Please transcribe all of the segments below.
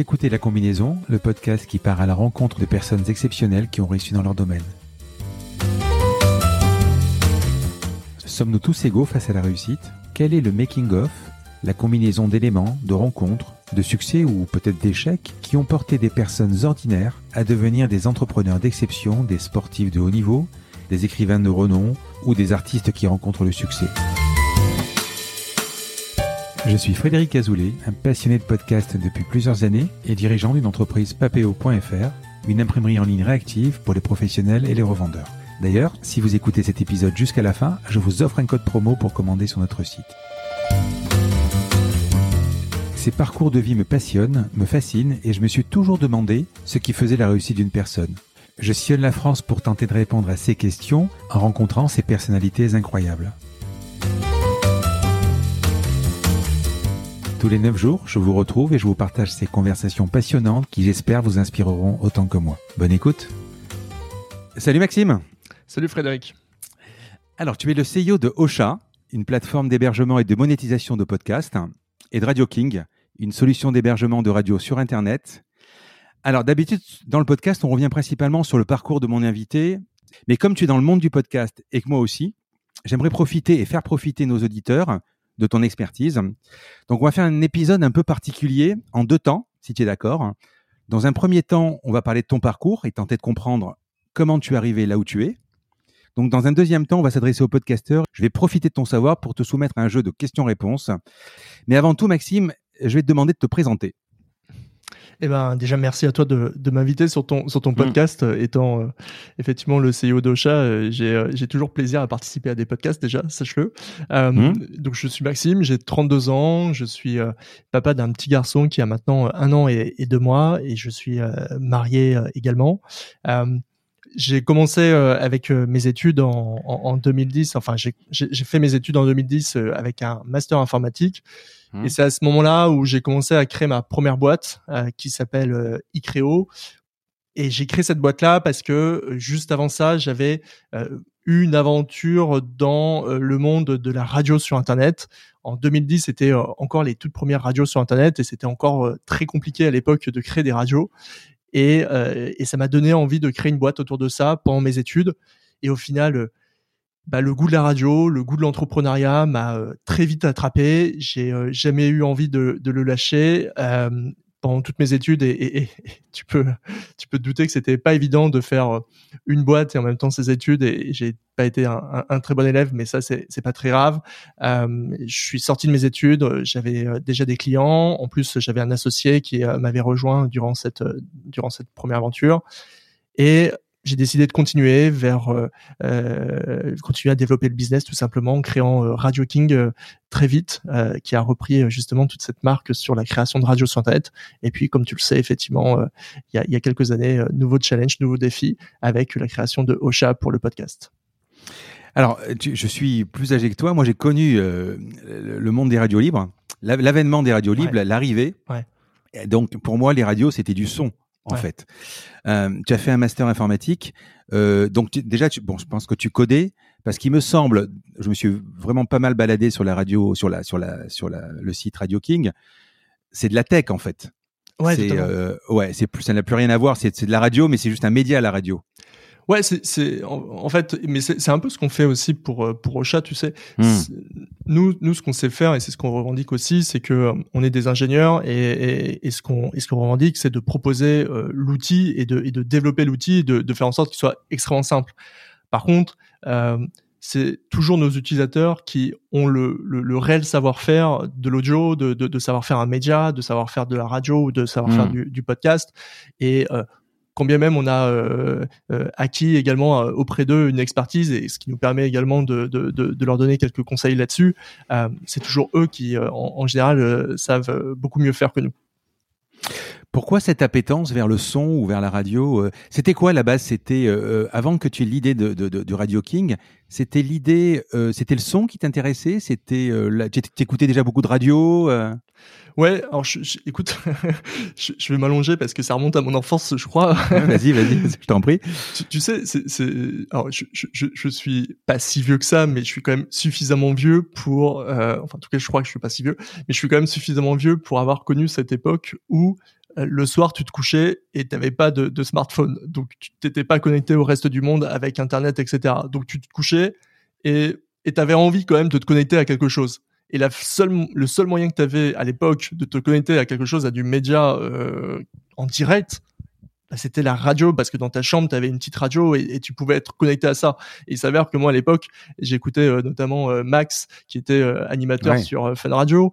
Écoutez La Combinaison, le podcast qui part à la rencontre de personnes exceptionnelles qui ont réussi dans leur domaine. Sommes-nous tous égaux face à la réussite? Quel est le making-of, la combinaison d'éléments, de rencontres, de succès ou peut-être d'échecs qui ont porté des personnes ordinaires à devenir des entrepreneurs d'exception, des sportifs de haut niveau, des écrivains de renom ou des artistes qui rencontrent le succès? Je suis Frédéric Azoulay, un passionné de podcast depuis plusieurs années et dirigeant d'une entreprise papéo.fr, une imprimerie en ligne réactive pour les professionnels et les revendeurs. D'ailleurs, si vous écoutez cet épisode jusqu'à la fin, je vous offre un code promo pour commander sur notre site. Ces parcours de vie me passionnent, me fascinent et je me suis toujours demandé ce qui faisait la réussite d'une personne. Je sillonne la France pour tenter de répondre à ces questions en rencontrant ces personnalités incroyables. Tous les 9 jours, je vous retrouve et je vous partage ces conversations passionnantes qui j'espère vous inspireront autant que moi. Bonne écoute. Salut Maxime. Salut Frédéric. Alors, tu es le CEO de Ocha, une plateforme d'hébergement et de monétisation de podcasts, et de Radio King, une solution d'hébergement de radio sur Internet. Alors, d'habitude, dans le podcast, on revient principalement sur le parcours de mon invité, mais comme tu es dans le monde du podcast et que moi aussi, j'aimerais profiter et faire profiter nos auditeurs de ton expertise. Donc, on va faire un épisode un peu particulier en deux temps, si tu es d'accord. Dans un premier temps, on va parler de ton parcours et tenter de comprendre comment tu es arrivé là où tu es. Donc, dans un deuxième temps, on va s'adresser aux podcasteurs. Je vais profiter de ton savoir pour te soumettre à un jeu de questions-réponses. Mais avant tout, Maxime, je vais te demander de te présenter. Eh ben, déjà, merci à toi de, de m'inviter sur ton, sur ton mm. podcast. Euh, étant euh, effectivement le CEO d'Ocha, euh, j'ai toujours plaisir à participer à des podcasts, déjà, sache-le. Mm. Donc, je suis Maxime, j'ai 32 ans, je suis papa d'un petit garçon qui a maintenant un an et, et deux mois, et je suis marié également. j'ai commencé avec mes études en, en, en 2010, enfin, j'ai fait mes études en 2010 avec un master informatique. Et mmh. c'est à ce moment-là où j'ai commencé à créer ma première boîte euh, qui s'appelle euh, iCreo. Et j'ai créé cette boîte-là parce que euh, juste avant ça, j'avais eu une aventure dans le monde de la radio sur Internet. En 2010, c'était encore les toutes premières radios sur Internet et c'était encore très compliqué à l'époque de créer des radios. Et, et ça m'a donné envie de créer une boîte autour de ça pendant mes études. Et au final, bah, le goût de la radio, le goût de l'entrepreneuriat m'a euh, très vite attrapé. J'ai euh, jamais eu envie de, le lâcher euh, pendant toutes mes études et, tu peux tu peux te douter que c'était pas évident de faire euh, une boîte et en même temps ses études et, j'ai pas été un, très bon élève mais ça c'est c'est pas très grave. Je suis sorti de mes études, j'avais déjà des clients, en plus j'avais un associé qui m'avait rejoint durant cette durant cette première aventure et j'ai décidé de continuer vers euh, euh, continuer à développer le business tout simplement en créant euh, Radio King très vite, qui a repris justement toute cette marque sur la création de radio sur internet. Et puis, comme tu le sais, effectivement, il y a, y, a, quelques années, nouveau challenge, nouveau défi avec la création de Ocha pour le podcast. Alors, je suis plus âgé que toi. Moi, j'ai connu le monde des radios libres, l'avènement des radios libres, l'arrivée. Ouais. Donc, pour moi, les radios, c'était du son en fait. Euh, tu as fait un master informatique, euh, donc déjà, tu, bon, je pense que tu codais parce qu'il me semble, je me suis vraiment pas mal baladé sur la radio, sur la, sur la, sur la, le site Radio King. C'est de la tech en fait. Ouais, c'est euh, ouais, c'est plus, ça n'a plus rien à voir. C'est de la radio, mais c'est juste un média à la radio. Ouais, c'est en, fait, mais c'est un peu ce qu'on fait aussi pour euh, pour Ocha, tu sais. Hmm. Nous, nous, ce qu'on sait faire et c'est ce qu'on revendique aussi, c'est que euh, on est des ingénieurs et, et, et ce qu'on et ce qu'on revendique, c'est de proposer euh, l'outil et de et de développer l'outil, de, de faire en sorte qu'il soit extrêmement simple. Par contre, euh, c'est toujours nos utilisateurs qui ont le, le, le réel savoir-faire de l'audio, de, de, de, savoir faire un média, de savoir faire de la radio ou de savoir faire hmm. du, du, podcast. Et euh, quand bien même on a euh, euh, acquis également euh, auprès d'eux une expertise et ce qui nous permet également de, leur donner quelques conseils là-dessus, c'est toujours eux qui en général savent beaucoup mieux faire que nous. Pourquoi cette appétence vers le son ou vers la radio euh, C'était quoi la base? C'était euh, euh, avant que tu aies l'idée de, de, de, Radio King. C'était l'idée, c'était le son qui t'intéressait? C'était, tu écoutais déjà beaucoup de radio. Ouais, alors je, écoute, je, je, vais m'allonger parce que ça remonte à mon enfance, je crois. vas-y, vas-y, je t'en prie. Tu, tu sais, c'est, alors je, je, je, suis pas si vieux que ça, mais je suis quand même suffisamment vieux pour, enfin en tout cas, je crois que je suis pas si vieux, mais je suis quand même suffisamment vieux pour avoir connu cette époque où le soir, tu te couchais et tu n'avais pas de, smartphone. Donc, tu t'étais pas connecté au reste du monde avec Internet, etc. Donc, tu te couchais et tu avais envie quand même de te connecter à quelque chose. Et la seule, le seul moyen que tu avais à l'époque de te connecter à quelque chose, à du média euh, en direct, c'était la radio parce que dans ta chambre tu avais une petite radio et, tu pouvais être connecté à ça. Et il s'avère que moi à l'époque j'écoutais euh, notamment euh, Max qui était euh, animateur sur Fun Radio,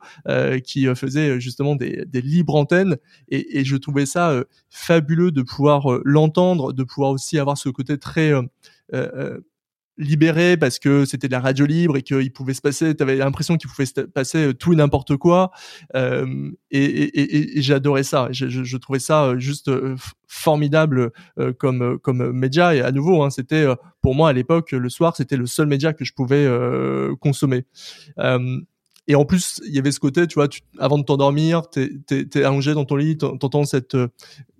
qui faisait justement des, des libres antennes et, et, je trouvais ça fabuleux de pouvoir l'entendre, de pouvoir aussi avoir ce côté très libéré parce que c'était de la radio libre et qu'il pouvait se passer, tu avais l'impression qu'il pouvait se passer euh, tout et n'importe quoi. Euh, et, et, et, j'adorais ça. Je, je, trouvais ça euh, juste euh, formidable comme comme média. Et à nouveau, hein, c'était pour moi à l'époque le soir, c'était le seul média que je pouvais consommer. Et en plus, il y avait ce côté, tu vois, tu, avant de t'endormir, t'es es, allongé dans ton lit, t'entends cette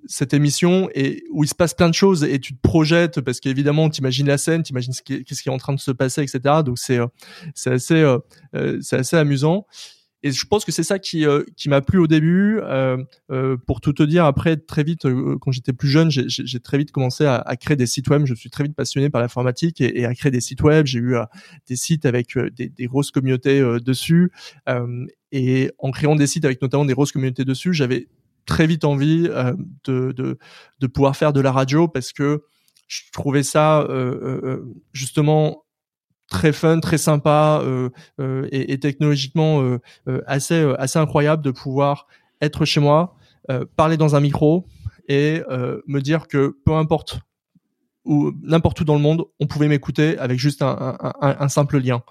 cette émission et où il se passe plein de choses et tu te projettes parce qu'évidemment tu imagines la scène, tu imagines ce qui, qu'est-ce qui est en train de se passer, etc. Donc c'est euh, c'est assez euh, euh, c'est assez amusant. Et je pense que c'est ça qui qui m'a plu au début. Euh, pour tout te dire, après très vite, quand j'étais plus jeune, j'ai, très vite commencé à, créer des sites web. Je suis très vite passionné par l'informatique et, à créer des sites web. J'ai eu des sites avec des, grosses communautés dessus. et en créant des sites avec notamment des grosses communautés dessus, j'avais très vite envie euh, de, pouvoir faire de la radio parce que je trouvais ça euh, euh, justement très fun, très sympa et, et, technologiquement assez assez incroyable de pouvoir être chez moi, parler dans un micro et me dire que peu importe où n'importe où dans le monde, on pouvait m'écouter avec juste un, un, un, simple lien.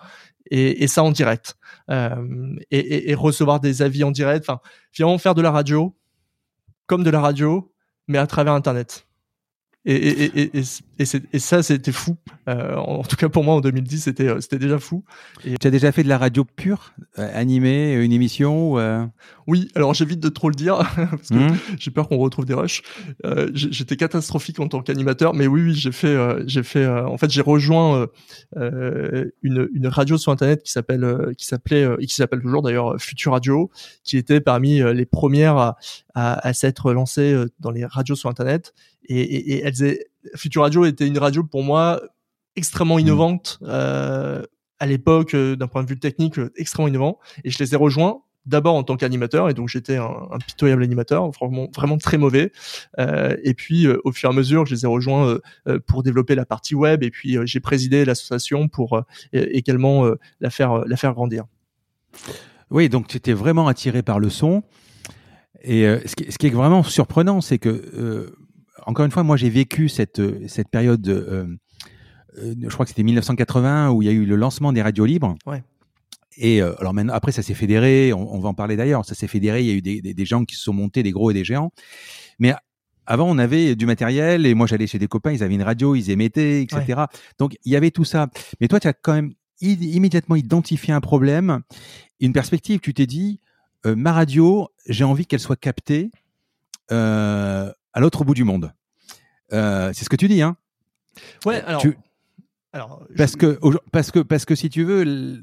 Et, et, ça en direct. Euh, et, et, recevoir des avis en direct. Enfin, finalement, faire de la radio, comme de la radio, mais à travers Internet. Et, et, et, et, et ça, c'était fou. Euh, en tout cas, pour moi, en 2010, c'était euh, c'était déjà fou. Et... Tu as déjà fait de la radio pure, euh, animée, une émission euh... Oui. Alors, j'évite de trop le dire parce que mmh. j'ai peur qu'on retrouve des rushs. Euh, J'étais catastrophique en tant qu'animateur, mais oui, oui, j'ai fait, euh, j'ai fait. en fait, j'ai rejoint une, une radio sur Internet qui s'appelle, qui s'appelait, et qui s'appelle toujours d'ailleurs Future Radio, qui était parmi les premières à, à, à s'être lancées dans les radios sur Internet et, et, et elle Future Radio était une radio pour moi extrêmement innovante euh, à l'époque euh, d'un point de vue technique euh, extrêmement innovant. Et je les ai rejoints d'abord en tant qu'animateur et donc j'étais un, un, pitoyable animateur vraiment vraiment très mauvais. Euh, et puis euh, au fur et à mesure je les ai rejoints euh, pour développer la partie web et puis j'ai présidé l'association pour également la faire la faire grandir. Oui donc tu étais vraiment attiré par le son. Et ce qui, ce, qui, est vraiment surprenant c'est que encore une fois, moi j'ai vécu cette, euh, cette période, euh, euh, je crois que c'était 1980, où il y a eu le lancement des radios libres. Ouais. Et euh, alors maintenant, après ça s'est fédéré, on, on, va en parler d'ailleurs, ça s'est fédéré, il y a eu des, des, des, gens qui se sont montés, des gros et des géants. Mais avant, on avait du matériel, et moi j'allais chez des copains, ils avaient une radio, ils émettaient, etc. Ouais. Donc il y avait tout ça. Mais toi, tu as quand même immédiatement identifié un problème, une perspective. Tu t'es dit, ma radio, j'ai envie qu'elle soit captée euh, à l'autre bout du monde. Euh, c'est ce que tu dis, hein Ouais, alors. Tu... alors parce, je... que, parce, que, parce que si tu veux,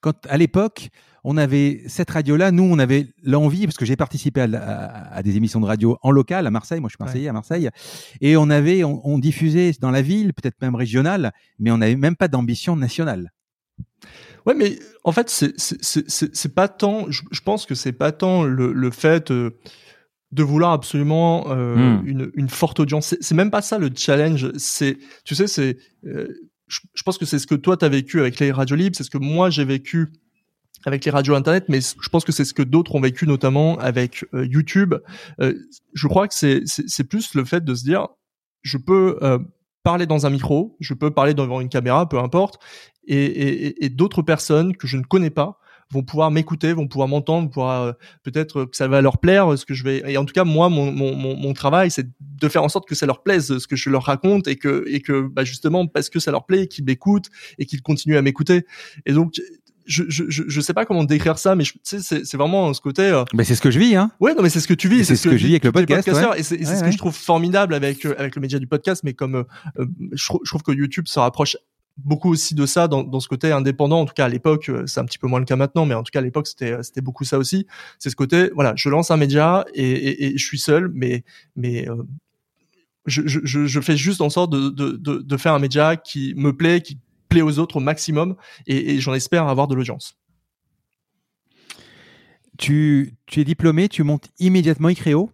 quand, à l'époque, on avait cette radio-là, nous, on avait l'envie, parce que j'ai participé à, à, à, des émissions de radio en local à Marseille, moi je suis marseillais ouais. à Marseille, et on avait, on, on diffusait dans la ville, peut-être même régionale, mais on n'avait même pas d'ambition nationale. Ouais, mais en fait, c'est pas tant, je, je, pense que c'est pas tant le, le fait. Euh, de vouloir absolument euh, mmh. une, une, forte audience. C'est même pas ça le challenge. C'est, tu sais, c'est, euh, je, je, pense que c'est ce que toi t'as vécu avec les radios libres, c'est ce que moi j'ai vécu avec les radios internet, mais je pense que c'est ce que d'autres ont vécu notamment avec euh, YouTube. Euh, je crois que c'est c'est plus le fait de se dire, je peux euh, parler dans un micro, je peux parler devant une caméra, peu importe, et, et, et d'autres personnes que je ne connais pas vont pouvoir m'écouter, vont pouvoir m'entendre, pouvoir euh, peut-être que ça va leur plaire ce que je vais. Et en tout cas, moi, mon, mon, mon travail, c'est de faire en sorte que ça leur plaise ce que je leur raconte et que et que bah, justement parce que ça leur plaît, qu'ils m'écoutent et qu'ils continuent à m'écouter. Et donc je, je, je sais pas comment décrire ça, mais tu sais, c'est vraiment ce côté. Euh... Mais c'est ce que je vis, hein. Ouais, non, mais c'est ce que tu vis. C'est ce, ce, que, je vis avec le podcast. Ouais. Et c'est ouais, ce que je trouve formidable avec euh, avec le média du podcast. Mais comme euh, je, je, trouve que YouTube se rapproche beaucoup aussi de ça dans, dans, ce côté indépendant. En tout cas, à l'époque, c'est un petit peu moins le cas maintenant, mais en tout cas, à l'époque, c'était c'était beaucoup ça aussi. C'est ce côté, voilà, je lance un média et, je suis seul, mais mais je, je, je, fais juste en sorte de, de, de, faire un média qui me plaît, qui plaît aux autres au maximum, et, j'en espère avoir de l'audience. Tu, tu es diplômé, tu montes immédiatement Icreo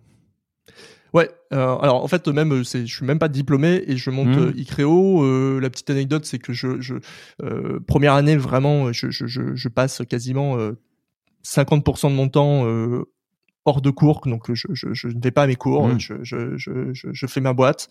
euh, alors en fait même c'est je suis même pas diplômé et je monte mmh. Icreo. Euh, la petite anecdote c'est que je, je euh, première année vraiment je, je, je passe quasiment 50% de mon temps hors de cours, donc je, je, je, ne vais pas à mes cours, mmh. je, fais ma boîte.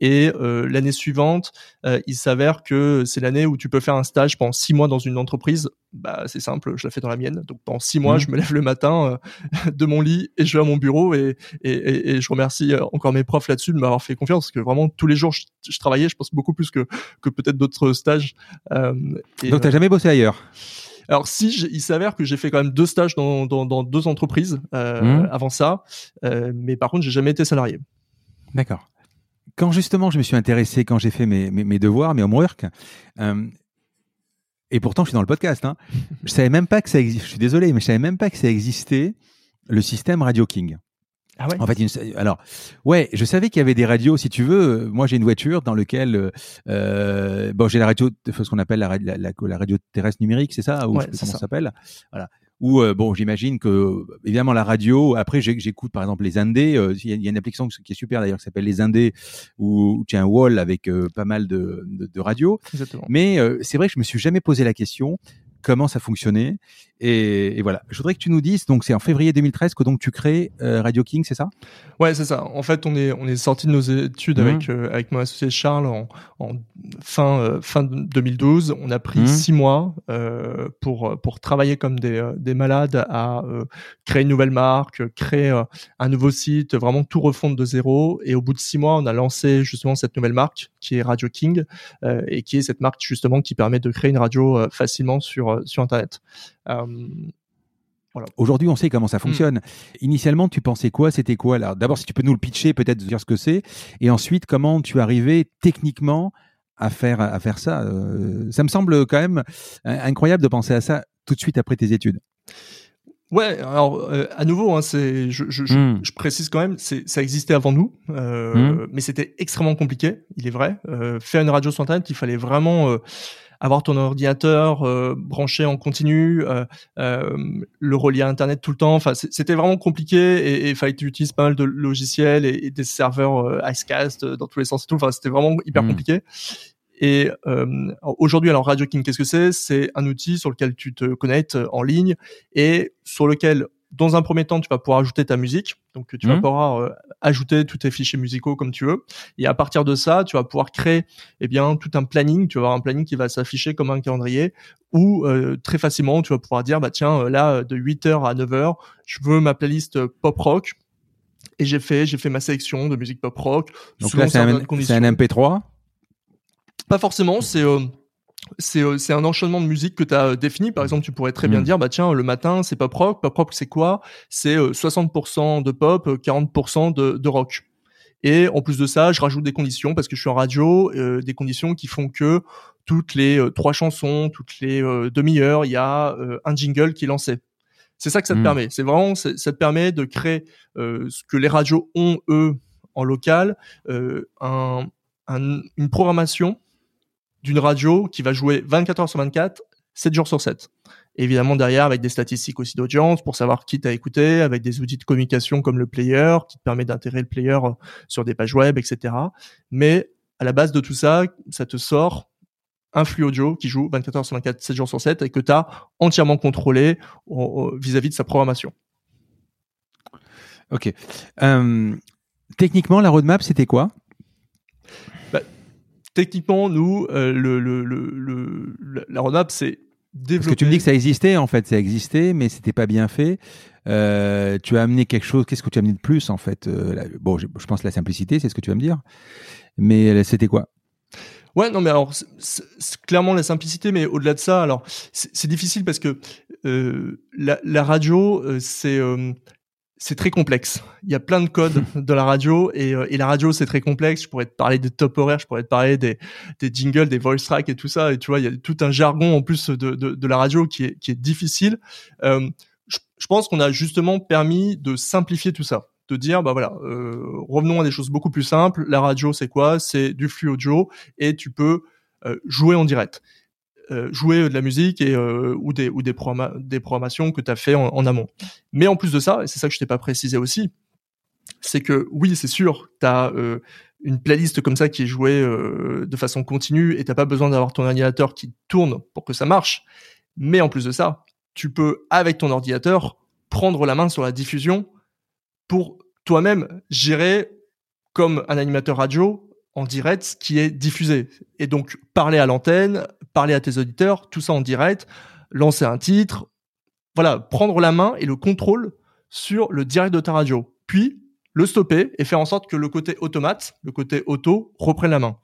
Et euh, l'année suivante, euh, il s'avère que c'est l'année où tu peux faire un stage pendant six mois dans une entreprise. Bah, c'est simple, je la fais dans la mienne. Donc pendant six mois, mmh. je me lève le matin euh, de mon lit et je vais à mon bureau et, et, et, je remercie encore mes profs là-dessus de m'avoir fait confiance parce que vraiment tous les jours je, travaillais, je pense beaucoup plus que, que peut-être d'autres stages. et, donc t'as jamais bossé ailleurs? Alors si il s'avère que j'ai fait quand même deux stages dans, dans, dans deux entreprises euh, mmh. avant ça, euh, mais par contre j'ai jamais été salarié. D'accord. Quand justement je me suis intéressé, quand j'ai fait mes, mes, mes, devoirs, mes homework, euh, et pourtant je suis dans le podcast, hein, je savais même pas que ça existe. Je suis désolé, mais je savais même pas que ça existait le système Radio King. Ah ouais? En fait, alors, ouais, je savais qu'il y avait des radios. Si tu veux, moi j'ai une voiture dans laquelle, euh, bon, j'ai la radio, ce qu'on appelle la, la, la, radio terrestre numérique, c'est ça, ou ouais, comment ça s'appelle, voilà. Ou euh, bon, j'imagine que évidemment la radio. Après, j'écoute par exemple les Indés. Euh, il y, a une application qui est super d'ailleurs qui s'appelle les Indés, où, tu as un wall avec euh, pas mal de, de, de radios. Mais c'est vrai que je me suis jamais posé la question comment ça fonctionnait. Et, voilà. Je voudrais que tu nous dises, donc c'est en février 2013 que donc tu crées euh, Radio King, c'est ça? Ouais, c'est ça. En fait, on est on est sorti de nos études mmh. avec euh, avec mon associé Charles en, en fin euh, fin 2012. On a pris mmh. six mois pour pour travailler comme des des malades à créer une nouvelle marque, créer un nouveau site, vraiment tout refondre de zéro. Et au bout de six mois, on a lancé justement cette nouvelle marque qui est Radio King et qui est cette marque justement qui permet de créer une radio facilement sur euh, sur, Internet. Euh, voilà. Aujourd'hui, on sait comment ça fonctionne. Hmm. Initialement, tu pensais quoi? C'était quoi d'abord, si tu peux nous le pitcher, peut-être dire ce que c'est, et ensuite, comment tu arrivais techniquement à faire à faire ça? Euh, Ça me semble quand même incroyable de penser à ça tout de suite après tes études. Ouais, alors à nouveau, hein, c'est, je, je, je, précise quand même, c'est, ça existait avant nous, euh, hmm. mais c'était extrêmement compliqué. Il est vrai. Euh, faire une radio sur internet, il fallait vraiment avoir ton ordinateur euh, branché en continu, euh, euh, le relier à Internet tout le temps. Enfin, c'était vraiment compliqué et il fallait que tu utilises pas mal de logiciels et, des serveurs Icecast dans tous les sens et tout. Enfin, c'était vraiment hyper mmh. compliqué. Et aujourd'hui, alors Radio King, qu'est-ce que c'est? C'est un outil sur lequel tu te connectes en ligne et sur lequel dans un premier temps, tu vas pouvoir ajouter ta musique. Donc, tu vas mmh. pouvoir euh, ajouter tous tes fichiers musicaux comme tu veux. Et à partir de ça, tu vas pouvoir créer, eh bien, tout un planning. Tu vas avoir un planning qui va s'afficher comme un calendrier où euh, très facilement, tu vas pouvoir dire, bah tiens, euh, là, de 8h à 9h, je veux ma playlist pop rock. Et j'ai fait, j'ai fait ma sélection de musique pop rock. Donc là, c'est un, un, MP3 Pas forcément. C'est euh, c'est un enchaînement de musique que tu as euh, défini. Par exemple, tu pourrais très bien mm. dire, bah tiens, le matin, c'est pop rock. Pop rock, c'est quoi? C'est 60% euh, de pop, 40% de, de, rock. Et en plus de ça, je rajoute des conditions parce que je suis en radio, des conditions qui font que toutes les trois chansons, toutes les demi-heures, il y a un jingle qui est lancé. C'est ça que ça te mm. permet. C'est vraiment, ça te permet de créer ce que les radios ont eux en local, un, une programmation d'une radio qui va jouer 24 heures sur 24, 7 jours sur 7. évidemment, derrière, avec des statistiques aussi d'audience pour savoir qui t'a écouté, avec des outils de communication comme le player, qui te permet d'intégrer le player euh, sur des pages web, etc. Mais à la base de tout ça, ça te sort un flux audio qui joue 24 heures sur 24, 7 jours sur 7 et que tu as entièrement contrôlé vis-à-vis de sa programmation. Ok. Euh, techniquement, la roadmap, c'était quoi? Techniquement, nous, euh, le, le, le, la roadmap, c'est développer. Parce que tu me dis que ça existait, en fait, ça existait, mais c'était pas bien fait. Euh, tu as amené quelque chose. Qu'est-ce que tu as amené de plus, en fait euh, Bon, je, pense la simplicité, c'est ce que tu vas me dire. Mais c'était quoi? Ouais, non, mais alors, c'est clairement la simplicité, mais au-delà de ça, alors, c'est difficile parce que la, la, radio, c'est c'est très complexe. Il y a plein de codes de la radio et, euh, et la radio c'est très complexe. Je pourrais te parler des top horaires, je pourrais te parler des, des jingles, des voice tracks et tout ça. Et tu vois, il y a tout un jargon en plus de, de, de la radio qui est, qui est difficile. Euh, je, je, pense qu'on a justement permis de simplifier tout ça, de dire bah voilà, euh, revenons à des choses beaucoup plus simples. La radio c'est quoi? C'est du flux audio et tu peux euh, jouer en direct. Euh, jouer de la musique et euh, ou des ou des, des programmations que tu as fait en, amont. Mais en plus de ça, et c'est ça que je t'ai pas précisé aussi, c'est que oui, c'est sûr, tu as euh, une playlist comme ça qui est jouée de façon continue et t'as pas besoin d'avoir ton ordinateur qui tourne pour que ça marche. Mais en plus de ça, tu peux avec ton ordinateur prendre la main sur la diffusion pour toi-même gérer comme un animateur radio en direct qui est diffusé. Et donc, parler à l'antenne, parler à tes auditeurs, tout ça en direct, lancer un titre, voilà, prendre la main et le contrôle sur le direct de ta radio. Puis, le stopper et faire en sorte que le côté automate, le côté auto, reprenne la main.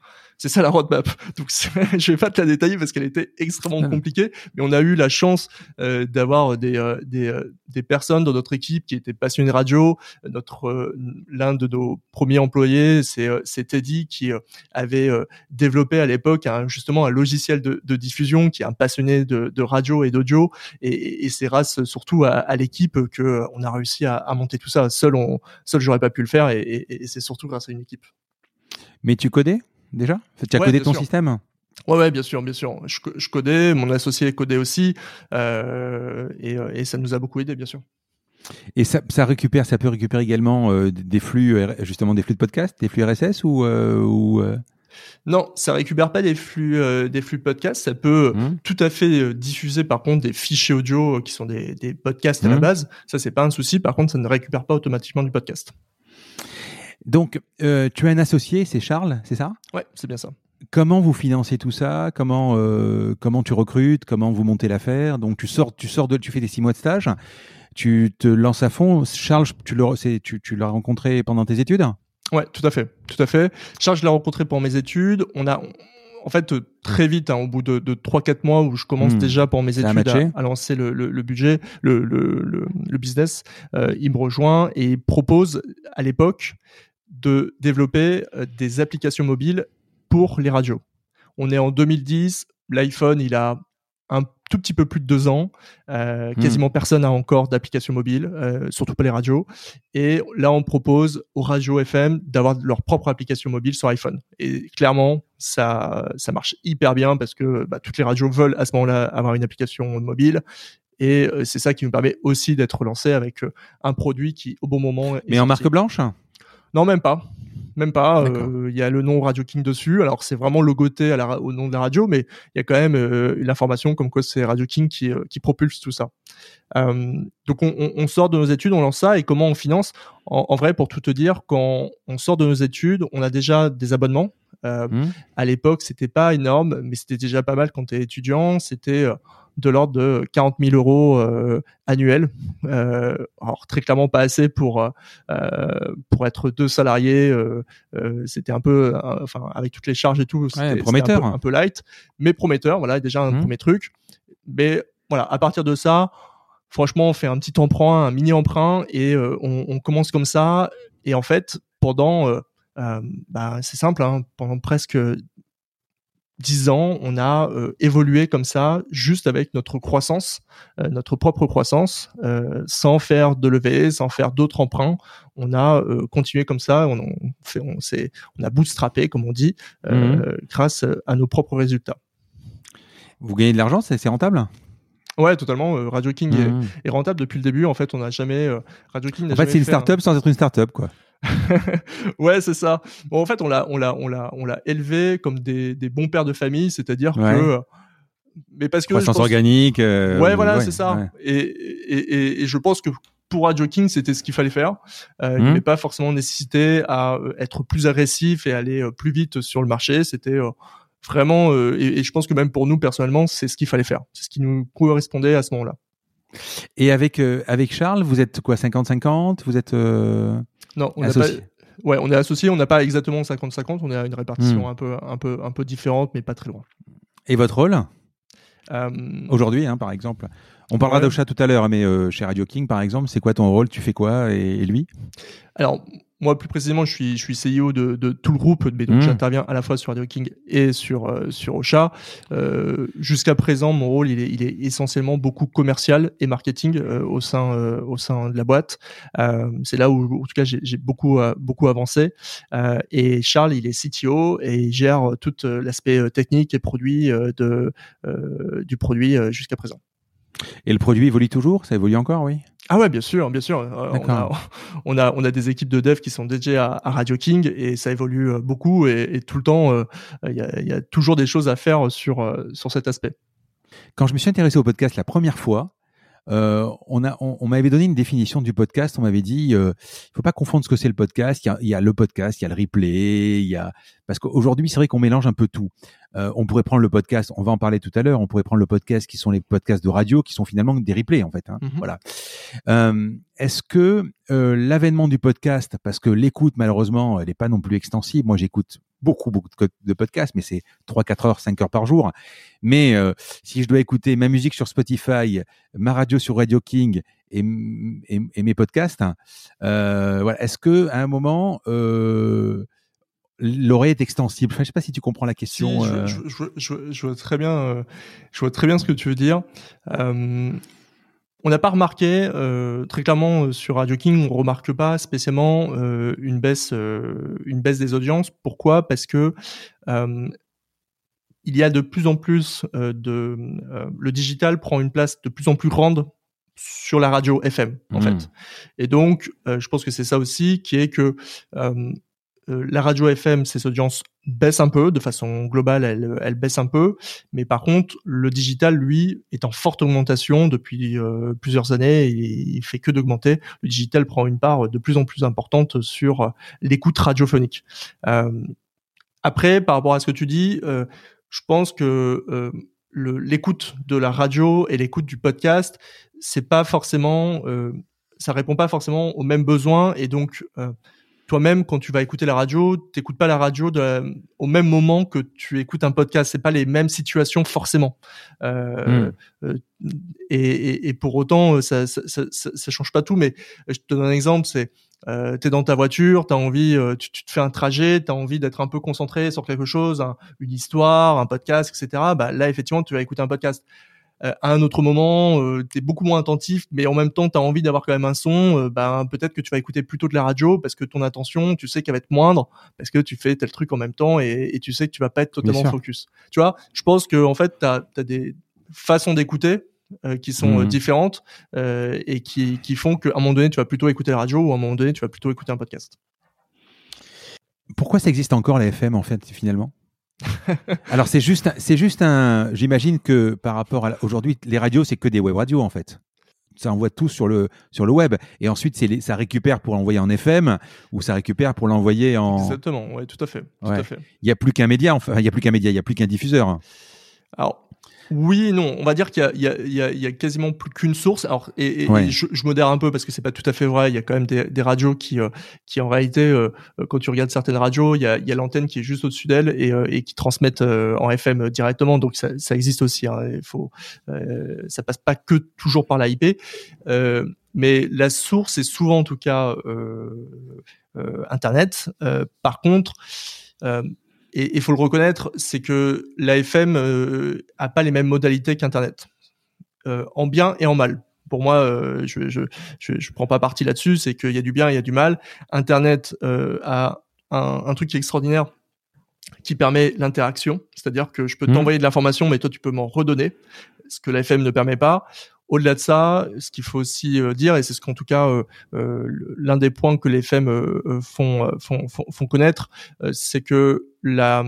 C'est ça la roadmap. Donc je vais pas te la détailler parce qu'elle était extrêmement compliquée, mais on a eu la chance euh, d'avoir des euh, des, euh, des personnes dans notre équipe qui étaient passionnées radio. Notre l'un de nos premiers employés, c'est c'est Teddy qui avait développé à l'époque justement un logiciel de, de, diffusion qui est un passionné de, de radio et d'audio et, et c'est grâce surtout à, à l'équipe que on a réussi à, à, monter tout ça. Seul on seul j'aurais pas pu le faire et, et, et c'est surtout grâce à une équipe. Mais tu connais? Déjà? Tu as codé ton système? Ouais, ouais, bien sûr, bien sûr. Je, je codais, mon associé codait aussi, euh, et, euh, et, ça nous a beaucoup aidé, bien sûr. Et ça, ça récupère, ça peut récupérer également euh, des flux, justement des flux de podcast, des flux RSS ou, ou non, ça récupère pas des flux des flux podcast. Ça peut mmh. tout à fait diffuser par contre des fichiers audio qui sont des, des podcasts à la mmh. base. Ça c'est pas un souci. Par contre, ça ne récupère pas automatiquement du podcast. Donc, euh, tu as un associé, c'est Charles, c'est ça? Ouais, c'est bien ça. Comment vous financez tout ça? Comment euh, comment tu recrutes? Comment vous montez l'affaire? Donc tu sors tu sors de tu fais des six mois de stage, tu te lances à fond. Charles, tu l'as tu, tu l'as rencontré pendant tes études? Ouais, tout à fait, tout à fait. Charles, je l'ai rencontré pendant mes études. On a en fait, très vite, hein, au bout de, de 3-4 mois où je commence hmm. déjà pour mes études à, lancer le, le, le budget, le, le business, euh, il me rejoint et propose à l'époque de développer euh, des applications mobiles pour les radios. On est en 2010, l'iPhone, il a un tout petit peu plus de deux ans. Euh, hmm. Quasiment personne n'a encore d'application mobile, euh, surtout pas les radios. Et là, on propose aux radios FM d'avoir leur propre application mobile sur iPhone. Et clairement, ça, ça marche hyper bien parce que bah, toutes les radios veulent à ce moment-là avoir une application mobile. Et c'est ça qui nous permet aussi d'être lancé avec un produit qui, au bon moment. Mais en marque blanche? Non, même pas. Même pas. Euh, il y a le nom Radio King dessus. Alors c'est vraiment logoté à la, au nom de la radio, mais il y a quand même euh, l'information comme quoi c'est Radio King qui, euh, qui propulse tout ça. Euh, donc on, on, sort de nos études, on lance ça et comment on finance? En, en, vrai, pour tout te dire, quand on sort de nos études, on a déjà des abonnements. Mmh. À l'époque, c'était pas énorme, mais c'était déjà pas mal quand tu es étudiant. C'était de l'ordre de 40 000 euros euh, annuels. Euh, alors très clairement pas assez pour euh, pour être deux salariés. c'était un peu, enfin avec toutes les charges et tout, c'était prometteur, un, peu, light, mais prometteur. Voilà déjà un mmh. premier truc. Mais voilà, à partir de ça, franchement, on fait un petit emprunt, un mini emprunt, et on, on, commence comme ça. Et en fait, pendant bah, c'est simple, hein, pendant presque dix ans, on a euh, évolué comme ça, juste avec notre croissance, euh, notre propre croissance, euh, sans faire de levée, sans faire d'autres emprunts. On a continué comme ça, on, on, fait, on, on a bootstrappé, comme on dit, mhm. grâce à nos propres résultats. Vous gagnez de l'argent, c'est rentable? Ouais, totalement. Radio King est, mhm. est, rentable depuis le début. En fait, on n'a jamais Radio King. En fait, c'est une startup sans être une startup, quoi. Ouais, c'est ça. Bon, en fait, on l'a, on l'a, on l'a, on l'a élevé comme des, des bons pères de famille, c'est-à-dire que, mais parce que croissance organique. Euh, ouais, voilà, c'est ça. Et, et, et, je pense que pour Radio King, c'était ce qu'il fallait faire. Euh, Il n'y mmh. avait pas forcément nécessité à euh, être plus agressif et aller euh, plus vite sur le marché. C'était vraiment, et, et, je pense que même pour nous personnellement, c'est ce qu'il fallait faire. C'est ce qui nous correspondait à ce moment-là. Et avec avec Charles, vous êtes quoi 50-50 Vous êtes non, on n'a pas. Ouais, on est associé, on n'a pas exactement 50-50, on est à une répartition hmm. un peu, un peu, un peu différente, mais pas très loin. Et votre rôle euh... Aujourd'hui, hein, par exemple, On parlera d'Ocha tout à l'heure, mais chez Radio King, par exemple, c'est quoi ton rôle? Tu fais quoi et, lui? Alors, moi, plus précisément, je suis, je suis CEO de, de tout le groupe, mais donc mmh. j'interviens à la fois sur Radio King et sur, euh, sur Ocha. Euh, Jusqu'à présent, mon rôle, il est, il est essentiellement beaucoup commercial et marketing euh, au, sein, euh, au sein de la boîte. Euh, C'est là où, en tout cas, j'ai beaucoup, beaucoup avancé. et Charles, il est CTO et il gère tout l'aspect technique et produit de, du produit jusqu'à présent. Et le produit évolue toujours? Ça évolue encore, oui? Ah ouais, bien sûr, bien sûr. Euh, on, a, on, a, on a des équipes de dev qui sont dédiées à, Radio King et ça évolue euh, beaucoup et, tout le temps, euh, il y, a, y, a, toujours des choses à faire sur, sur cet aspect. Quand je me suis intéressé au podcast la première fois, euh, on, a, on, m'avait donné une définition du podcast. On m'avait dit, euh, il faut pas confondre ce que c'est le podcast. Il y, a, il y, a, le podcast, il y a le replay, il y a parce qu'aujourd'hui c'est vrai qu'on mélange un peu tout. Euh, on pourrait prendre le podcast, on va en parler tout à l'heure. On pourrait prendre le podcast qui sont les podcasts de radio, qui sont finalement des replays en fait. Hein, mhm. Voilà. Euh, est-ce que euh, l'avènement du podcast, parce que l'écoute malheureusement, elle n'est pas non plus extensive. Moi, j'écoute beaucoup beaucoup de, podcasts, mais c'est 3, 4 heures, 5 heures par jour. Mais euh, si je dois écouter ma musique sur Spotify, ma radio sur Radio King et, et, mes podcasts, euh, voilà. Est-ce que à un moment euh, l'oreille est extensible? Je ne sais pas si tu comprends la question. Je, vois très bien, je vois très bien ce que tu veux dire. Euh, on n'a pas remarqué très clairement sur Radio King, on remarque pas spécialement une baisse, une baisse des audiences. Pourquoi? Parce que il y a de plus en plus de le digital prend une place de plus en plus grande sur la radio FM en mmh. fait. Et donc, je pense que c'est ça aussi qui est que euh, la radio FM, ses audiences baissent un peu, de façon globale, elle, baisse un peu, mais par contre, le digital, lui, est en forte augmentation depuis euh, plusieurs années, et il fait que d'augmenter. Le digital prend une part de plus en plus importante sur l'écoute radiophonique. Euh, après, par rapport à ce que tu dis, je pense que l'écoute de la radio et l'écoute du podcast, c'est pas forcément, ça répond pas forcément aux mêmes besoins, et donc toi-même, quand tu vas écouter la radio, t'écoutes pas la radio au même moment que tu écoutes un podcast. C'est pas les mêmes situations forcément. Euh, hmm. euh, et, pour autant, ça, ça, change pas tout. Mais je te donne un exemple. C'est euh, tu es dans ta voiture, tu as envie, tu, te fais un trajet, tu as envie d'être un peu concentré sur quelque chose, une histoire, un podcast, etc. Bah là, effectivement, tu vas écouter un podcast. Euh, à un autre moment, euh, tu es beaucoup moins attentif, mais en même temps, tu as envie d'avoir quand même un son, euh, ben, peut-être que tu vas écouter plutôt de la radio parce que ton attention, tu sais qu'elle va être moindre parce que tu fais tel truc en même temps et, tu sais que tu vas pas être totalement focus. Tu vois, je pense que en fait, tu as, des façons d'écouter qui sont mmh. différentes et qui, qui font qu'à un moment donné, tu vas plutôt écouter la radio ou à un moment donné, tu vas plutôt écouter un podcast. Pourquoi ça existe encore la FM en fait finalement? Alors c'est juste, c'est juste un. J'imagine que par rapport à aujourd'hui, les radios c'est que des web radios en fait. Ça envoie tout sur le sur le web et ensuite c'est ça récupère pour l'envoyer en FM ou ça récupère pour l'envoyer en. Exactement, oui, tout à fait, tout à fait. Il y a plus qu'un média, enfin il y a plus qu'un média, il y a plus qu'un diffuseur. Alors oui et non. On va dire qu'il y, y, y a, quasiment plus qu'une source. Alors, et, je, je, modère un peu parce que c'est pas tout à fait vrai. Il y a quand même des, des radios qui, euh, qui en réalité, euh, quand tu regardes certaines radios, il y a, y a l'antenne qui est juste au-dessus d'elle et, euh, et, qui transmettent en FM directement. Donc ça, ça existe aussi. Hein. Il faut, ça passe pas que toujours par la IP. mais la source est souvent, en tout cas, Internet. par contre, et il faut le reconnaître, c'est que l'AFM euh, a pas les mêmes modalités qu'Internet, euh, en bien et en mal. Pour moi, euh, je, je, je, je, prends pas parti là-dessus, c'est qu'il y a du bien et il y a du mal. Internet euh, a un, un, truc qui est extraordinaire, qui permet l'interaction, c'est-à-dire que je peux mmh. t'envoyer de l'information, mais toi tu peux m'en redonner, ce que l'AFM ne permet pas. Au-delà de ça, ce qu'il faut aussi euh, dire, et c'est ce qu'en tout cas euh, euh, l'un des points que les FEM font, font, font, connaître, c'est que la,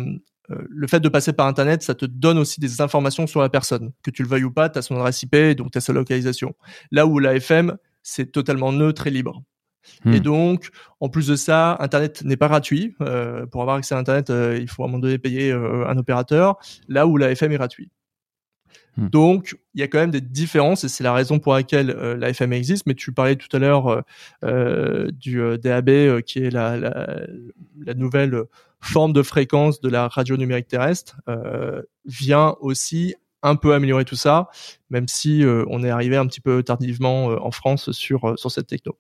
le fait de passer par Internet, ça te donne aussi des informations sur la personne. Que tu le veuilles ou pas, tu as son adresse IP, donc tu as sa localisation. Là où la FM, c'est totalement neutre et libre. Et hmm. donc, en plus de ça, Internet n'est pas gratuit. pour avoir accès à Internet, il faut à un moment donné payer un opérateur. Là où la FM est gratuit. Hmm. Donc, il y a quand même des différences et c'est la raison pour laquelle euh, la FM existe. Mais tu parlais tout à l'heure euh, euh du DAB, qui est la, nouvelle forme de fréquence de la radio numérique terrestre, vient aussi un peu améliorer tout ça, même si on est arrivé un petit peu tardivement en France sur sur cette techno.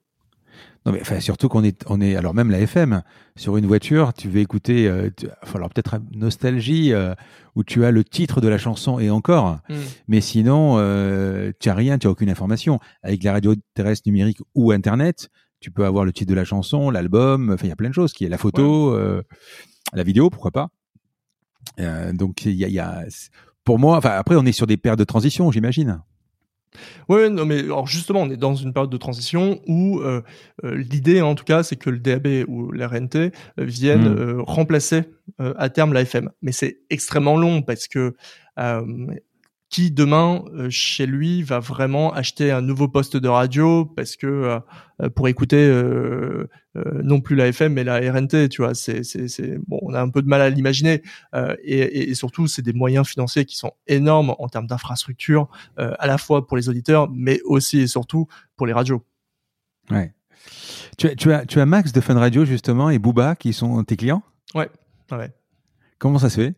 Non, mais enfin, surtout qu'on est, on est, alors même la FM, sur une voiture, tu veux écouter, euh, alors peut-être Nostalgie, euh, où tu as le titre de la chanson et encore, hmm. mais sinon, euh, tu as rien, tu as aucune information. Avec la radio terrestre numérique ou Internet, tu peux avoir le titre de la chanson, l'album, enfin, il y a plein de choses, qui est la photo, euh, la vidéo, pourquoi pas. Euh, donc, il y a, y a, pour moi, enfin, après, on est sur des paires de transition, j'imagine. Oui, non, mais alors justement, on est dans une période de transition où euh, euh, l'idée, en tout cas, c'est que le DAB ou l'RNT euh, viennent mmh. remplacer à terme l'AFM. Mais c'est extrêmement long parce que qui demain chez lui va vraiment acheter un nouveau poste de radio parce que pour écouter euh, non plus la FM mais la RNT, tu vois. C'est, c'est, c'est bon, on a un peu de mal à l'imaginer euh, et, et, surtout c'est des moyens financiers qui sont énormes en termes d'infrastructure, euh, à la fois pour les auditeurs, mais aussi et surtout pour les radios. Ouais. Tu as, tu as, tu as Max de Fun Radio justement et Booba qui sont tes clients? Ouais. Ouais. Comment ça se fait?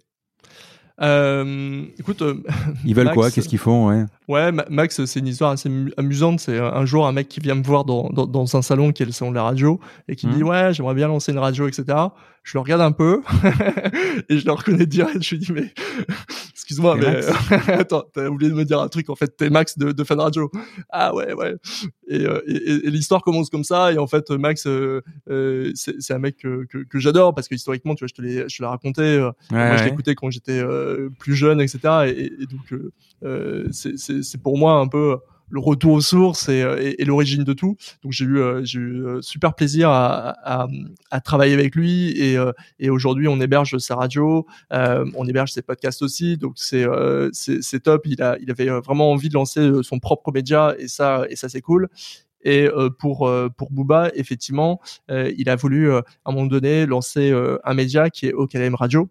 Euh, écoute, euh, ils veulent quoi? Qu'est-ce qu'ils font? Ouais, ouais Max, c'est une histoire assez amusante. C'est un jour un mec qui vient me voir dans, dans, dans un salon qui est le salon de la radio et qui me dit mmh. ouais, j'aimerais bien lancer une radio, etc je le regarde un peu et je le reconnais direct. Je lui dis mais excuse-moi mais attends t'as oublié de me dire un truc en fait t'es Max de, de Fan Radio. Ah ouais ouais. Et, euh, et, et l'histoire commence comme ça et en fait Max euh, euh c'est un mec que, que, que j'adore parce que historiquement tu vois je te l'ai je te l'ai raconté. Euh, moi je l'écoutais quand j'étais plus jeune etc. Et, et donc c'est c'est pour moi un peu le retour aux sources et, euh, et, l'origine de tout. Donc j'ai eu, euh, j'ai eu euh, super plaisir à, à, à, travailler avec lui et, et aujourd'hui on héberge sa radio, on héberge ses podcasts aussi. Donc c'est c'est top. Il a il avait vraiment envie de lancer son propre média et ça et ça c'est cool. Et pour pour Booba, effectivement, il a voulu à un moment donné lancer un média qui est OKLM Radio,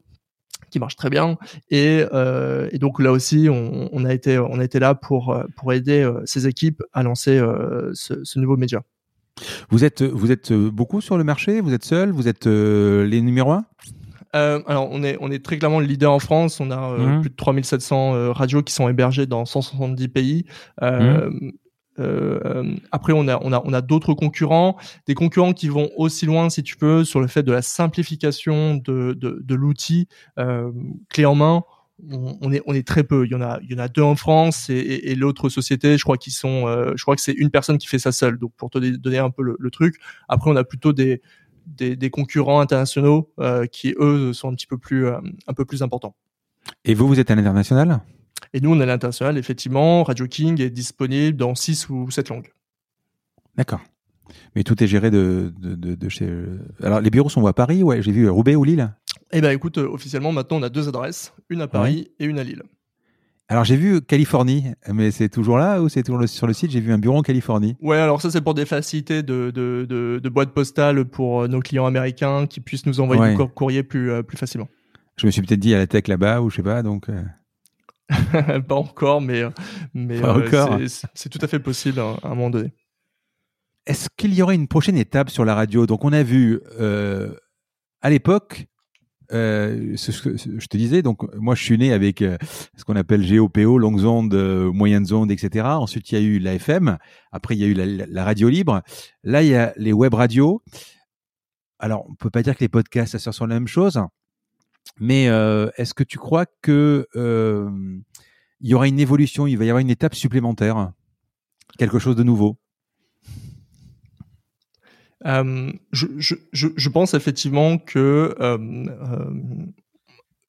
qui marche très bien. Et, euh, et donc là aussi, on, on, a été on a été là pour pour aider euh, ces équipes à lancer euh, ce, ce, nouveau média. Vous êtes vous êtes beaucoup sur le marché? Vous êtes seul? Vous êtes les numéros un? Euh, alors on est on est très clairement le leader en France. On a mmh. plus de 3700 radios qui sont hébergées dans 170 pays. Mmh. Euh, après, on a, on a, on a d'autres concurrents, des concurrents qui vont aussi loin, si tu peux, sur le fait de la simplification de, de, l'outil euh, clé en main. On, est, on est très peu. Il y en a, il y en a deux en France et, l'autre société, je crois sont, euh, je crois que c'est une personne qui fait ça seule. Donc pour te donner un peu le, truc. Après, on a plutôt des, des, des concurrents internationaux euh, qui eux sont un petit peu plus, euh, un peu plus importants. Et vous, vous êtes à l'international? Et nous, on est à l'international, effectivement. Radio King est disponible dans 6 ou 7 langues. D'accord. Mais tout est géré de, de, de, chez. Alors, les bureaux sont à Paris? Ouais, j'ai vu Roubaix ou Lille? Eh ben, écoute, euh, officiellement, maintenant, on a deux adresses, une à Paris et une à Lille. Alors j'ai vu Californie, mais c'est toujours là ou c'est toujours sur le site? J'ai vu un bureau en Californie. Ouais, alors ça c'est pour des facilités de, de, de, de boîtes postales pour euh, nos clients américains qui puissent nous envoyer du courrier plus, euh, plus facilement. Je me suis peut-être dit à la tech là-bas ou je sais pas, donc. pas encore, mais, mais euh, c'est tout à fait possible à, un moment donné. Est-ce qu'il y aurait une prochaine étape sur la radio? Donc, on a vu euh, à l'époque, euh, ce, je te disais, donc moi je suis né avec euh, ce qu'on appelle GOPO, longues ondes, euh, moyennes ondes, etc. Ensuite il y a eu la FM, après il y a eu la, la, radio libre. Là il y a les web radios. Alors on peut pas dire que les podcasts ça sert la même chose, mais euh, est-ce que tu crois que euh, il y aura une évolution, il va y avoir une étape supplémentaire, quelque chose de nouveau? Euh, je, pense effectivement que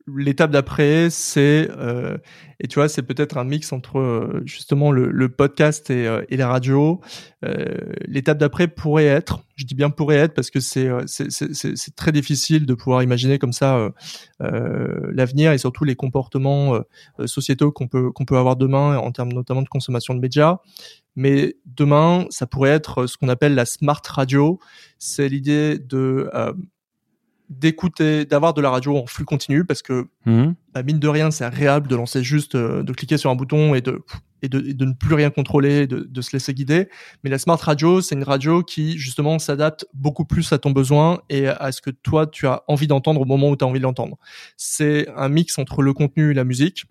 l'étape d'après, c'est euh, et tu vois, c'est peut-être un mix entre euh, justement le, podcast et, euh, et, la radio. Euh, l'étape d'après pourrait être, je dis bien pourrait être parce que c'est c'est très difficile de pouvoir imaginer comme ça l'avenir et surtout les comportements sociétaux qu'on peut qu'on peut avoir demain en termes notamment de consommation de médias. Mais demain, ça pourrait être ce qu'on appelle la smart radio. C'est l'idée de d'écouter, d'avoir de la radio en flux continu parce que mmh. bah, mine de rien, c'est agréable de lancer juste, euh, de cliquer sur un bouton et de et de, de ne plus rien contrôler, de, de, se laisser guider. Mais la smart radio, c'est une radio qui justement s'adapte beaucoup plus à ton besoin et à ce que toi tu as envie d'entendre au moment où tu as envie de l'entendre. C'est un mix entre le contenu et la musique.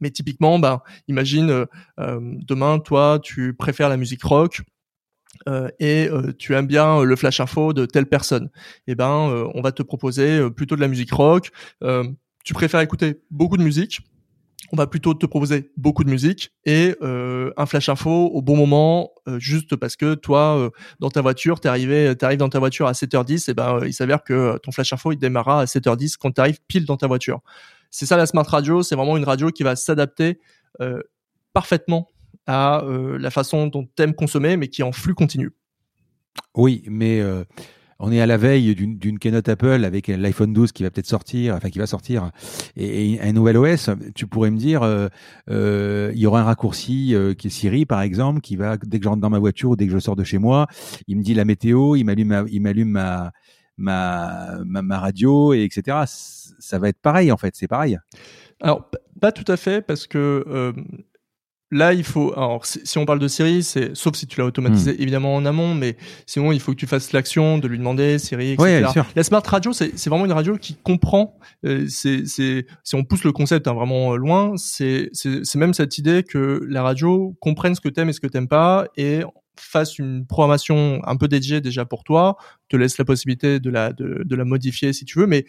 Mais typiquement, bah, imagine demain, toi, tu préfères la musique rock. Et tu aimes bien le flash info de telle personne, eh ben on va te proposer plutôt de la musique rock. tu préfères écouter beaucoup de musique, on va plutôt te proposer beaucoup de musique et euh, un flash info au bon moment, euh, juste parce que toi, euh, dans ta voiture, t'es arrivé, t'arrives dans ta voiture à 7h10, et ben il s'avère que ton flash info il démarrera à 7h10 quand t'arrives pile dans ta voiture. C'est ça la smart radio, c'est vraiment une radio qui va s'adapter parfaitement à la façon dont t'aimes consommer, mais qui est en flux continu. Oui, mais on est à la veille d'une keynote Apple avec l'iPhone 12 qui va peut-être sortir, enfin qui va sortir, et, un nouvel OS. Tu pourrais me dire, euh, euh, il y aura un raccourci euh, qui est Siri par exemple, qui va dès que je rentre dans ma voiture ou dès que je sors de chez moi, il me dit la météo, il m'allume, il m'allume ma, ma, ma, radio, et etc. Ça va être pareil en fait, c'est pareil. Alors pas tout à fait parce que Là, il faut. Alors, si, on parle de Siri, c'est sauf si tu l'as automatisé hmm. évidemment en amont, mais sinon il faut que tu fasses l'action de lui demander Siri, etc. Ouais, bien sûr. La smart radio, c'est vraiment une radio qui comprend. Euh, c'est si on pousse le concept hein, vraiment loin, c'est même cette idée que la radio comprenne ce que t'aimes et ce que t'aimes pas et fasse une programmation un peu dédiée déjà pour toi, te laisse la possibilité de la de, de la modifier si tu veux, mais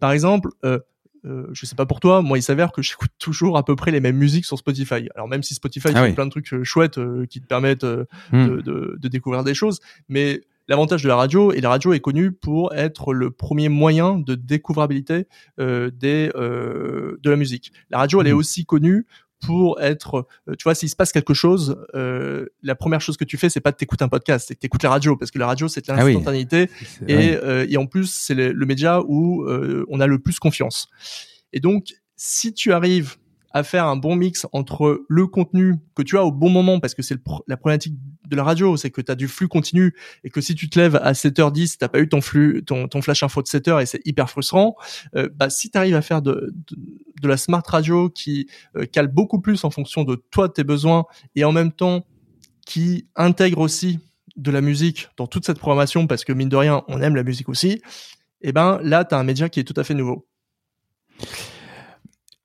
par exemple. Euh, euh, je sais pas pour toi, moi il s'avère que j'écoute toujours à peu près les mêmes musiques sur Spotify. Alors même si Spotify ah fait plein de trucs euh, chouettes euh, qui te permettent hmm. de, de, de, découvrir des choses, mais l'avantage de la radio et la radio est connue pour être le premier moyen de découvrabilité des de la musique. La radio elle est hmm. aussi connue pour être, euh, tu vois, s'il se passe quelque chose, euh, la première chose que tu fais, c'est pas de t'écouter un podcast, c'est que t'écoutes la radio, parce que la radio, c'est ah l'instantanéité, et, euh, et en plus, c'est le, le, média où euh, on a le plus confiance. Et donc, si tu arrives à faire un bon mix entre le contenu que tu as au bon moment, parce que c'est la problématique de la radio, c'est que tu as du flux continu et que si tu te lèves à 7h10, t'as pas eu ton flux, ton, flash info de 7h et c'est hyper frustrant. Euh, bah, si tu arrives à faire de, de, la smart radio qui euh, cale beaucoup plus en fonction de toi, de tes besoins et en même temps qui intègre aussi de la musique dans toute cette programmation parce que mine de rien, on aime la musique aussi, et eh ben là, tu as un média qui est tout à fait nouveau.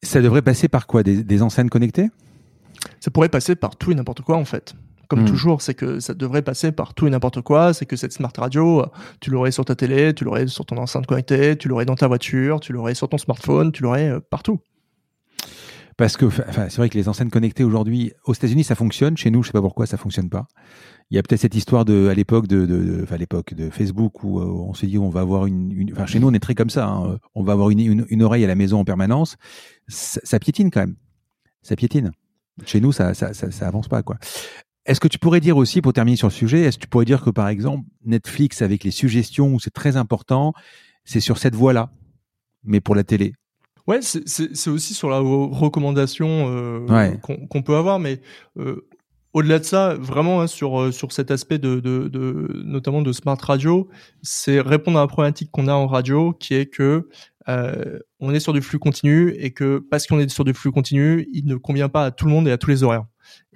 Ça devrait passer par quoi? Des, des enseignes connectées? Ça pourrait passer par tout et n'importe quoi en fait comme hmm. toujours, c'est que ça devrait passer par tout et n'importe quoi. C'est que cette smart radio, tu l'aurais sur ta télé, tu l'aurais sur ton enceinte connectée, tu l'aurais dans ta voiture, tu l'aurais sur ton smartphone, tu l'aurais euh, partout. Parce que enfin, c'est vrai que les enceintes connectées aujourd'hui, aux États-Unis, ça fonctionne. Chez nous, je sais pas pourquoi ça fonctionne pas. Il y a peut-être cette histoire de, à l'époque de, de, l'époque de Facebook où euh, on s'est dit on va avoir une, enfin, chez nous, on est très comme ça. Hein. on va avoir une, une, oreille à la maison en permanence. Ça, ça, piétine quand même. Ça piétine. Chez nous, ça, ça, ça, ça avance pas quoi. Est-ce que tu pourrais dire aussi, pour terminer sur le sujet, est-ce que tu pourrais dire que par exemple Netflix avec les suggestions où c'est très important, c'est sur cette voie-là, mais pour la télé? Ouais, c'est aussi sur la recommandation euh, qu'on peut avoir, mais euh, au-delà de ça, vraiment hein, sur euh, sur cet aspect de, de, de, notamment de smart radio, c'est répondre à la problématique qu'on a en radio, qui est que euh, on est sur du flux continu et que parce qu'on est sur du flux continu, il ne convient pas à tout le monde et à tous les horaires.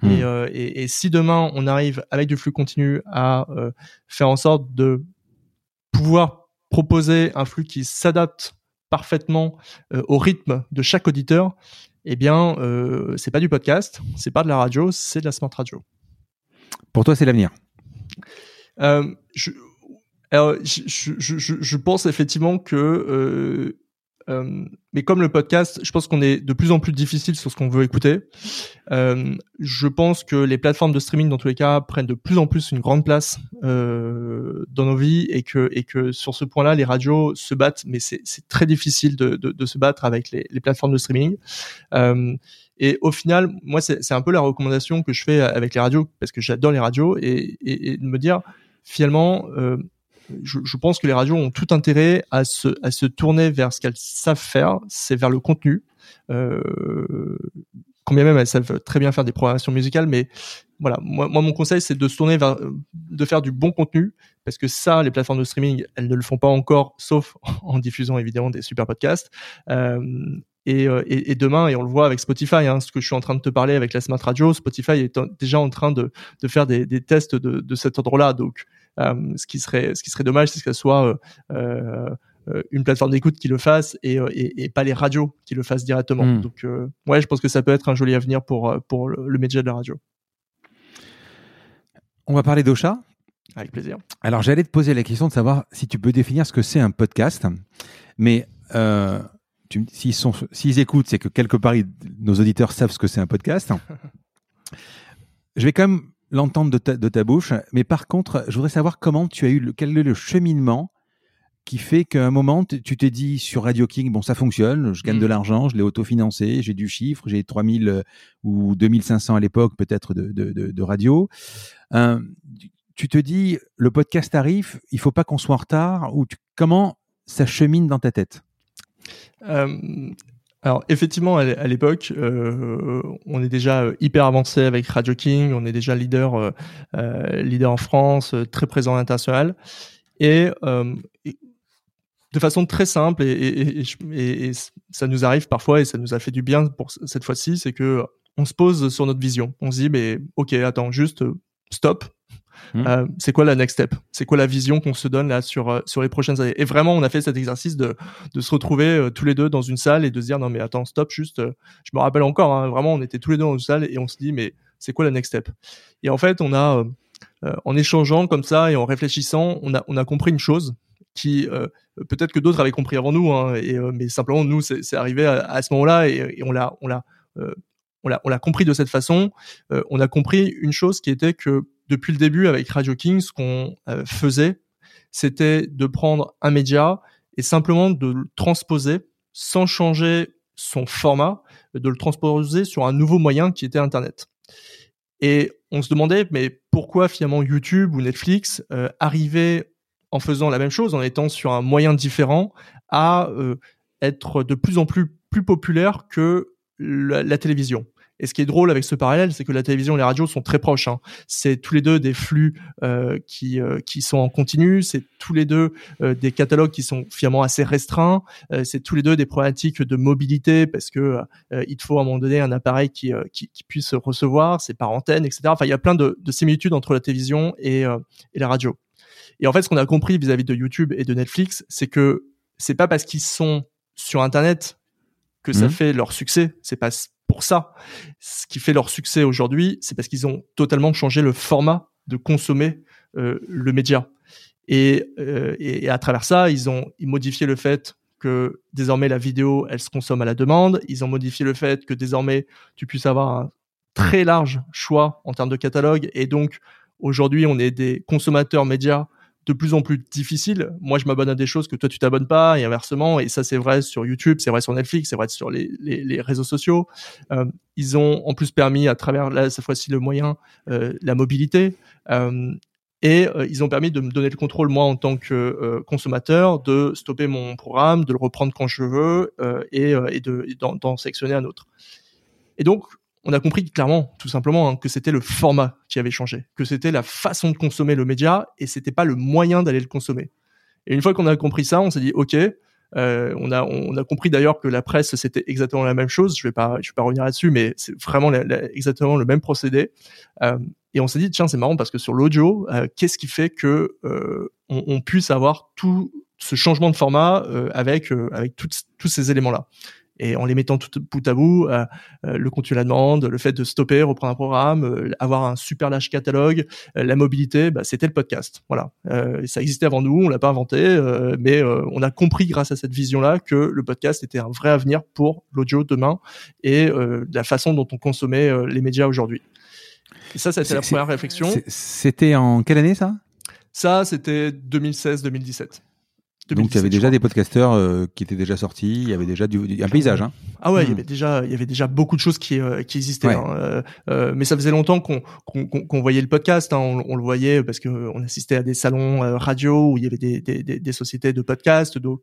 Hmm. Euh, et, et, si demain on arrive avec du flux continu à euh, faire en sorte de pouvoir proposer un flux qui s'adapte parfaitement au rythme de chaque auditeur, eh bien, euh, c'est pas du podcast, c'est pas de la radio, c'est de la smart radio. Pour toi, c'est l'avenir. je, alors, je, je, je, je, pense effectivement que euh, mais comme le podcast, je pense qu'on est de plus en plus difficile sur ce qu'on veut écouter. Euh, je pense que les plateformes de streaming, dans tous les cas, prennent de plus en plus une grande place euh, dans nos vies et que et que sur ce point-là, les radios se battent, mais c'est très difficile de, se battre avec les, plateformes de streaming. Et au final, moi, c'est un peu la recommandation que je fais avec les radios parce que j'adore les radios et de me dire finalement. Euh, je, pense que les radios ont tout intérêt à se, à se tourner vers ce qu'elles savent faire, c'est vers le contenu. Euh, combien même elles savent très bien faire des programmations musicales, mais voilà, moi, mon conseil c'est de se tourner vers, de faire du bon contenu, parce que ça, les plateformes de streaming, elles ne le font pas encore, sauf en diffusant évidemment des super podcasts. Euh, et, euh, et, demain, et on le voit avec Spotify, hein, ce que je suis en train de te parler avec la Smart Radio, Spotify est déjà en train de, de faire des, des tests de, de cet ordre-là. Donc, euh, ce qui serait, ce qui serait dommage, c'est que ça soit euh, une plateforme d'écoute qui le fasse et, et, pas les radios qui le fassent directement. Hmm. Donc, ouais, je pense que ça peut être un joli avenir pour, pour le, média de la radio. On va parler d'Ocha. Avec plaisir. Alors, j'allais te poser la question de savoir si tu peux définir ce que c'est un podcast. Mais s'ils sont, s'ils écoutent, c'est que quelque part, nos auditeurs savent ce que c'est un podcast. je vais quand même l'entendre de ta, de ta, bouche, mais par contre, je voudrais savoir comment tu as eu, le, quel est le cheminement qui fait qu'à un moment, tu t'es dit sur Radio King, bon, ça fonctionne, je gagne de mm. l'argent, je l'ai autofinancé, j'ai du chiffre, j'ai 3000 euh, ou 2500 à l'époque peut-être de, de, de, radio. Euh, tu te dis, le podcast arrive, il faut pas qu'on soit en retard, ou comment ça chemine dans ta tête? Euh, alors effectivement, à l'époque, euh, on est déjà euh, hyper avancé avec Radio King, on est déjà leader, euh, leader en France, très présent à l'international, et, de façon très simple, et, et, et, ça nous arrive parfois, et ça nous a fait du bien pour cette fois-ci, c'est que on se pose sur notre vision. On se dit, mais ok, attends, juste stop, Hmm. Euh, c'est quoi la next step? C'est quoi la vision qu'on se donne là sur euh, sur les prochaines années? Et vraiment, on a fait cet exercice de de se retrouver euh, tous les deux dans une salle et de se dire non mais attends stop juste. je me rappelle encore, hein, vraiment, on était tous les deux dans une salle et on se dit mais c'est quoi la next step? Et en fait, on a en échangeant comme ça et en réfléchissant, on a on a compris une chose qui peut-être que d'autres avaient compris avant nous, hein, et, mais simplement nous c'est arrivé à, ce moment-là et, on l'a on l'a on l'a compris de cette façon. on a compris une chose qui était que depuis le début avec Radio King, ce qu'on euh, faisait, c'était de prendre un média et simplement de le transposer sans changer son format, de le transposer sur un nouveau moyen qui était Internet. Et on se demandait, mais pourquoi finalement YouTube ou Netflix euh, arrivait en faisant la même chose, en étant sur un moyen différent, à euh, être de plus en plus plus populaire que la télévision. Et ce qui est drôle avec ce parallèle, c'est que la télévision et les radios sont très proches. Hein. C'est tous les deux des flux euh, qui euh, qui sont en continu. C'est tous les deux euh, des catalogues qui sont finalement assez restreints. C'est tous les deux des problématiques de mobilité parce que il faut à un moment donné un appareil qui, qui, qui puisse recevoir, c'est par antenne, etc. Enfin, il y a plein de, de similitudes entre la télévision et, et la radio. Et en fait, ce qu'on a compris vis-à-vis -vis de YouTube et de Netflix, c'est que c'est pas parce qu'ils sont sur Internet que ça mmh. fait leur succès. C'est pas ça. Ce qui fait leur succès aujourd'hui, c'est parce qu'ils ont totalement changé le format de consommer euh, le média. Euh, et, à travers ça, ils ont modifié le fait que désormais la vidéo, elle se consomme à la demande. Ils ont modifié le fait que désormais tu puisses avoir un très large choix en termes de catalogue. Et donc aujourd'hui, on est des consommateurs médias de plus en plus difficile. Moi, je m'abonne à des choses que toi, tu t'abonnes pas, et inversement. Et ça, c'est vrai sur YouTube, c'est vrai sur Netflix, c'est vrai sur les, réseaux sociaux. Euh, ils ont en plus permis, à travers là, cette fois-ci le moyen, euh, la mobilité. Euh, et ils ont permis de me donner le contrôle, moi, en tant que consommateur, de stopper mon programme, de le reprendre quand je veux et, et de d'en sélectionner un autre. Et donc, on a compris clairement, tout simplement, hein, que c'était le format qui avait changé, que c'était la façon de consommer le média et c'était pas le moyen d'aller le consommer. Et une fois qu'on a compris ça, on s'est dit ok. Euh, on a on a compris d'ailleurs que la presse c'était exactement la même chose. Je vais pas je vais pas revenir là-dessus, mais c'est vraiment exactement le même procédé. Euh, et on s'est dit tiens c'est marrant parce que sur l'audio, euh, qu'est-ce qui fait que on, puisse avoir tout ce changement de format avec avec tous ces éléments là et en les mettant tout bout à bout, euh, euh, le contenu à la demande, le fait de stopper, reprendre un programme, euh, avoir un super large catalogue, la mobilité, bah, c'était le podcast. Voilà, ça existait avant nous, on l'a pas inventé, mais on a compris grâce à cette vision-là que le podcast était un vrai avenir pour l'audio demain et la façon dont on consommait les médias aujourd'hui. Et ça, c'était la première réflexion. C'était en quelle année ça? Ça, c'était 2016-2017. Donc il y avait déjà des podcasteurs euh, qui étaient déjà sortis, il y avait déjà du, un paysage. Hein. Ah ouais, il y hmm. avait déjà il y avait déjà beaucoup de choses qui euh, qui existaient. Hein. Euh, euh, mais ça faisait longtemps qu'on qu'on qu'on voyait le podcast. Hein. On, on, le voyait parce que on assistait à des salons radio où il y avait des, des, des, des sociétés de podcast. Donc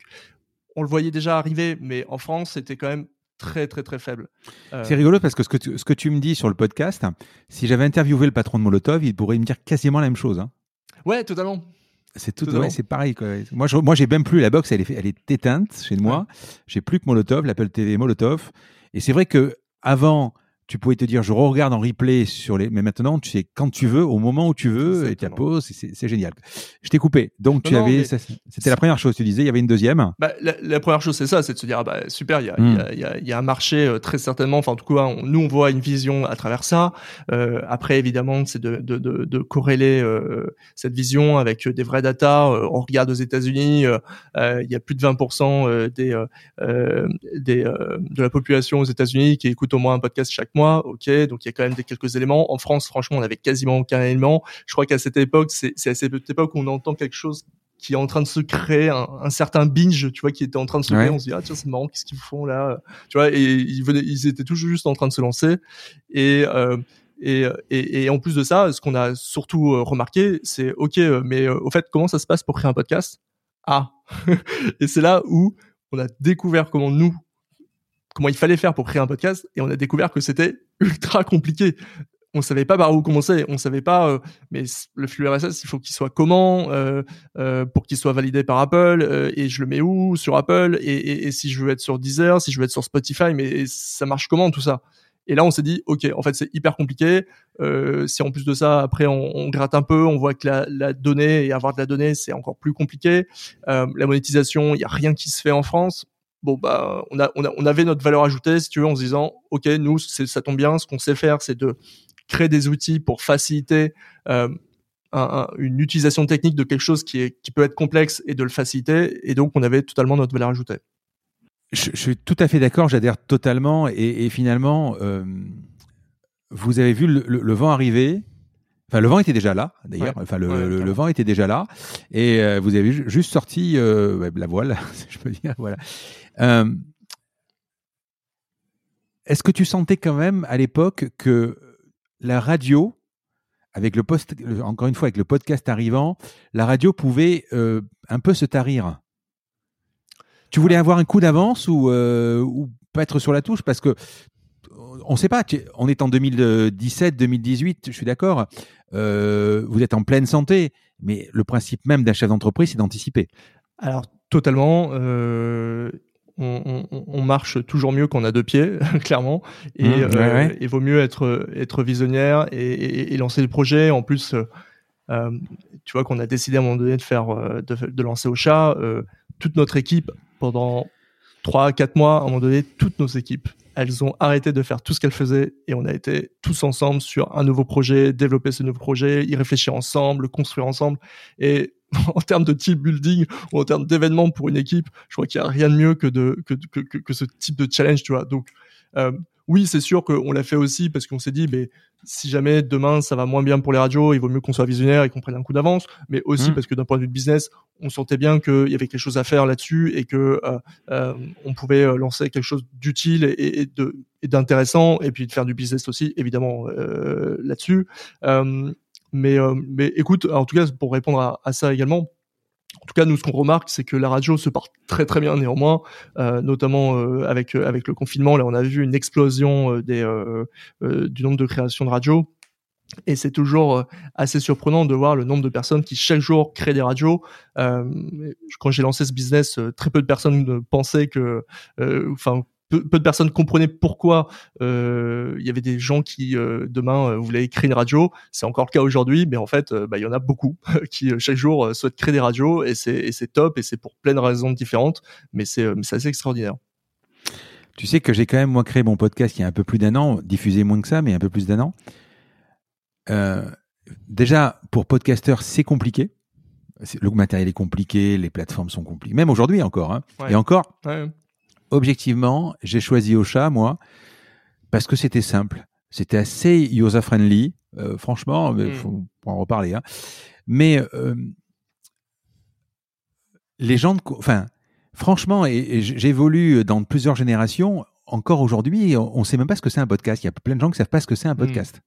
on le voyait déjà arriver, mais en France c'était quand même très très très faible. C'est rigolo parce que ce que tu, ce que tu me dis sur le podcast, si j'avais interviewé le patron de Molotov, il pourrait me dire quasiment la même chose. Hein. Ouais, totalement. C'est tout, ouais, c'est pareil. Quoi. Moi, je, moi, j'ai même plus la box. Elle est, elle est éteinte chez moi. J'ai plus que Molotov, l'Apple TV Molotov. Et c'est vrai que avant, tu pouvais te dire je regarde en replay sur les mais maintenant tu sais quand tu veux au moment où tu veux et tu pause c'est génial. Je t'ai coupé. Donc tu avais c'était la première chose tu disais il y avait une deuxième. Bah, la, première chose c'est ça c'est de se dire ah bah super il y a, hmm. y, a, y a, un marché euh, très certainement enfin en tout cas nous on voit une vision à travers ça. Euh, après évidemment c'est de, de, de, de, corréler euh, cette vision avec des vrais data. On regarde aux États-Unis il y a plus de 20% des, des de la population aux États-Unis qui écoute au moins un podcast chaque mois, ok, donc il y a quand même des quelques éléments. En France, franchement, on avait quasiment aucun élément. Je crois qu'à cette époque, c'est à cette époque où on entend quelque chose qui est en train de se créer un, certain binge, tu vois, qui était en train de se créer. On se dit ah tiens c'est marrant, qu'est-ce qu'ils font là, tu vois, et ils venaient, ils étaient toujours juste en train de se lancer. Et euh, et, et, et, en plus de ça, ce qu'on a surtout euh, remarqué, c'est ok, mais euh, au fait, comment ça se passe pour créer un podcast? Ah, et c'est là où on a découvert comment nous, comment il fallait faire pour créer un podcast et on a découvert que c'était ultra compliqué. On savait pas par où commencer, on savait pas. Euh, mais le flux RSS, il faut qu'il soit comment euh, euh, pour qu'il soit validé par Apple et je le mets où sur Apple et, et, si je veux être sur Deezer, si je veux être sur Spotify, mais ça marche comment tout ça? Et là, on s'est dit, ok, en fait, c'est hyper compliqué. Euh, si en plus de ça, après, on, on, gratte un peu, on voit que la, la, donnée et avoir de la donnée, c'est encore plus compliqué. Euh, la monétisation, il y a rien qui se fait en France bon bah on a, on avait notre valeur ajoutée si tu veux en se disant ok nous ça tombe bien ce qu'on sait faire c'est de créer des outils pour faciliter euh, une utilisation technique de quelque chose qui est qui peut être complexe et de le faciliter et donc on avait totalement notre valeur ajoutée je, suis tout à fait d'accord j'adhère totalement et, finalement euh, vous avez vu le, vent arriver Enfin, le vent était déjà là, d'ailleurs. enfin, le, vent était déjà là, et euh, vous avez juste sorti la voile, si je peux dire. Voilà. Euh, est-ce que tu sentais quand même à l'époque que la radio, avec le post, encore une fois avec le podcast arrivant, la radio pouvait euh, un peu se tarir? Tu voulais avoir un coup d'avance ou, euh, pas être sur la touche? Parce que on ne sait pas. On est en 2017, 2018, je suis d'accord. vous êtes en pleine santé, mais le principe même d'un chef d'entreprise, c'est d'anticiper. Alors totalement on, marche toujours mieux qu'on a deux pieds, clairement. Et, mmh, euh, il vaut mieux être, être visionnaire et, lancer le projet. En plus, euh, euh, tu vois qu'on a décidé à un moment donné de faire, de, lancer au chat. toute notre équipe, pendant trois, quatre mois, à un moment donné, toutes nos équipes, elles ont arrêté de faire tout ce qu'elles faisaient et on a été tous ensemble sur un nouveau projet, développer ce nouveau projet, y réfléchir ensemble, construire ensemble. Et en termes de team building ou en termes d'événements pour une équipe, je crois qu'il n'y a rien de mieux que, que, ce type de challenge, tu vois. Euh, oui, c'est sûr qu'on l'a fait aussi parce qu'on s'est dit, mais si jamais demain ça va moins bien pour les radios, il vaut mieux qu'on soit visionnaire et qu'on prenne un coup d'avance. Mais aussi mmh. parce que d'un point de vue de business, on sentait bien qu'il y avait quelque chose à faire là-dessus et que euh, euh, on pouvait euh, lancer quelque chose d'utile et, et, de d'intéressant et puis de faire du business aussi évidemment euh, là-dessus. Euh, mais, euh, mais écoute, en tout cas, pour répondre à, ça également, en tout cas, nous, ce qu'on remarque, c'est que la radio se porte très très bien néanmoins, euh, notamment euh, avec avec le confinement. Là, on a vu une explosion des du nombre de créations de radio. Et c'est toujours assez surprenant de voir le nombre de personnes qui chaque jour créent des radios. quand j'ai lancé ce business, très peu de personnes pensaient que, enfin, peu, de personnes comprenaient pourquoi euh, il y avait des gens qui euh, demain euh, voulaient créer une radio. C'est encore le cas aujourd'hui, mais en fait, bah, il y en a beaucoup qui chaque jour souhaitent créer des radios et c'est top et c'est pour plein de raisons différentes, mais c'est assez extraordinaire. Tu sais que j'ai quand même moi créé mon podcast il y a un peu plus d'un an, diffusé moins que ça, mais un peu plus d'un an. déjà pour podcasteurs c'est compliqué. Le matériel est compliqué, les plateformes sont compliquées, même aujourd'hui encore. Hein. Et encore, ouais objectivement, j'ai choisi Ocha, moi, parce que c'était simple. C'était assez user-friendly. Euh, franchement, il hmm. faut, en reparler. Hein. Mais euh, les gens, enfin, franchement, et, j'évolue dans plusieurs générations. Encore aujourd'hui, on ne sait même pas ce que c'est un podcast. Il y a plein de gens qui ne savent pas ce que c'est un hmm. podcast.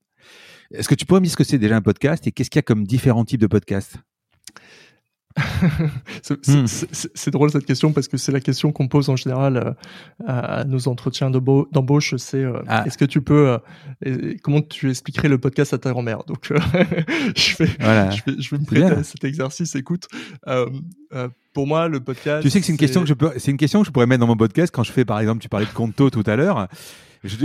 Est-ce que tu pourrais me dire ce que c'est déjà un podcast et qu'est-ce qu'il y a comme différents types de podcasts? C'est drôle cette question parce que c'est la question qu'on pose en général euh, à, nos entretiens d'embauche. C'est euh, ah. est-ce que tu peux, euh, comment tu expliquerais le podcast à ta grand-mère? Donc je, vais, je, vais, je vais me prêter à cet exercice. Écoute, pour moi, le podcast. Tu sais que c'est une question que je peux, c'est une question que je pourrais mettre dans mon podcast quand je fais, par exemple, tu parlais de Conto tout à l'heure.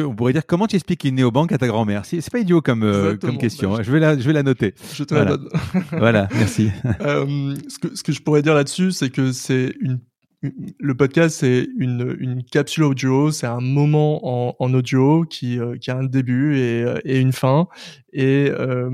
On pourrait dire comment tu expliques une néobanque à ta grand-mère? C'est pas idiot comme, euh, comme question. Bah, je... vais la, je vais la noter. Je te voilà. la donne. voilà, merci. Euh, ce, que, ce que je pourrais dire là-dessus, c'est que c'est une le podcast, c'est une, une capsule audio, c'est un moment en, en audio qui, euh, qui a un début et, et une fin. Et, euh,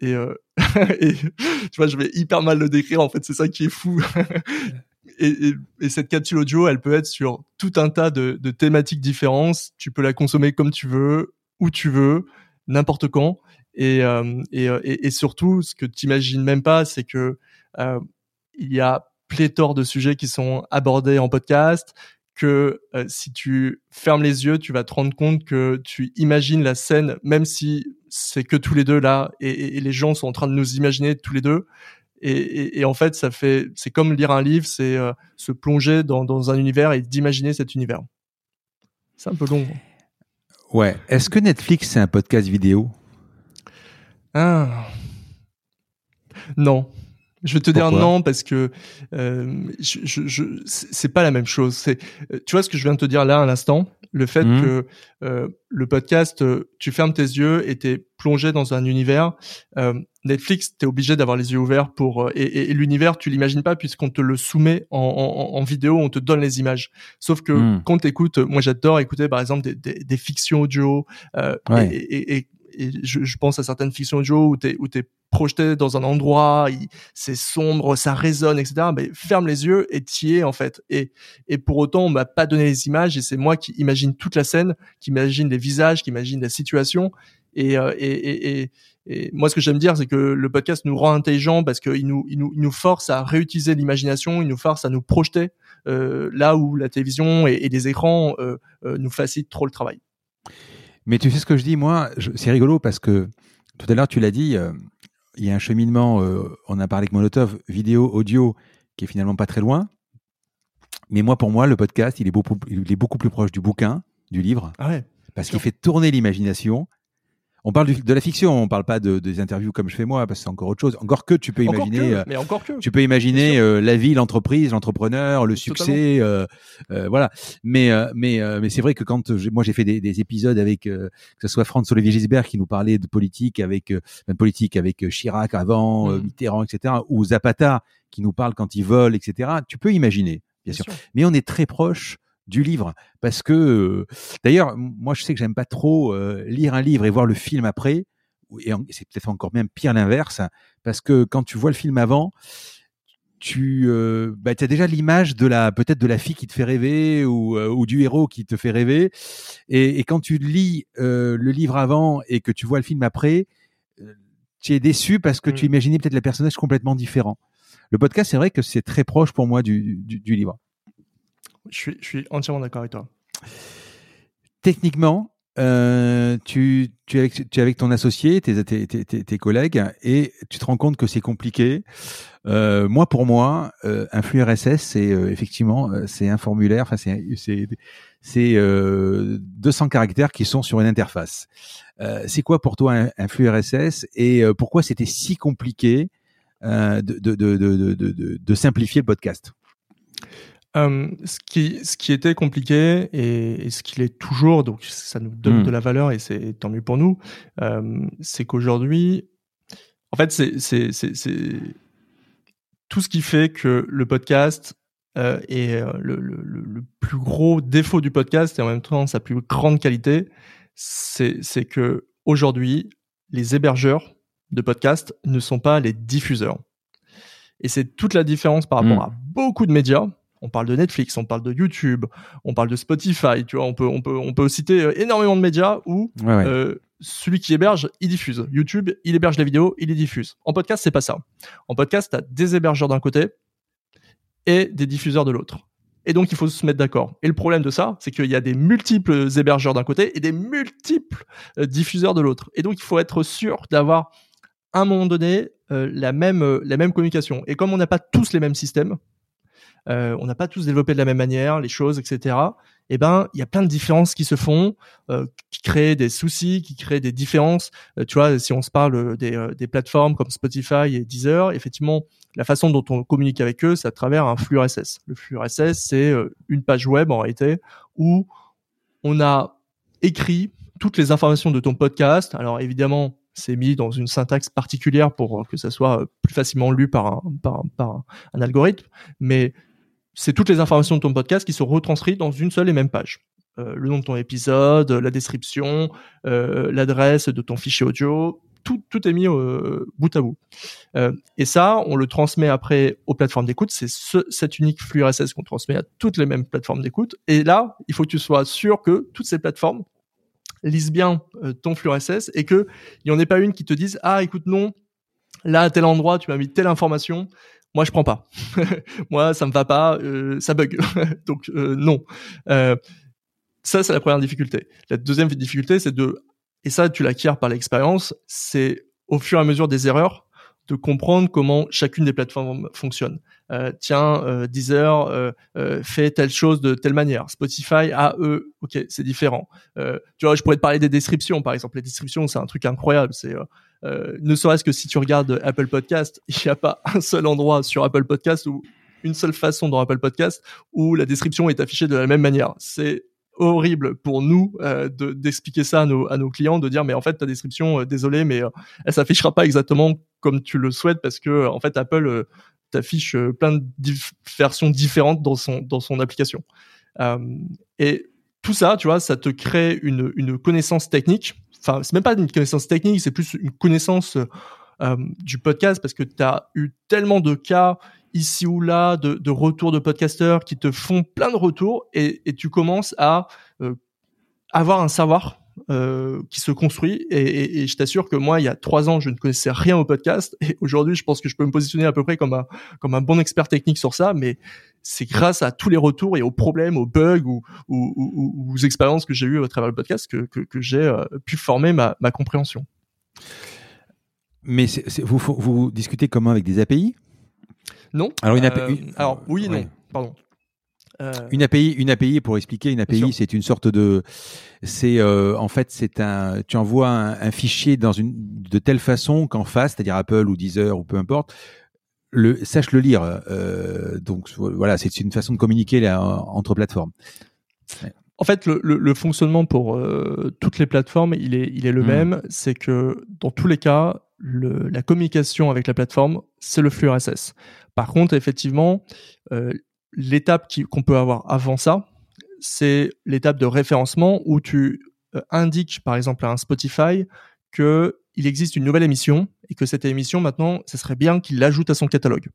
et, et, tu vois, je vais hyper mal le décrire, en fait, c'est ça qui est fou. et, et, cette capsule audio, elle peut être sur tout un tas de, thématiques différentes. Tu peux la consommer comme tu veux, où tu veux, n'importe quand. Et, euh, et, surtout, ce que tu imagines même pas, c'est que euh, il y a pléthore de sujets qui sont abordés en podcast. Que euh, si tu fermes les yeux, tu vas te rendre compte que tu imagines la scène, même si c'est que tous les deux là, et, les gens sont en train de nous imaginer tous les deux. Et, et, et, en fait, ça fait, c'est comme lire un livre, c'est euh, se plonger dans, dans, un univers et d'imaginer cet univers. C'est un peu long. Ouais. Est-ce que Netflix c'est un podcast vidéo? Ah. Non. Je vais te dire non parce que euh, je, je, je c'est pas la même chose. C'est, tu vois ce que je viens de te dire là à l'instant, le fait mmh. que euh, le podcast, euh, tu fermes tes yeux et t'es plongé dans un univers. Euh, Netflix, t'es obligé d'avoir les yeux ouverts pour euh, et, et, l'univers, tu l'imagines pas puisqu'on te le soumet en, en, en, vidéo, on te donne les images. Sauf que mmh. quand t'écoutes, moi j'adore écouter par exemple des, des, des fictions audio ouais. et, et, je, pense à certaines fictions audio où t'es où t'es projeté dans un endroit, c'est sombre, ça résonne, etc. Mais ferme les yeux et t'y es en fait. Et pour autant, on m'a pas donné les images et c'est moi qui imagine toute la scène, qui imagine les visages, qui imagine la situation. Et, euh, moi, ce que j'aime dire, c'est que le podcast nous rend intelligents parce qu'il nous, force à réutiliser l'imagination, il nous force à nous projeter euh, là où la télévision et, les écrans euh, nous facilitent trop le travail. Mais tu sais ce que je dis, moi, c'est rigolo parce que tout à l'heure, tu l'as dit, euh, il y a un cheminement, euh, on a parlé avec Molotov, vidéo, audio, qui est finalement pas très loin. Mais moi, pour moi, le podcast, il est beaucoup, il est beaucoup plus proche du bouquin, du livre. Ah ouais. Parce qu'il fait tourner l'imagination on parle de la fiction, on parle pas de, des interviews comme je fais moi, parce que c'est encore autre chose. Encore que tu peux imaginer, euh, mais encore que. tu peux imaginer euh, la vie, l'entreprise, l'entrepreneur, le succès, euh, euh, voilà. Mais mais mais c'est vrai que quand moi j'ai fait des, des, épisodes avec que ce soit Franz Olivier Gisbert qui nous parlait de politique avec même politique avec Chirac avant, mm. Mitterrand, etc. ou Zapata qui nous parle quand il vole, etc. Tu peux imaginer, bien, bien sûr. sûr. Mais on est très proche du livre. Parce que d'ailleurs moi je sais que j'aime pas trop euh, lire un livre et voir le film après et c'est peut-être encore même pire l'inverse parce que quand tu vois le film avant tu euh, bah, as déjà l'image de la peut-être de la fille qui te fait rêver ou, euh, ou du héros qui te fait rêver et, et quand tu lis euh, le livre avant et que tu vois le film après tu es déçu parce que mmh. tu imaginais peut-être le personnage complètement différent. Le podcast c'est vrai que c'est très proche pour moi du, du, du livre je suis, entièrement d'accord avec toi. Techniquement, euh, tu, es avec, ton associé, tes, collègues, et tu te rends compte que c'est compliqué. Euh, moi, pour moi, euh, un flux RSS, c'est effectivement, c'est un formulaire. Enfin, c'est c'est 200 caractères qui sont sur une interface. c'est quoi pour toi un, flux RSS et pourquoi c'était si compliqué de simplifier le podcast? Euh, ce, qui, ce qui était compliqué et, et ce qu'il est toujours, donc ça nous donne mmh. de la valeur et c'est tant mieux pour nous, euh, c'est qu'aujourd'hui, en fait, c'est tout ce qui fait que le podcast euh, est le, le, le, plus gros défaut du podcast et en même temps sa plus grande qualité, c'est que aujourd'hui, les hébergeurs de podcasts ne sont pas les diffuseurs. Et c'est toute la différence par rapport mmh. à beaucoup de médias on parle de Netflix, on parle de YouTube, on parle de Spotify, tu vois, on peut, on peut, on peut citer euh, énormément de médias où ouais, ouais. Euh, celui qui héberge, il diffuse. YouTube, il héberge les vidéos, il les diffuse. En podcast, c'est pas ça. En podcast, tu as des hébergeurs d'un côté et des diffuseurs de l'autre. Et donc, il faut se mettre d'accord. Et le problème de ça, c'est qu'il y a des multiples hébergeurs d'un côté et des multiples euh, diffuseurs de l'autre. Et donc, il faut être sûr d'avoir, à un moment donné, euh, la, même, la même communication. Et comme on n'a pas tous les mêmes systèmes, euh, on n'a pas tous développé de la même manière les choses, etc. Eh ben, il y a plein de différences qui se font, euh, qui créent des soucis, qui créent des différences. Euh, tu vois, si on se parle des, euh, des, plateformes comme Spotify et Deezer, effectivement, la façon dont on communique avec eux, c'est à travers un flux RSS. Le flux RSS, c'est euh, une page web en réalité où on a écrit toutes les informations de ton podcast. Alors évidemment, c'est mis dans une syntaxe particulière pour que ça soit plus facilement lu par un, par, par un algorithme, mais c'est toutes les informations de ton podcast qui sont retranscrites dans une seule et même page. Euh, le nom de ton épisode, la description, euh, l'adresse de ton fichier audio, tout, tout est mis euh, bout à bout. Euh, et ça, on le transmet après aux plateformes d'écoute. C'est ce, cet unique flux RSS qu'on transmet à toutes les mêmes plateformes d'écoute. Et là, il faut que tu sois sûr que toutes ces plateformes lisent bien euh, ton flux RSS et qu'il n'y en ait pas une qui te dise ah écoute non là à tel endroit tu m'as mis telle information moi je prends pas moi ça me va pas euh, ça bug donc euh, non ça c'est la première difficulté la deuxième difficulté c'est de et ça tu l'acquiers par l'expérience c'est au fur et à mesure des erreurs de comprendre comment chacune des plateformes fonctionne. Euh, tiens, euh, Deezer euh, euh, fait telle chose de telle manière. Spotify, ah eux, ok, c'est différent. Euh, tu vois, je pourrais te parler des descriptions, par exemple. Les descriptions, c'est un truc incroyable. C'est ne serait-ce que si tu regardes Apple Podcast, il n'y a pas un seul endroit sur Apple Podcast ou une seule façon dans Apple Podcast où la description est affichée de la même manière. C'est horrible pour nous euh, d'expliquer ça à nos, clients, de dire mais en fait ta description, euh, désolé, mais euh, elle s'affichera pas exactement comme tu le souhaites parce que en fait Apple euh, t'affiche plein de versions différentes dans son dans son application. et tout ça, tu vois, ça te crée une, une connaissance technique. Enfin, c'est même pas une connaissance technique, c'est plus une connaissance du podcast parce que tu as eu tellement de cas ici ou là de, retours de podcasteurs qui te font plein de retours et, et tu commences à euh, avoir un savoir euh, qui se construit et, et, je t'assure que moi il y a trois ans je ne connaissais rien au podcast et aujourd'hui je pense que je peux me positionner à peu près comme un comme un bon expert technique sur ça mais c'est grâce à tous les retours et aux problèmes aux bugs ou, ou, ou, aux expériences que j'ai eues à travers le podcast que, que, que j'ai euh, pu former ma, ma compréhension mais vous, vous discutez comment avec des API non. Alors, une API, euh, alors oui et non. Pardon. Euh... Une API, une API pour expliquer, une API, c'est une sorte de, c'est euh, en fait c'est un, tu envoies un, fichier dans une de telle façon qu'en face, c'est-à-dire Apple ou Deezer ou peu importe, le sache le lire. Euh, donc voilà, c'est une façon de communiquer là, entre plateformes. En fait, le, le, le fonctionnement pour toutes les plateformes, il est, il est le mmh. même. C'est que dans tous les cas, le, la communication avec la plateforme, c'est le flux RSS. Par contre, effectivement, euh, l'étape qu'on peut avoir avant ça, c'est l'étape de référencement où tu euh, indiques, par exemple, à un Spotify que il existe une nouvelle émission et que cette émission maintenant, ce serait bien qu'il l'ajoute à son catalogue.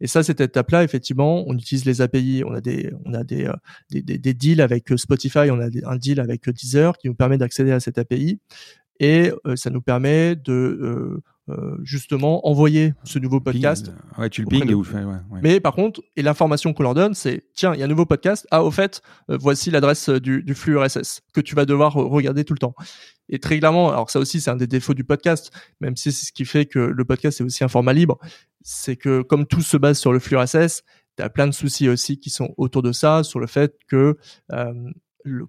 Et ça, cette étape-là, effectivement, on utilise les API, on a des, on a des, euh, des, des, deals avec Spotify, on a un deal avec Deezer qui nous permet d'accéder à cette API et euh, ça nous permet de euh, euh, justement envoyer ce nouveau podcast. ouais, tu le ping ouais, ouais. Mais par contre, et l'information qu'on leur donne, c'est tiens, il y a un nouveau podcast. Ah, au fait, voici l'adresse du, du, flux RSS que tu vas devoir regarder tout le temps. Et très clairement, alors ça aussi, c'est un des défauts du podcast, même si c'est ce qui fait que le podcast est aussi un format libre, c'est que comme tout se base sur le flux RSS, tu as plein de soucis aussi qui sont autour de ça, sur le fait que euh,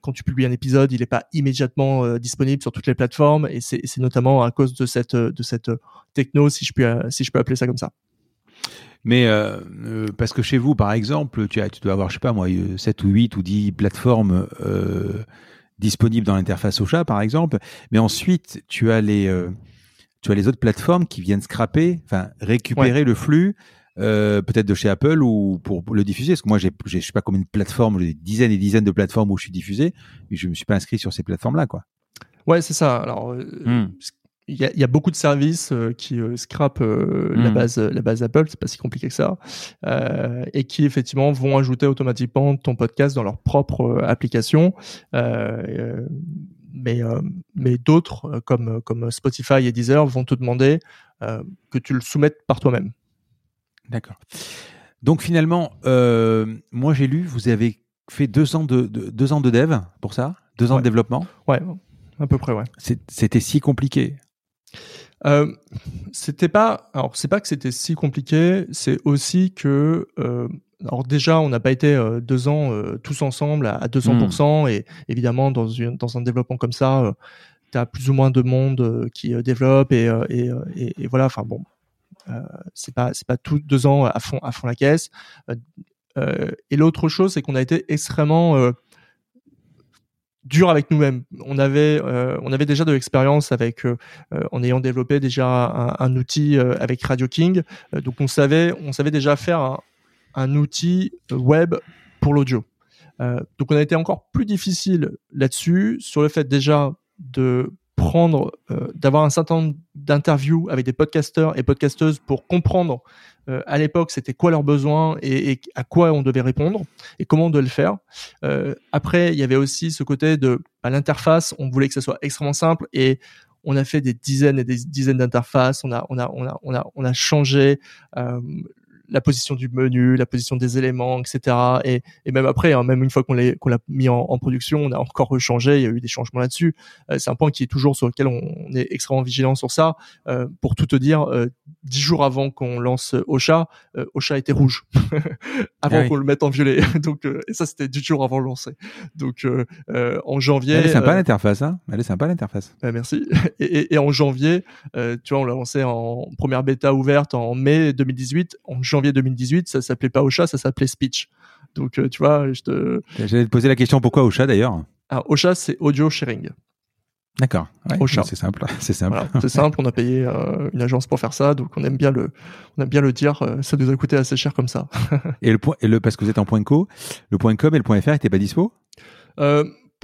quand tu publies un épisode, il n'est pas immédiatement euh, disponible sur toutes les plateformes et c'est notamment à cause de cette de cette techno, si je puis si je peux appeler ça comme ça. Mais euh, euh parce que chez vous, par exemple, tu, as, tu dois avoir, je sais pas moi, 7 ou 8 ou 10 plateformes euh, disponibles dans l'interface Ocha, par exemple. Mais ensuite, tu as les, euh, tu as les autres plateformes qui viennent scraper, enfin récupérer ouais. le flux euh, peut-être de chez Apple ou pour, le diffuser Parce que moi, j'ai, je sais pas combien de plateformes, des dizaines et dizaines de plateformes où je suis diffusé, mais je me suis pas inscrit sur ces plateformes-là, quoi. Ouais, c'est ça. Alors, euh, hmm. il y, a, y, a, beaucoup de services euh, qui euh, scrapent euh, mmh. la base la base Apple, c'est pas si compliqué que ça, euh, et qui effectivement vont ajouter automatiquement ton podcast dans leur propre application. mais mais d'autres comme comme Spotify et Deezer vont te demander que tu le soumettes par toi-même. D'accord. Donc finalement, euh, moi j'ai lu, vous avez fait deux ans de, de, deux ans de dev pour ça, deux ans ouais. de développement? Ouais, à peu près, ouais. C'était si compliqué? Euh, c'était pas. Alors c'est pas que c'était si compliqué, c'est aussi que. Euh, alors déjà, on n'a pas été euh, deux ans tous ensemble à, à 200%, mmh. et évidemment dans, une, dans un développement comme ça, tu as plus ou moins de monde qui développe et, et, et, et voilà. Enfin bon, c'est pas c'est pas tout deux ans à fond à fond la caisse. Euh, euh, et l'autre chose, c'est qu'on a été extrêmement dur avec nous-mêmes. On avait, euh, on avait déjà de l'expérience avec, euh, en ayant développé déjà un, un outil avec Radio King. donc on savait, on savait déjà faire un, un outil web pour l'audio. donc on a été encore plus difficile là-dessus sur le fait déjà de prendre, euh, d'avoir un certain nombre d'interviews avec des podcasteurs et podcasteuses pour comprendre euh, à l'époque c'était quoi leurs besoins et, à quoi on devait répondre et comment on devait le faire. Euh, après, il y avait aussi ce côté de à l'interface, on voulait que ça soit extrêmement simple et on a fait des dizaines et des dizaines d'interfaces, on a, on a, on a, on a, on a changé la position du menu, la position des éléments, etc. Et, et même après, hein, même une fois qu'on l'a mis en, en, production, on a encore rechangé. Il y a eu des changements là-dessus. Euh, c'est un point qui est toujours sur lequel on, est extrêmement vigilant sur ça. Euh, pour tout te dire, euh, dix jours avant qu'on lance Ocha, Ocha était rouge avant ah qu'on le mette en violet. Donc et ça c'était dix jours avant le lancer. Donc en janvier. Elle est sympa l'interface, hein Elle est sympa l'interface. merci. Et, et, et, en janvier, tu vois, on l'a lancé en première bêta ouverte en mai 2018. En janvier janvier 2018, ça s'appelait pas Ocha, ça s'appelait Speech. Donc, euh, tu vois, je te. J'allais te poser la question pourquoi Ocha d'ailleurs? Ah, Ocha, c'est audio sharing. D'accord. Ocha. C'est simple. C'est simple. c'est simple. On a payé euh, une agence pour faire ça, donc on aime bien le, on aime bien le dire. Euh, ça nous a coûté assez cher comme ça. et le point, et le parce que vous êtes en point co, le point com et le point fr n'étaient pas dispo?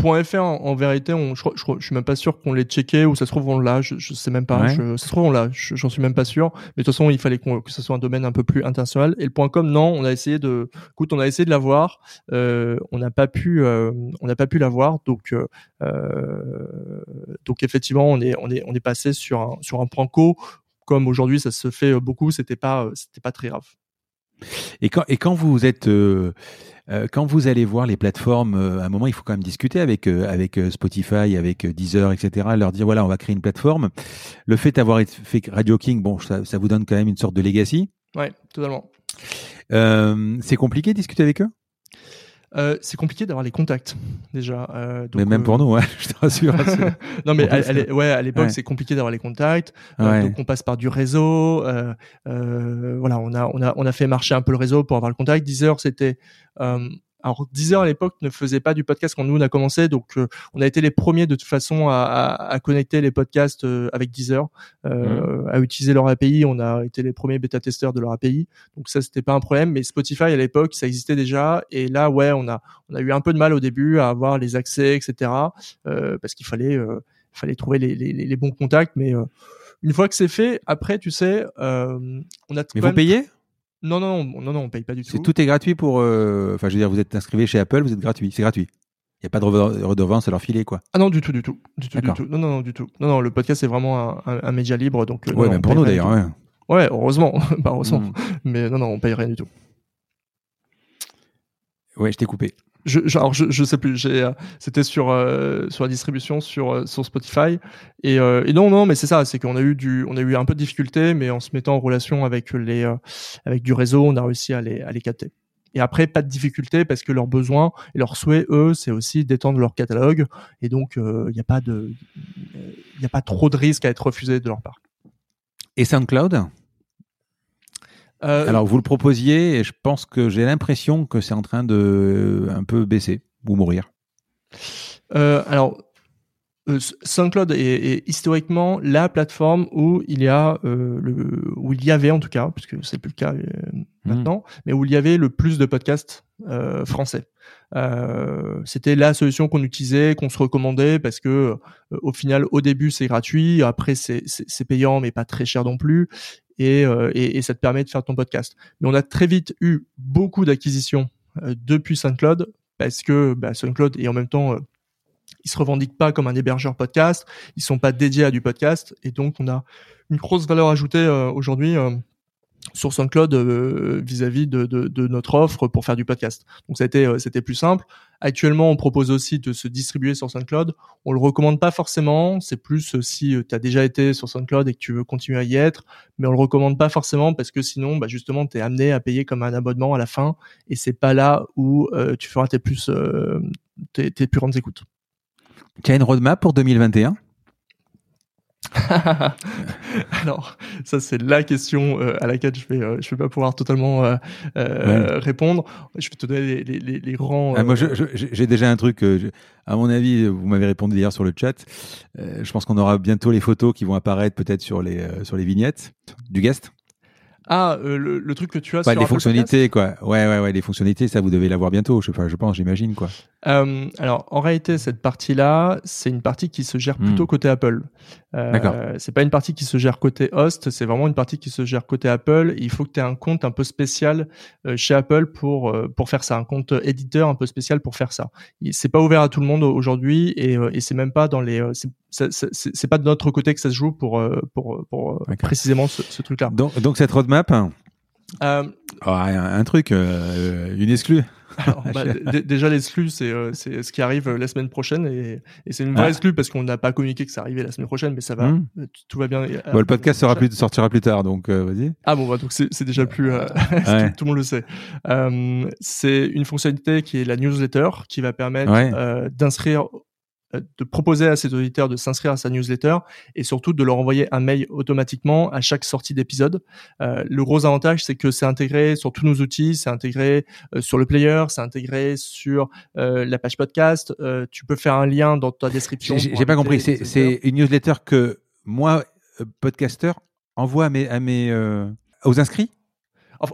.fr en, vérité, on, je, je, je, suis même pas sûr qu'on l'ait checké ou ça se trouve on l'a, je, je sais même pas. ça se trouve on l'a, j'en suis même pas sûr. Mais de toute façon, il fallait que ce soit un domaine un peu plus international. Et le .com, non, on a essayé de, écoute, on a essayé de l'avoir, euh, on n'a pas pu, euh, on n'a pas pu l'avoir. Donc, euh, donc effectivement, on est, on est, on est passé sur un, sur un point co. Comme aujourd'hui, ça se fait beaucoup, c'était pas, c'était pas très grave. Et quand, et quand vous êtes euh, euh, quand vous allez voir les plateformes, euh, à un moment, il faut quand même discuter avec avec Spotify, avec Deezer, etc. Leur dire voilà, on va créer une plateforme. Le fait d'avoir fait Radio King, bon, ça, ça, vous donne quand même une sorte de legacy. Ouais, totalement. c'est compliqué de discuter avec eux? Euh, c'est compliqué d'avoir les contacts déjà. Euh, donc, mais même pour euh, nous, ouais, je te rassure. non, mais à, ouais, à l'époque, c'est compliqué d'avoir les contacts. Euh, donc on passe par du réseau. Euh, voilà, on a on a on a fait marcher un peu le réseau pour avoir le contact. Deezer, c'était alors Deezer à l'époque ne faisait pas du podcast quand nous on a commencé, donc euh, on a été les premiers de toute façon à, à, à connecter les podcasts euh, avec Deezer, euh, mmh. à utiliser leur API. On a été les premiers bêta testeurs de leur API, donc ça c'était pas un problème. Mais Spotify à l'époque ça existait déjà, et là ouais on a on a eu un peu de mal au début à avoir les accès etc. Euh, parce qu'il fallait fallait trouver les, les, les, bons contacts, mais une fois que c'est fait, après tu sais on a. Mais vous payez? Non, non, non, non, on paye pas du tout. Tout est gratuit pour. Euh, enfin, je veux dire, vous êtes inscrit chez Apple, vous êtes gratuit. C'est gratuit. Il n'y a pas de redevance à leur filer, quoi. Ah non, du tout, du tout. Du tout, du tout. Non, non, non, du tout. Non, non, le podcast, c'est vraiment un, un, média libre. Donc, euh, ouais, même pour nous, d'ailleurs. Ouais. ouais, heureusement. bah, heureusement. Hmm. Mais non, non, on paye rien du tout. Ouais, je t'ai coupé je, alors je, je sais plus. Euh, c'était sur euh, sur la distribution sur euh, sur Spotify et, non non mais c'est ça, c'est qu'on a eu du, on a eu un peu de difficulté, mais en se mettant en relation avec les avec du réseau, on a réussi à les à les capter. Et après, pas de difficulté parce que leurs besoins et leurs souhaits, eux, c'est aussi d'étendre leur catalogue. Et donc, il n'y a pas de, il a pas trop de risques à être refusé de leur part. Et SoundCloud? Euh, Alors, vous le proposiez et je pense que j'ai l'impression que c'est en train de un peu baisser ou mourir. Euh, alors, euh, SoundCloud est, historiquement la plateforme où il y a le, où il y avait en tout cas, puisque c'est plus le cas hmm. maintenant, mais où il y avait le plus de podcasts français. c'était la solution qu'on utilisait, qu'on se recommandait parce que au final, au début c'est gratuit, après c'est payant mais pas très cher non plus, euh, et, ça te permet de faire ton podcast. Mais on a très vite eu beaucoup d'acquisitions euh, depuis SoundCloud parce que bah, SoundCloud et en même temps euh, ils se revendiquent pas comme un hébergeur podcast, ils sont pas dédiés à du podcast et donc on a une grosse valeur ajoutée aujourd'hui sur SoundCloud euh, vis-à-vis de, notre offre pour faire du podcast. Donc c'était euh, c'était plus simple. Actuellement, on propose aussi de se distribuer sur SoundCloud. On le recommande pas forcément. C'est plus euh, si tu as déjà été sur SoundCloud et que tu veux continuer à y être, mais on le recommande pas forcément parce que sinon, bah, justement, tu es amené à payer comme un abonnement à la fin et c'est pas là où tu feras tes plus tes, tes plus grandes écoutes. Tu as une roadmap pour 2021 Alors, ça c'est la question à laquelle je vais je vais pas pouvoir totalement répondre. Je vais te donner les, les. Ah, moi, j'ai déjà un truc. à mon avis, vous m'avez répondu hier sur le chat. je pense qu'on aura bientôt les photos qui vont apparaître peut-être sur les sur les vignettes du guest. Ah, euh, le, truc que tu as ouais, sur les fonctionnalités, quoi. Ouais, ouais, ouais, les fonctionnalités, ça vous devez l'avoir bientôt. Je, je pense, j'imagine, quoi. Euh, alors, en réalité, cette partie-là, c'est une partie qui se gère plutôt hmm. côté Apple. Euh, c'est pas une partie qui se gère côté host, c'est vraiment une partie qui se gère côté Apple. Il faut que tu aies un compte un peu spécial euh, chez Apple pour euh, pour faire ça, un compte éditeur un peu spécial pour faire ça. C'est pas ouvert à tout le monde aujourd'hui et, et c'est même pas dans les c'est pas de notre côté que ça se joue pour pour, pour précisément ce, ce truc-là. Donc, donc cette roadmap, euh, oh, un, truc, une exclue. bah, déjà c'est euh, c'est ce qui arrive euh, la semaine prochaine et, et c'est une vraie ah. parce qu'on n'a pas communiqué que ça arrivait la semaine prochaine mais ça va. Hmm. euh, tout va bien le podcast sera plus, sortira plus tard donc vas-y. Ah bon bah, donc c'est déjà plus tout, le monde le sait. C'est une fonctionnalité qui est la newsletter qui va permettre d'inscrire euh, de proposer à ses auditeurs de s'inscrire à sa newsletter et surtout de leur envoyer un mail automatiquement à chaque sortie d'épisode. Euh, le gros avantage, c'est que c'est intégré sur tous nos outils, c'est intégré euh, sur le player, c'est intégré sur la page podcast. tu peux faire un lien dans ta description. J'ai pas compris. C'est une newsletter que moi, podcaster, envoie à mes, à mes aux inscrits?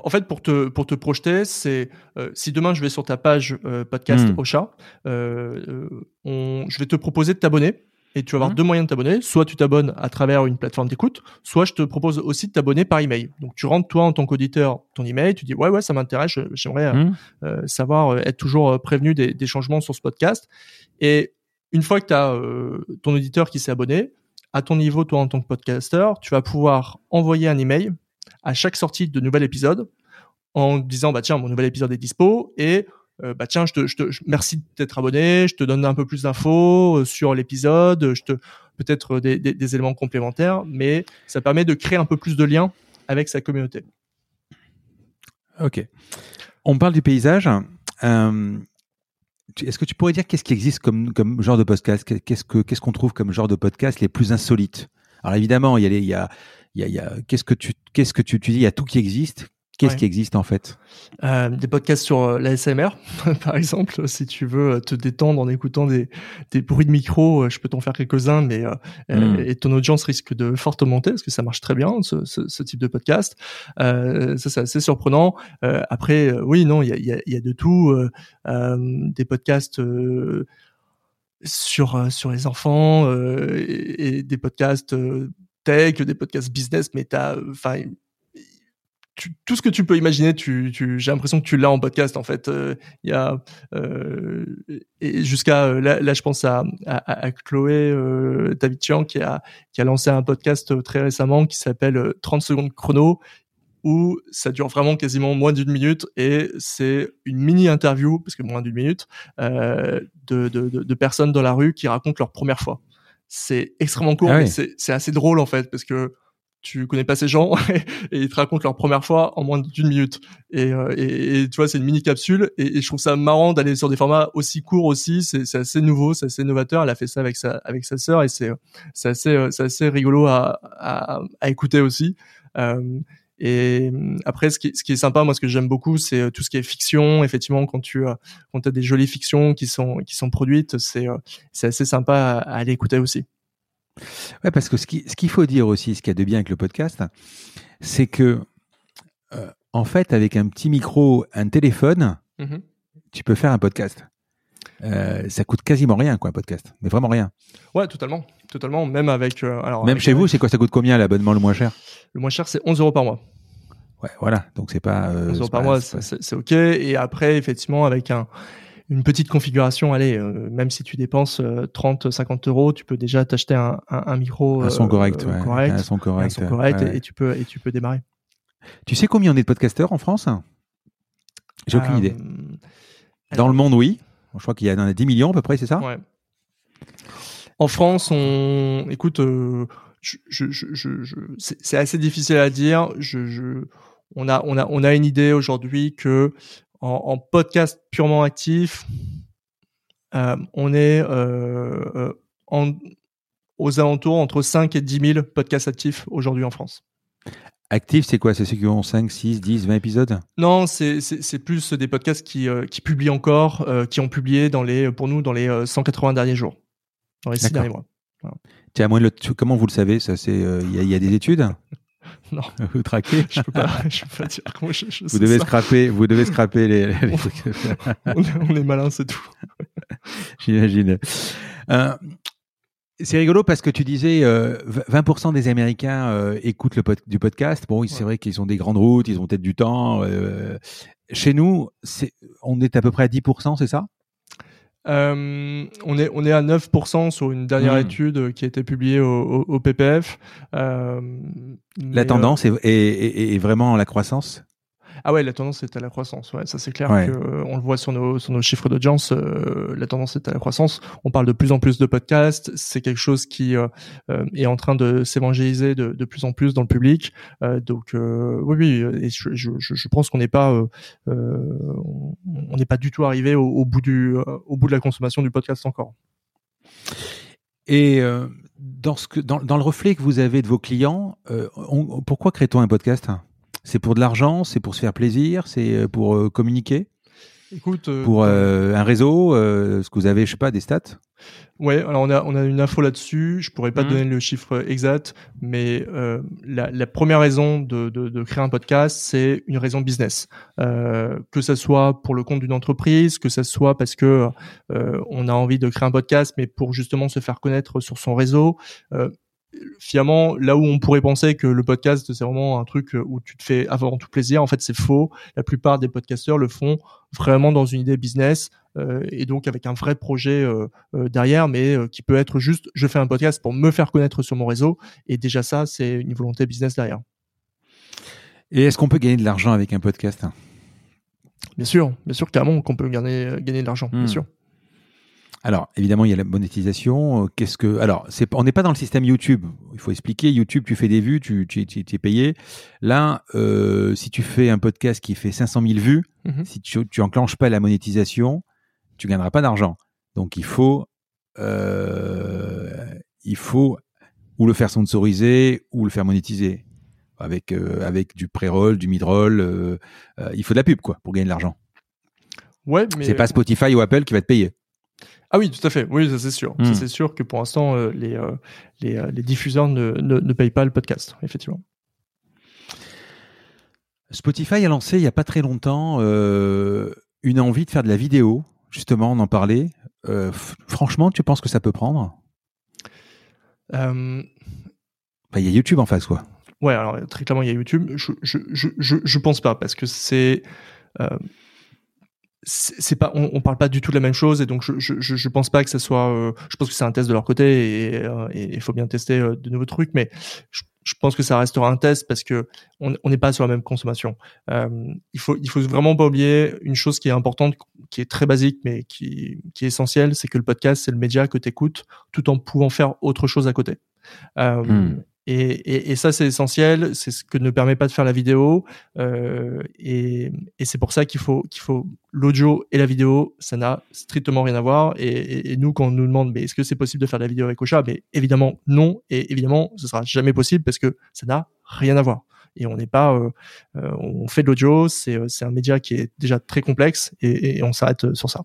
En, fait, pour te, pour te projeter, c'est euh, si demain je vais sur ta page euh, podcast hmm. Ocha, euh, je vais te proposer de t'abonner. Et tu vas avoir hmm. deux moyens de t'abonner. Soit tu t'abonnes à travers une plateforme d'écoute, soit je te propose aussi de t'abonner par email. Donc tu rentres toi en tant qu'auditeur ton email, tu dis ouais ouais ça m'intéresse, j'aimerais hmm. savoir être toujours prévenu des, des, changements sur ce podcast. Et une fois que tu as ton auditeur qui s'est abonné, à ton niveau toi en tant que podcaster, tu vas pouvoir envoyer un email à chaque sortie de nouvel épisode en disant bah tiens mon nouvel épisode est dispo et euh, bah tiens je te, je te merci d'être abonné je te donne un peu plus d'infos euh, sur l'épisode je te peut-être des, des, éléments complémentaires mais ça permet de créer un peu plus de liens avec sa communauté. Ok. On parle du paysage. Euh, est-ce que tu pourrais dire qu'est-ce qui existe comme, comme genre de podcast? Qu'est-ce que qu'est-ce qu'on trouve comme genre de podcast les plus insolites? Alors évidemment, il y a il y a, qu'est-ce que tu qu'est-ce que tu, tu dis il y a tout qui existe Qu'est-ce qui existe en fait? Euh, Des podcasts sur euh, la SMR, par exemple. Si tu veux euh, te détendre en écoutant des, des bruits de micro, euh, je peux t'en faire quelques-uns, mais hmm. et ton audience risque de fortement monter parce que ça marche très bien ce, ce, ce type de podcast. ça c'est assez surprenant. après, oui, non, il y a, y, a, y a, de tout. des podcasts sur sur les enfants et, et, des podcasts tech, des podcasts business, mais t'as, enfin, tout ce que tu peux imaginer, tu, j'ai l'impression que tu l'as en podcast en fait. Euh, il y a euh, jusqu'à euh, là, je pense à, à, Chloé euh, David Chiang qui a qui a lancé un podcast très récemment qui s'appelle 30 secondes chrono où ça dure vraiment quasiment moins d'une minute et c'est une mini interview parce que moins d'une minute de, de personnes dans la rue qui racontent leur première fois c'est extrêmement court, ah mais c'est assez drôle en fait parce que tu connais pas ces gens et ils te racontent leur première fois en moins d'une minute. Et, euh, et, tu vois, c'est une mini capsule et, je trouve ça marrant d'aller sur des formats aussi courts aussi. C'est assez nouveau, c'est assez novateur. Elle a fait ça avec sa avec sa sœur et c'est c'est assez euh, c'est assez rigolo à, à, à écouter aussi. Euh, et hum, après, ce qui, ce qui est sympa, moi, ce que j'aime beaucoup, c'est euh, tout ce qui est fiction. Effectivement, quand tu as, quand as des jolies fictions qui sont, qui sont produites, c'est, euh, c'est assez sympa à, aller écouter aussi. Ouais, parce que ce, qui, ce qu'il faut dire aussi, ce qu'il y a de bien avec le podcast, c'est que, euh, en fait, avec un petit micro, un téléphone, mm-hmm. tu peux faire un podcast. Euh, ça coûte quasiment rien, quoi, un podcast. Mais vraiment rien. Ouais, totalement. Totalement. Même avec. Euh, alors, Même chez vous, c'est quoi Ça coûte combien l'abonnement le moins cher? Le moins cher, c'est 11 euros par mois. Ouais, voilà. Donc c'est pas. 11 euh, euros par mois, c'est OK. Et après, effectivement, avec un une petite configuration, allez, même si tu dépenses 30, 50 euros, tu peux déjà t'acheter un, un, micro un son correct, ouais. correct, un son correct, un son correct et, tu peux et tu peux démarrer. Tu sais combien on est de podcasteurs en France? J'ai aucune idée. Dans le monde, oui. Je crois qu'il y en a 10 millions à peu près, c'est ça? En France, on écoute, euh, c'est assez difficile à dire. On a, on a, on a une idée aujourd'hui que en, podcast purement actif, euh, on est euh, aux alentours entre 5 et 10 000 podcasts actifs aujourd'hui en France. Actifs, c'est quoi? C'est ceux qui ont 5, 6, 10, 20 épisodes? Non, c'est plus des podcasts qui, qui publient encore, qui ont publié dans les, pour nous dans les 180 derniers jours, dans les 6 derniers mois. Tiens, moi, le, comment vous le savez Ça, c'est il y, y, a des études? Non. Vous traquez? Je peux pas, je peux pas dire comment je, je vous devez ça. scraper, vous devez scraper les. les trucs. on, est, on est malin, c'est tout. J'imagine. Euh, c'est rigolo parce que tu disais euh, 20% des Américains euh, écoutent le pod du podcast. Bon, c'est vrai qu'ils ont des grandes routes, ils ont peut-être du temps. Euh, chez nous, on est à peu près à 10%, c'est ça? Euh, on, est, on est à 9% sur une dernière Mmh. étude qui a été publiée au, au, au PPF. Euh, La tendance est, est, est, est vraiment la croissance? Ah ouais, la tendance est à la croissance. Ouais, ça c'est clair Ouais. que euh, on le voit sur nos sur nos chiffres d'audience. euh, la tendance est à la croissance. On parle de plus en plus de podcasts. C'est quelque chose qui euh, euh, est en train de s'évangéliser de, de plus en plus dans le public. Euh, donc euh, oui, oui. Et je, je, je pense qu'on n'est pas on n'est pas du tout arrivé au, au bout du au bout de la consommation du podcast encore. Et euh, dans, ce que, dans, dans le reflet que vous avez de vos clients, euh, on- pourquoi crée-t-on un podcast? C'est pour de l'argent C'est pour se faire plaisir C'est euh, pour euh, communiquer? Écoute, euh, Pour euh, un réseau euh, Est-ce que vous avez, je sais pas, des stats? Ouais, alors on a on a une info là-dessus. Je pourrais pas te Mhm. donner le chiffre exact, mais euh, la, la première raison de, de, de créer un podcast, c'est une raison business. Que ça soit pour le compte d'une entreprise, que ça soit parce que on a envie de créer un podcast, mais pour justement se faire connaître sur son réseau. Euh, finalement, là où on pourrait penser que le podcast c'est vraiment un truc où tu te fais avant tout plaisir, en fait c'est faux. La plupart des podcasteurs le font vraiment dans une idée business euh, et donc avec un vrai projet euh, euh, derrière, mais euh, qui peut être juste je fais un podcast pour me faire connaître sur mon réseau et déjà ça c'est une volonté business derrière. Et est-ce qu'on peut gagner de l'argent avec un podcast? Bien sûr, bien sûr carrément qu'on peut gagner gagner de l'argent, bien Hmm. sûr. Alors, évidemment, il y a la monétisation. Euh, Qu'est-ce que Alors, c'est on n'est pas dans le système YouTube. Il faut expliquer. YouTube, tu fais des vues, tu, tu, tu- tu es payé. Là, euh, si tu fais un podcast qui fait 500 000 vues, Mhm. si tu, tu enclenches pas la monétisation, tu gagneras pas d'argent. Donc, il faut, euh, il faut ou le faire sponsoriser ou le faire monétiser avec euh, avec du pré-roll, du mid-roll. euh, euh, il faut de la pub, quoi, pour gagner de l'argent. Ouais, mais C'est pas Spotify ou Apple qui va te payer. Ah oui, tout à fait. Oui, ça c'est sûr. Hmm. C'est sûr que pour l'instant euh, les euh, les, euh, les diffuseurs ne, ne ne payent pas le podcast, effectivement. Spotify a lancé il y a pas très longtemps une envie de faire de la vidéo. Justement, on en parlait. Franchement, tu penses que ça peut prendre? Enfin, Il y a YouTube en face, quoi. Ouais, alors très clairement, il y a YouTube. Je, je, je, je, je pense pas parce que c'est. Euh, c'est pas, on, on parle pas du tout de la même chose et donc je, je, je pense pas que ça soit. euh, je pense que c'est un test de leur côté et euh, il faut bien tester euh, de nouveaux trucs, mais je, je pense que ça restera un test parce que on on n'est pas sur la même consommation. Euh, il faut il faut vraiment pas oublier une chose qui est importante, qui est très basique mais qui qui est essentielle, c'est que le podcast c'est le média que tu écoutes tout en pouvant faire autre chose à côté. Euh, Hmm. Et, ça, c'est essentiel. C'est ce que ne permet pas de faire la vidéo. Euh, et c'est pour ça qu'il faut, qu'il faut l'audio et la vidéo. Ça n'a strictement rien à voir. Et, nous, quand on nous demande, mais est-ce que c'est possible de faire de la vidéo avec Ocha? Mais évidemment, non. Et évidemment, ce sera jamais possible parce que ça n'a rien à voir. Et on n'est pas, euh, euh, on fait de l'audio. C'est, un média qui est déjà très complexe et, on s'arrête sur ça.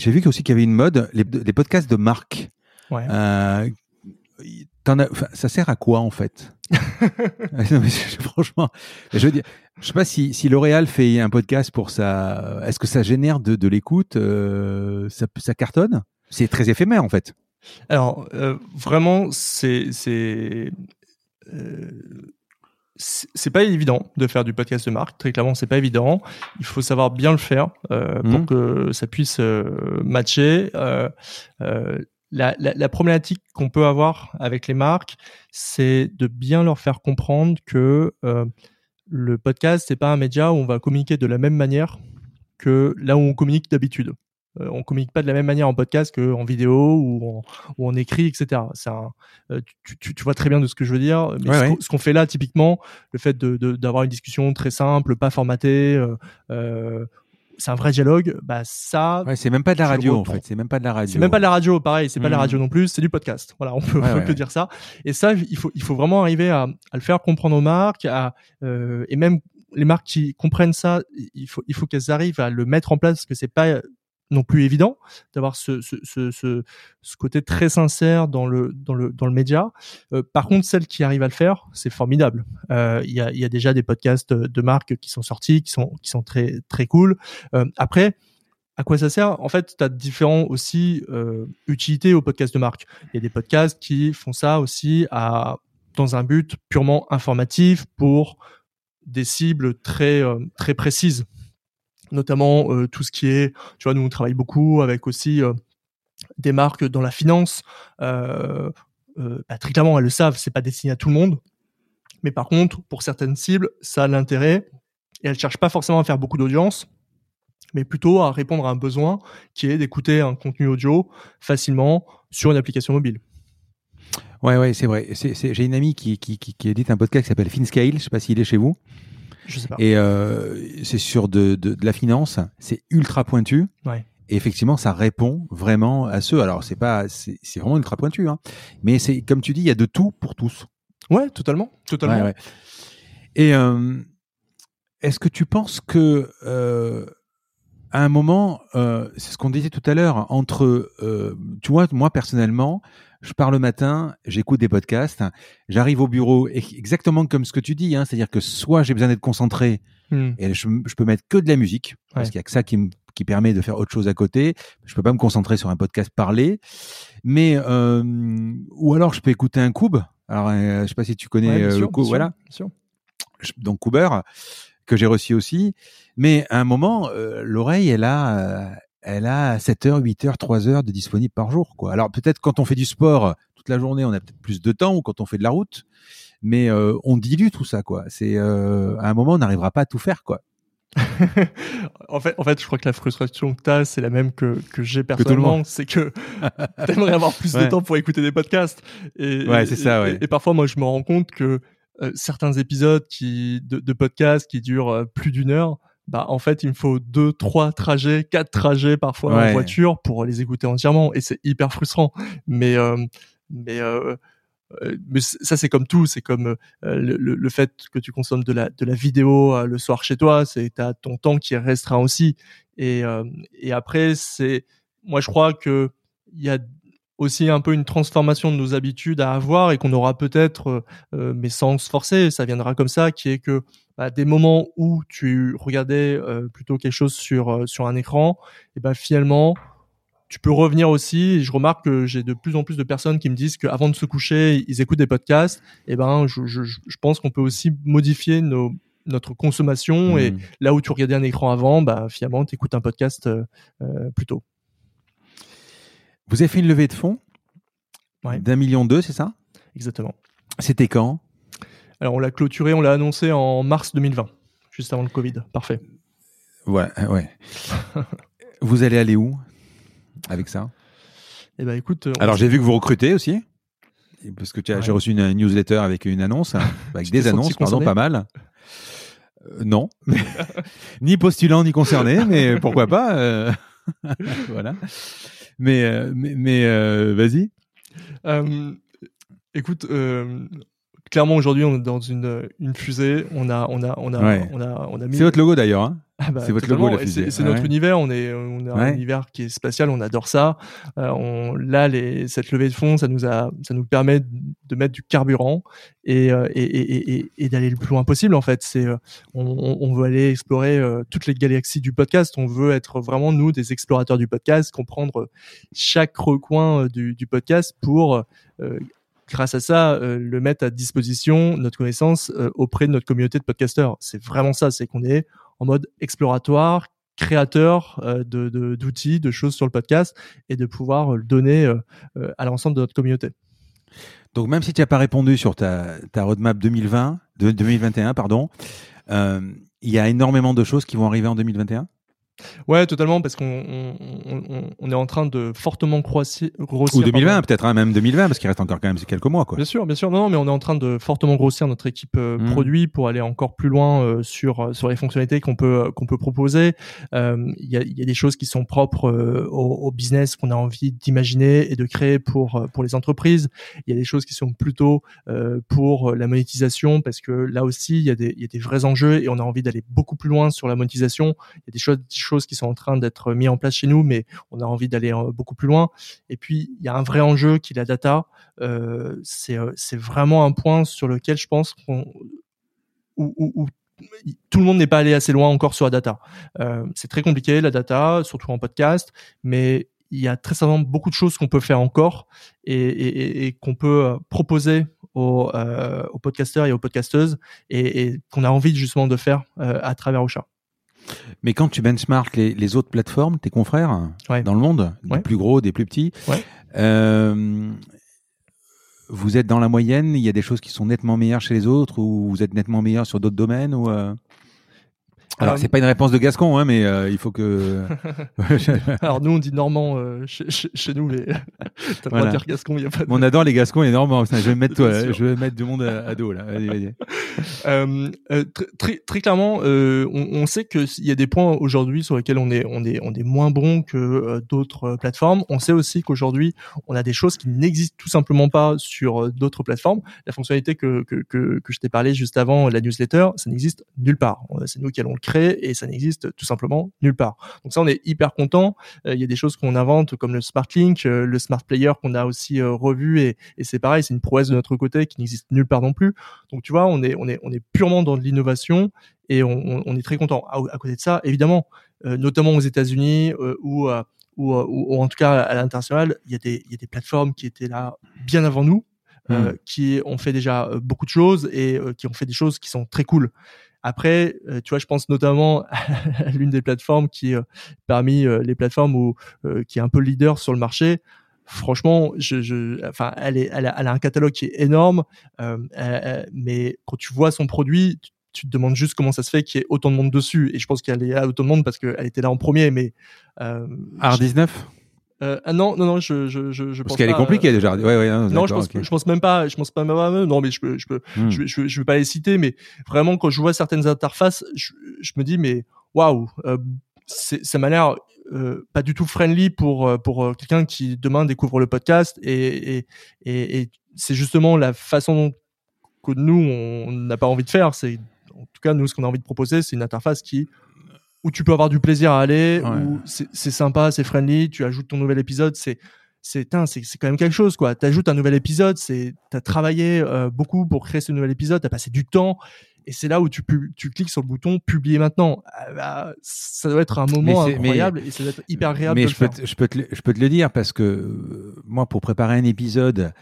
J'ai vu aussi qu'il y avait une mode, les, les podcasts de marque. Ouais. Euh, as- ça sert à quoi en fait? Non, mais je- Franchement, je veux dire, je sais pas si, si L'Oréal fait un podcast pour ça. Est-ce que ça génère de, de l'écoute euh, ça, ça cartonne? C'est très éphémère en fait. Alors, euh, vraiment, c'est c'est c'est pas évident de faire du podcast de marque. Très clairement, c'est pas évident. Il faut savoir bien le faire euh, pour Mhm. que ça puisse euh, matcher. Euh, la, la, la problématique qu'on peut avoir avec les marques, c'est de bien leur faire comprendre que euh, le podcast, c'est pas un média où on va communiquer de la même manière que là où on communique d'habitude. Euh, on communique pas de la même manière en podcast qu'en vidéo ou en, ou en écrit, etc. Un, euh, tu, tu, tu vois très bien de ce que je veux dire. Mais Ouais, ce ouais. qu'on- fait là, typiquement, le fait de- de- d'avoir une discussion très simple, pas formatée, euh, c'est un vrai dialogue. Bah ça. Ouais, c'est même pas de la radio en fait. C'est même pas de la radio. C'est même pas de la radio, pareil. C'est pas de la hmm. radio non plus. C'est du podcast. Voilà, on peut, on peut dire ça. Et ça, il faut, il faut vraiment arriver à, à le faire comprendre aux marques, à, euh, et même les marques qui comprennent ça, il faut, il faut qu'elles arrivent à le mettre en place parce que c'est pas non plus évident d'avoir ce, ce, ce, ce, côté très sincère dans le dans le dans le média. Euh, par contre, celles qui arrivent à le faire, c'est formidable. Euh, il y, a, y a déjà des podcasts de marques qui sont sortis, qui sont qui sont très très cool. Euh, après. À quoi ça sert? En fait, tu as différents aussi utilités aux podcasts de marque. Il y a des podcasts qui font ça aussi à, dans un but purement informatif pour des cibles très très précises notamment euh, tout ce qui est, tu vois, nous on travaille beaucoup avec aussi euh, des marques dans la finance. Euh, bah, très clairement, elles le savent, c'est pas destiné à tout le monde. Mais par contre, pour certaines cibles, ça a l'intérêt et elles cherchent pas forcément à faire beaucoup d'audience, mais plutôt à répondre à un besoin qui est d'écouter un contenu audio facilement sur une application mobile. Ouais, ouais, c'est vrai. J'ai une amie qui, qui édite un podcast qui s'appelle FinScale. Je sais pas s'il est chez vous. Et euh, c'est sur de, de, de, la finance, c'est ultra pointu. Ouais. Et effectivement, ça répond vraiment à ceux. Alors, c'est pas, c'est vraiment ultra pointu, hein. Mais c'est comme tu dis, il y a de tout pour tous. Ouais, totalement, totalement. Ouais, ouais. Et euh, est-ce que tu penses que euh, à un moment, euh, c'est ce qu'on disait tout à l'heure, entre, euh, tu vois, moi personnellement, je pars le matin, j'écoute des podcasts, j'arrive au bureau exactement comme ce que tu dis, hein, c'est-à-dire que soit j'ai besoin d'être concentré hmm. et je, je, peux mettre que de la musique parce qu'il y a que ça qui me qui permet de faire autre chose à côté. Je peux pas me concentrer sur un podcast parlé, mais euh, ou alors je peux écouter un Cube. Alors euh, je sais pas si tu connais ouais, euh, voilà. Donc Kuber que j'ai reçu aussi, mais à un moment euh, l'oreille elle a euh, elle a 7 heures, 8 heures, 3 heures de disponible par jour. Quoi. Alors peut-être quand on fait du sport toute la journée, on a peut-être plus de temps ou quand on fait de la route, mais euh, on dilue tout ça. Quoi. C'est euh, à un moment, on n'arrivera pas à tout faire. Quoi. en fait, en fait, je crois que la frustration que tu as, c'est la même que, que j'ai personnellement. C'est que t'aimerais avoir plus de temps pour écouter des podcasts. Et, ouais, c'est ça, ouais. Et, parfois, moi, je me rends compte que certains épisodes qui, de, de podcasts qui durent plus d'une heure, bah en fait il me faut deux, trois trajets, quatre trajets parfois en voiture pour les écouter entièrement et c'est hyper frustrant. Mais euh, mais euh, euh mais ça c'est comme tout, c'est comme euh, le, le, fait que tu consommes de la de la vidéo le soir chez toi, c'est t'as ton temps qui est restreint aussi. Et et après c'est moi je crois que il y a aussi un peu une transformation de nos habitudes à avoir et qu'on aura peut-être, euh, mais sans se forcer, ça viendra comme ça, qui est que bah, des moments où tu regardais euh, plutôt quelque chose sur euh, sur un écran, et ben finalement tu peux revenir aussi. Et je remarque que j'ai de plus en plus de personnes qui me disent qu'avant de se coucher, ils écoutent des podcasts. Et ben, je, je, je pense qu'on peut aussi modifier nos, notre consommation. Et mmh. là où tu regardais un écran avant, bah, finalement, tu écoutes un podcast euh, plus tôt. Vous avez fait une levée de fonds d'un million deux, c'est ça? Exactement. C'était quand? Alors on l'a clôturé, on l'a annoncé en mars 2020, juste avant le Covid. Parfait. Ouais, ouais. vous allez aller où avec ça? Eh ben écoute. Alors j'ai vu que vous recrutez aussi. Parce que j'ai reçu une newsletter avec une annonce, avec des annonces, pardon, pas mal. Euh, non, ni postulant ni concerné, mais pourquoi pas. Euh, voilà. Mais, euh, mais, mais euh, vas-y. Euh, écoute, clairement aujourd'hui on est dans une, une fusée. On a on a on a on a on a mis. C'est votre logo d'ailleurs. Hein ah bah, c'est votre logo la fusée. C'est notre univers. On est on a un univers qui est spatial. On adore ça. Euh, on, là, les, cette levée de fonds, ça nous a ça nous permet de mettre du carburant et euh, et, et, et, et d'aller le plus loin possible. En fait, c'est euh, on, on, veut aller explorer toutes les galaxies du podcast. On veut être vraiment nous des explorateurs du podcast, comprendre chaque recoin du, du podcast pour grâce à ça, euh, le mettre à disposition, notre connaissance, euh, auprès de notre communauté de podcasteurs. C'est vraiment ça, c'est qu'on est en mode exploratoire, créateur euh, de d'outils, de, choses sur le podcast, et de pouvoir le donner à l'ensemble de notre communauté. Donc même si tu n'as pas répondu sur ta, roadmap 2020, de 2021, pardon, il y a énormément de choses qui vont arriver en 2021 Ouais, totalement, parce qu'on on, on, est en train de fortement grossir. Ou 2020, peut-être, hein, même 2020, parce qu'il reste encore quand même quelques mois. Quoi. Bien sûr, bien sûr. Non, non, mais on est en train de fortement grossir notre équipe euh, mmh. produit pour aller encore plus loin euh, sur euh, sur les fonctionnalités qu'on peut qu'on peut proposer. Il y, a, y a des choses qui sont propres au, au, business qu'on a envie d'imaginer et de créer pour pour les entreprises. Il y a des choses qui sont plutôt pour la monétisation, parce que là aussi, il y a des il y a des vrais enjeux et on a envie d'aller beaucoup plus loin sur la monétisation. Il y a des choses choses qui sont en train d'être mis en place chez nous, mais on a envie d'aller euh, beaucoup plus loin. Et puis, il y a un vrai enjeu qui est la data. Euh, euh, c'est vraiment un point sur lequel je pense qu'on tout le monde n'est pas allé assez loin encore sur la data. c'est très compliqué la data, surtout en podcast, mais il y a très certainement beaucoup de choses qu'on peut faire encore et, qu'on peut proposer aux, aux podcasteurs et aux podcasteuses et, qu'on a envie justement de faire à travers Ocha. Mais quand tu benchmarks les, autres plateformes, tes confrères dans le monde, des plus gros, des plus petits, euh, vous êtes dans la moyenne Il y a des choses qui sont nettement meilleures chez les autres ou vous êtes nettement meilleur sur d'autres domaines ou euh alors, c'est pas une réponse de Gascon, hein, mais euh, il faut que. Alors, nous, on dit Normand euh, chez, chez, nous, mais t'as pas dire Gascon, il y a pas. De... On adore les Gascons et Normands. je vais mettre toi, je vais mettre du monde à, dos là. Euh, euh, très, très clairement, on, on, sait que il y a des points aujourd'hui sur lesquels on est, on est, on est moins bon que d'autres plateformes. On sait aussi qu'aujourd'hui, on a des choses qui n'existent tout simplement pas sur d'autres plateformes. La fonctionnalité que que que, que je t'ai parlé juste avant, la newsletter, ça n'existe nulle part. C'est nous qui allons le et ça n'existe tout simplement nulle part. Donc ça, on est hyper content. Euh, il y a des choses qu'on invente comme le Smart Link, euh, le Smart Player qu'on a aussi euh, revu et, c'est pareil, c'est une prouesse de notre côté qui n'existe nulle part non plus. Donc tu vois, on est on est on est purement dans de l'innovation et on, on, est très content. À, côté de ça, évidemment, notamment aux États-Unis ou, ou, ou, en tout cas à l'international, il y a des il y a des plateformes qui étaient là bien avant nous. Mmh. qui ont fait déjà beaucoup de choses et qui ont fait des choses qui sont très cool. Après, euh, tu vois, je pense notamment à l'une des plateformes qui, euh, parmi euh, les plateformes où, qui est un peu leader sur le marché, franchement, je, je, enfin, elle, est, elle, a, elle a un catalogue qui est énorme, mais quand tu vois son produit, tu, te demandes juste comment ça se fait qu'il y ait autant de monde dessus. Et je pense qu'elle est à autant de monde parce qu'elle était là en premier. Mais euh, R19 euh, ah non, non, non, je, je, je, je Parce qu'elle est compliquée déjà. Ouais, ouais, non, je pense, je pense même pas, je pense pas même, non, mais je peux, je peux, hmm. je, je, je, vais pas les citer, mais vraiment quand je vois certaines interfaces, je, je me dis, mais waouh, euh, ça m'a l'air euh, pas du tout friendly pour euh, pour euh, quelqu'un qui demain découvre le podcast et et, et, et c'est justement la façon que nous on n'a pas envie de faire. C'est en tout cas nous ce qu'on a envie de proposer, c'est une interface qui où tu peux avoir du plaisir à aller, où c'est sympa, c'est friendly, tu ajoutes ton nouvel épisode, c'est c'est c'est quand même quelque chose quoi. Tu ajoutes un nouvel épisode, c'est tu as travaillé euh, beaucoup pour créer ce nouvel épisode, tu as passé du temps et c'est là où tu tu cliques sur le bouton publier maintenant. Ah, bah, ça doit être un moment incroyable et ça doit être hyper agréable mais je peux je peux te, je peux te le dire parce que euh, moi pour préparer un épisode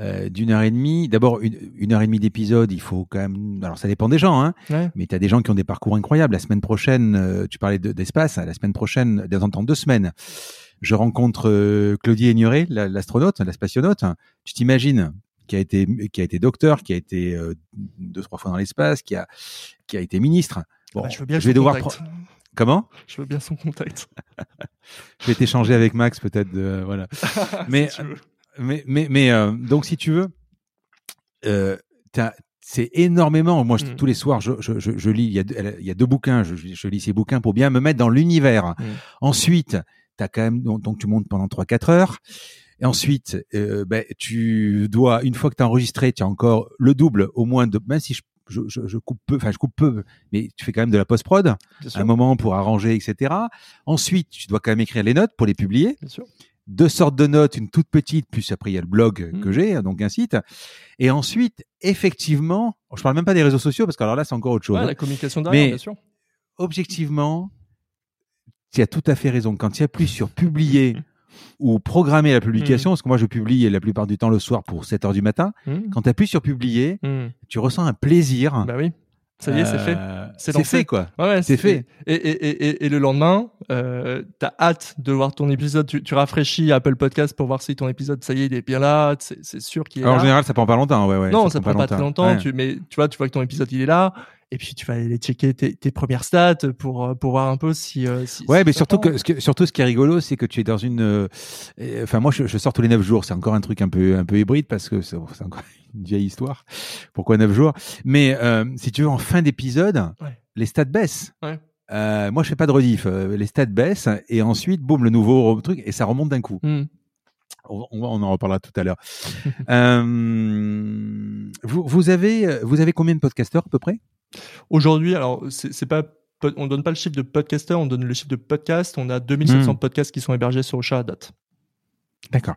euh, d'une heure et demie. D'abord, une, heure et demie d'épisode, il faut quand même. Alors, ça dépend des gens, hein. Mais tu as des gens qui ont des parcours incroyables. La semaine prochaine, euh, tu parlais d'espace. la semaine prochaine, dans deux semaines, je rencontre euh, Claudie Aigneret, l'astronaute, la, spationaute. Tu t'imagines qui a été qui a été docteur, qui a été deux trois fois dans l'espace, qui a qui a été ministre. Bon, bah, je, veux bien je vais devoir Comment? Je veux bien son contact. je vais t'échanger avec Max peut-être. voilà. Mais mais, mais, mais euh, donc, si tu veux, euh, c'est énormément. Moi, mm. tous les soirs, je, je, je, lis. Il y, a, il y a deux bouquins. Je, je, lis ces bouquins pour bien me mettre dans l'univers. Mm. Ensuite, as quand même donc tu montes pendant 3-4 heures. Et ensuite, euh, ben, tu dois une fois que tu as enregistré, tu as encore le double au moins de même si je je, je, coupe peu, enfin je coupe peu, mais tu fais quand même de la post prod, un moment pour arranger, etc. Ensuite, tu dois quand même écrire les notes pour les publier. Bien sûr deux sortes de notes, une toute petite, puis après il y a le blog mmh. que j'ai, donc un site. Et ensuite, effectivement, je parle même pas des réseaux sociaux parce que alors là c'est encore autre chose. Ouais, la communication derrière, bien sûr. Objectivement, tu as tout à fait raison. Quand tu appuies sur publier ou programmer la publication, mmh. parce que moi je publie la plupart du temps le soir pour 7 heures du matin, mmh. quand tu appuies sur publier, tu ressens un plaisir. Bah oui ça y est, c'est fait. Euh, c'est fait, quoi. Ouais, c'est fait. Et, et, et, et, le lendemain, euh, t'as hâte de voir ton épisode. Tu, tu, rafraîchis Apple Podcast pour voir si ton épisode, ça y est, il est bien là. C'est sûr qu'il est Alors, En général, ça prend pas longtemps. Ouais, ouais, non, ça, prend, pas, très longtemps. Tu, mais tu vois, tu vois que ton épisode, il est là. et puis tu vas aller checker tes, tes premières stats pour pour voir un peu si, si ouais mais surtout que, ce surtout ce qui est rigolo c'est que tu es dans une enfin moi je, je, sors tous les neuf jours c'est encore un truc un peu un peu hybride parce que c'est encore une vieille histoire pourquoi neuf jours? Mais si tu veux en fin d'épisode les stats baissent ouais. Euh, moi, je fais pas de rediff. les stats baissent et ensuite, boum, le nouveau truc et ça remonte d'un coup. Hmm. On, on, en reparlera tout à l'heure. euh, vous, vous, avez, vous avez combien de podcasteurs à peu près? Aujourd'hui, alors c'est pas, on donne pas le chiffre de podcasteurs, on donne le chiffre de podcast. On a 2700 hmm. podcasts qui sont hébergés sur Ocha à date. D'accord.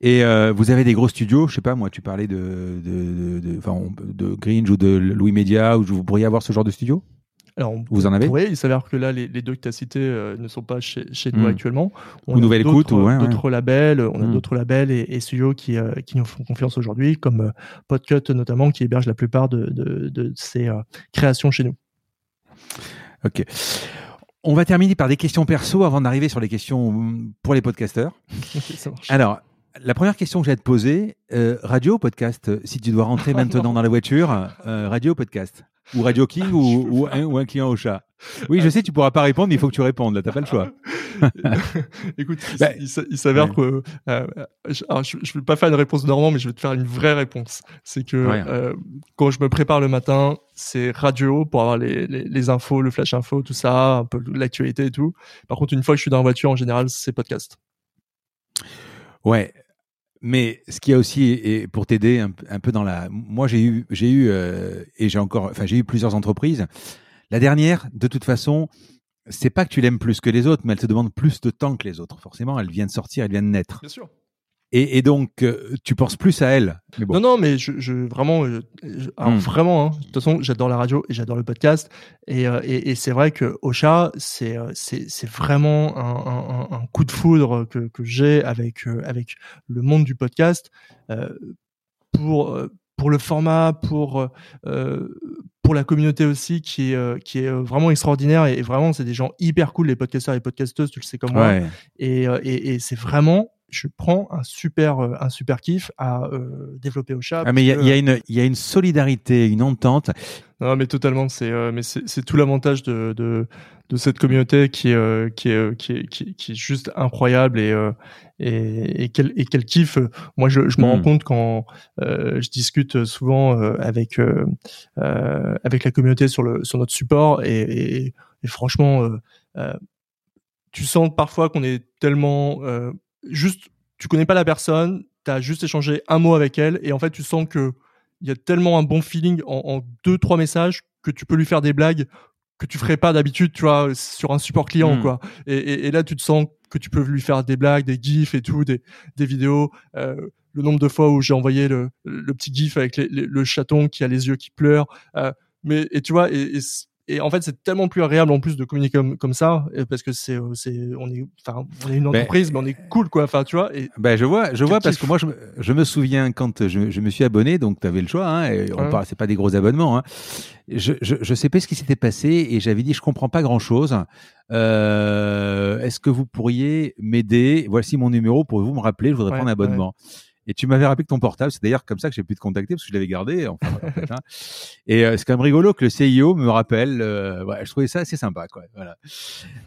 Et euh, vous avez des gros studios, je sais pas, moi, tu parlais de de, de, de, de Gringe ou de Louis Media, où vous pourriez avoir ce genre de studio? Alors, vous en avez? Oui, il s'avère que là, les, les deux que tu as cités euh, ne sont pas chez, chez nous hmm. actuellement. On ou Nouvelle Écoute, ou ouais, d'autres labels, on a hmm. d'autres labels et, et, studios qui, euh, qui nous font confiance aujourd'hui, comme euh, Podcut notamment, qui héberge la plupart de, de, de ces créations chez nous. Ok. On va terminer par des questions perso avant d'arriver sur les questions pour les podcasteurs. ça marche. Alors, la première question que j'ai à te poser, radio ou podcast? Si tu dois rentrer maintenant dans la voiture, radio ou podcast? Ou Radio King ou, ou, un, ou, un, client au chat. Oui, je sais, tu pourras pas répondre, mais il faut que tu répondes. Là, t'as pas le choix. Écoute, bah, il, s'avère que euh, je, alors, je, je vais pas faire une réponse normale, mais je vais te faire une vraie réponse. C'est que euh, quand je me prépare le matin, c'est radio pour avoir les, les, les, infos, le flash info, tout ça, un peu l'actualité et tout. Par contre, une fois que je suis dans la voiture, en général, c'est podcast. Ouais, mais ce qui a aussi, et pour t'aider un, peu dans la, moi j'ai eu, j'ai eu euh, et j'ai encore, enfin j'ai eu plusieurs entreprises. La dernière, de toute façon, c'est pas que tu l'aimes plus que les autres, mais elle te demande plus de temps que les autres. Forcément, elle vient de sortir, elle vient de naître. Bien sûr. Et, et, donc, euh, tu penses plus à elle. Mais bon. Non, non, mais je, je vraiment, je, alors hmm. vraiment, hein, de toute façon, j'adore la radio et j'adore le podcast. Et, euh, et, et c'est vrai que Ocha, c'est euh, vraiment un, un, un, coup de foudre que, que j'ai avec avec le monde du podcast euh, pour pour le format, pour pour la communauté aussi qui est qui est vraiment extraordinaire et, vraiment c'est des gens hyper cool les podcasteurs et podcasteuses tu le sais comme moi et, et, et c'est vraiment je prends un super, euh, un super kiff à euh, développer au chat. Ah, mais il y, y, a une, il y a une solidarité, une entente. Non, mais totalement. C'est, euh, mais c'est tout l'avantage de, de, de cette communauté qui est, qui est, qui est, qui, qui est juste incroyable et, et, et quel, et quel kiff. Moi, je, je me rends hmm. compte quand je discute souvent avec, avec la communauté sur le, sur notre support et, et, et franchement, tu sens parfois qu'on est tellement juste, tu connais pas la personne, tu as juste échangé un mot avec elle, et en fait, tu sens que il y a tellement un bon feeling en, en, deux, trois messages que tu peux lui faire des blagues que tu ferais pas d'habitude, tu vois, sur un support client, hmm. quoi. Et, et, et, là, tu te sens que tu peux lui faire des blagues, des gifs et tout, des, des vidéos. Euh, le nombre de fois où j'ai envoyé le, le petit gif avec le chaton qui a les yeux qui pleurent. Euh, mais et tu vois, et, et et en fait c'est tellement plus agréable en plus de communiquer comme, comme ça parce que c'est c'est on est enfin on est une ben, entreprise mais on est cool quoi enfin tu vois et ben je vois je vois parce que moi je, je, me souviens quand je, je me suis abonné donc tu avais le choix hein, et on c'est pas des gros abonnements hein. je, je je sais pas ce qui s'était passé et j'avais dit je comprends pas grand chose euh, est-ce que vous pourriez m'aider? Voici mon numéro pour vous me rappeler je voudrais prendre un abonnement et tu m'avais rappelé que ton portable, c'est d'ailleurs comme ça que j'ai pu te contacter parce que je l'avais gardé. Enfin, hein. Et euh, c'est quand même rigolo que le CIO me rappelle. Euh, ouais, je trouvais ça assez sympa. Quoi. Voilà.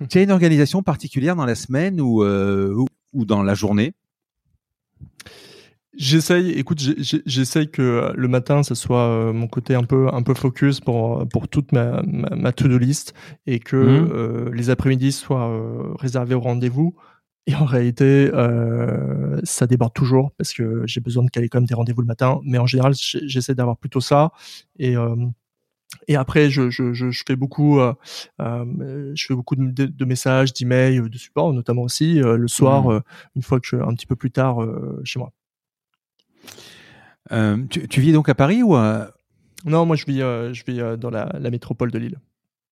tu as une organisation particulière dans la semaine ou, euh, ou, ou dans la journée? J'essaye, écoute, j'essaye que le matin, ça soit mon côté un peu un peu focus pour pour toute ma ma, ma to-do list et que mmh. euh, les après-midi soient euh, réservés au rendez-vous. Et en réalité, euh, ça déborde toujours parce que j'ai besoin de caler quand même des rendez-vous le matin. Mais en général, j'essaie d'avoir plutôt ça. Et euh, et après, je, je, je, fais beaucoup, euh, je fais beaucoup de, de, messages, d'emails, de support, notamment aussi le soir, mmh. une fois que je un petit peu plus tard chez moi. Tu, tu, vis donc à Paris ou à... Non, moi je vis, je vis dans la, la métropole de Lille.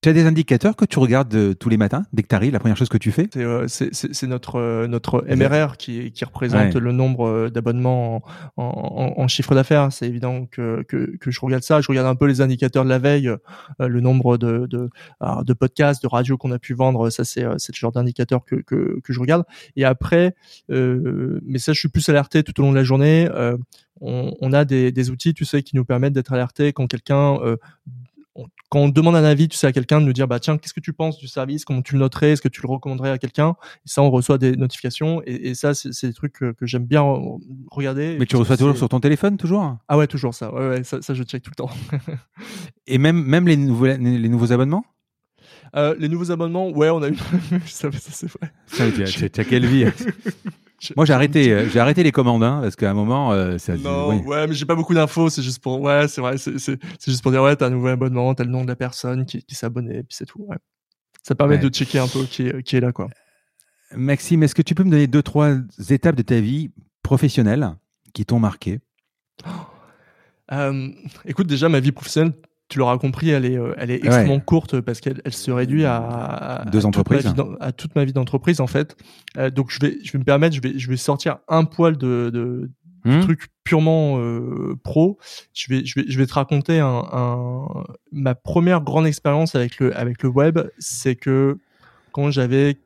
Tu as des indicateurs que tu regardes euh, tous les matins dès que tu arrives, la première chose que tu fais? C'est euh, notre, euh, notre MRR qui, qui représente le nombre d'abonnements en, en, en, chiffre d'affaires. C'est évident que, que, que, je regarde ça. Je regarde un peu les indicateurs de la veille, le nombre de, de, de podcasts, de radios qu'on a pu vendre. Ça, c'est le genre d'indicateur que, que, que, je regarde. Et après, mais ça, je suis plus alerté tout au long de la journée. On, on, a des, des, outils, tu sais, qui nous permettent d'être alertés quand quelqu'un quand on demande un avis, tu sais, à quelqu'un de nous dire, bah tiens, qu'est-ce que tu penses du service, comment tu le noterais, est-ce que tu le recommanderais à quelqu'un? Et ça, on reçoit des notifications, et, et ça, c'est des trucs que, que j'aime bien regarder. Mais tu reçois toujours sur ton téléphone, toujours? Ah ouais, toujours ça. Ouais, ouais ça, ça, je check tout le temps. et même, même les nouveaux, les nouveaux abonnements? Euh, les nouveaux abonnements, ouais, on a eu. ça, ça c'est vrai. Tu as quelle vie Moi, j'ai arrêté, euh, j'ai arrêté les commandes, hein, parce qu'à un moment, euh, ça. Non, ouais, mais j'ai pas beaucoup d'infos. C'est juste pour, ouais, c'est vrai, c'est, c'est, juste pour dire, ouais, t'as un nouvel abonnement, t'as le nom de la personne qui, qui s'est abonnée, puis c'est tout. Ouais. Ça permet de checker un peu qui est, qui est là, quoi. Maxime, est-ce que tu peux me donner deux, trois étapes de ta vie professionnelle qui t'ont marqué? Euh, Écoute, déjà, ma vie professionnelle, tu l'auras compris, elle est, euh, elle est extrêmement courte parce qu'elle elle se réduit à, deux entreprises, à toute ma vie d'entreprise en fait. Euh, donc je vais, je vais me permettre, je vais, je vais sortir un poil de, de hmm. trucs purement euh, pro. Je vais, je vais, je vais te raconter un, un ma première grande expérience avec le, avec le web, c'est que quand j'avais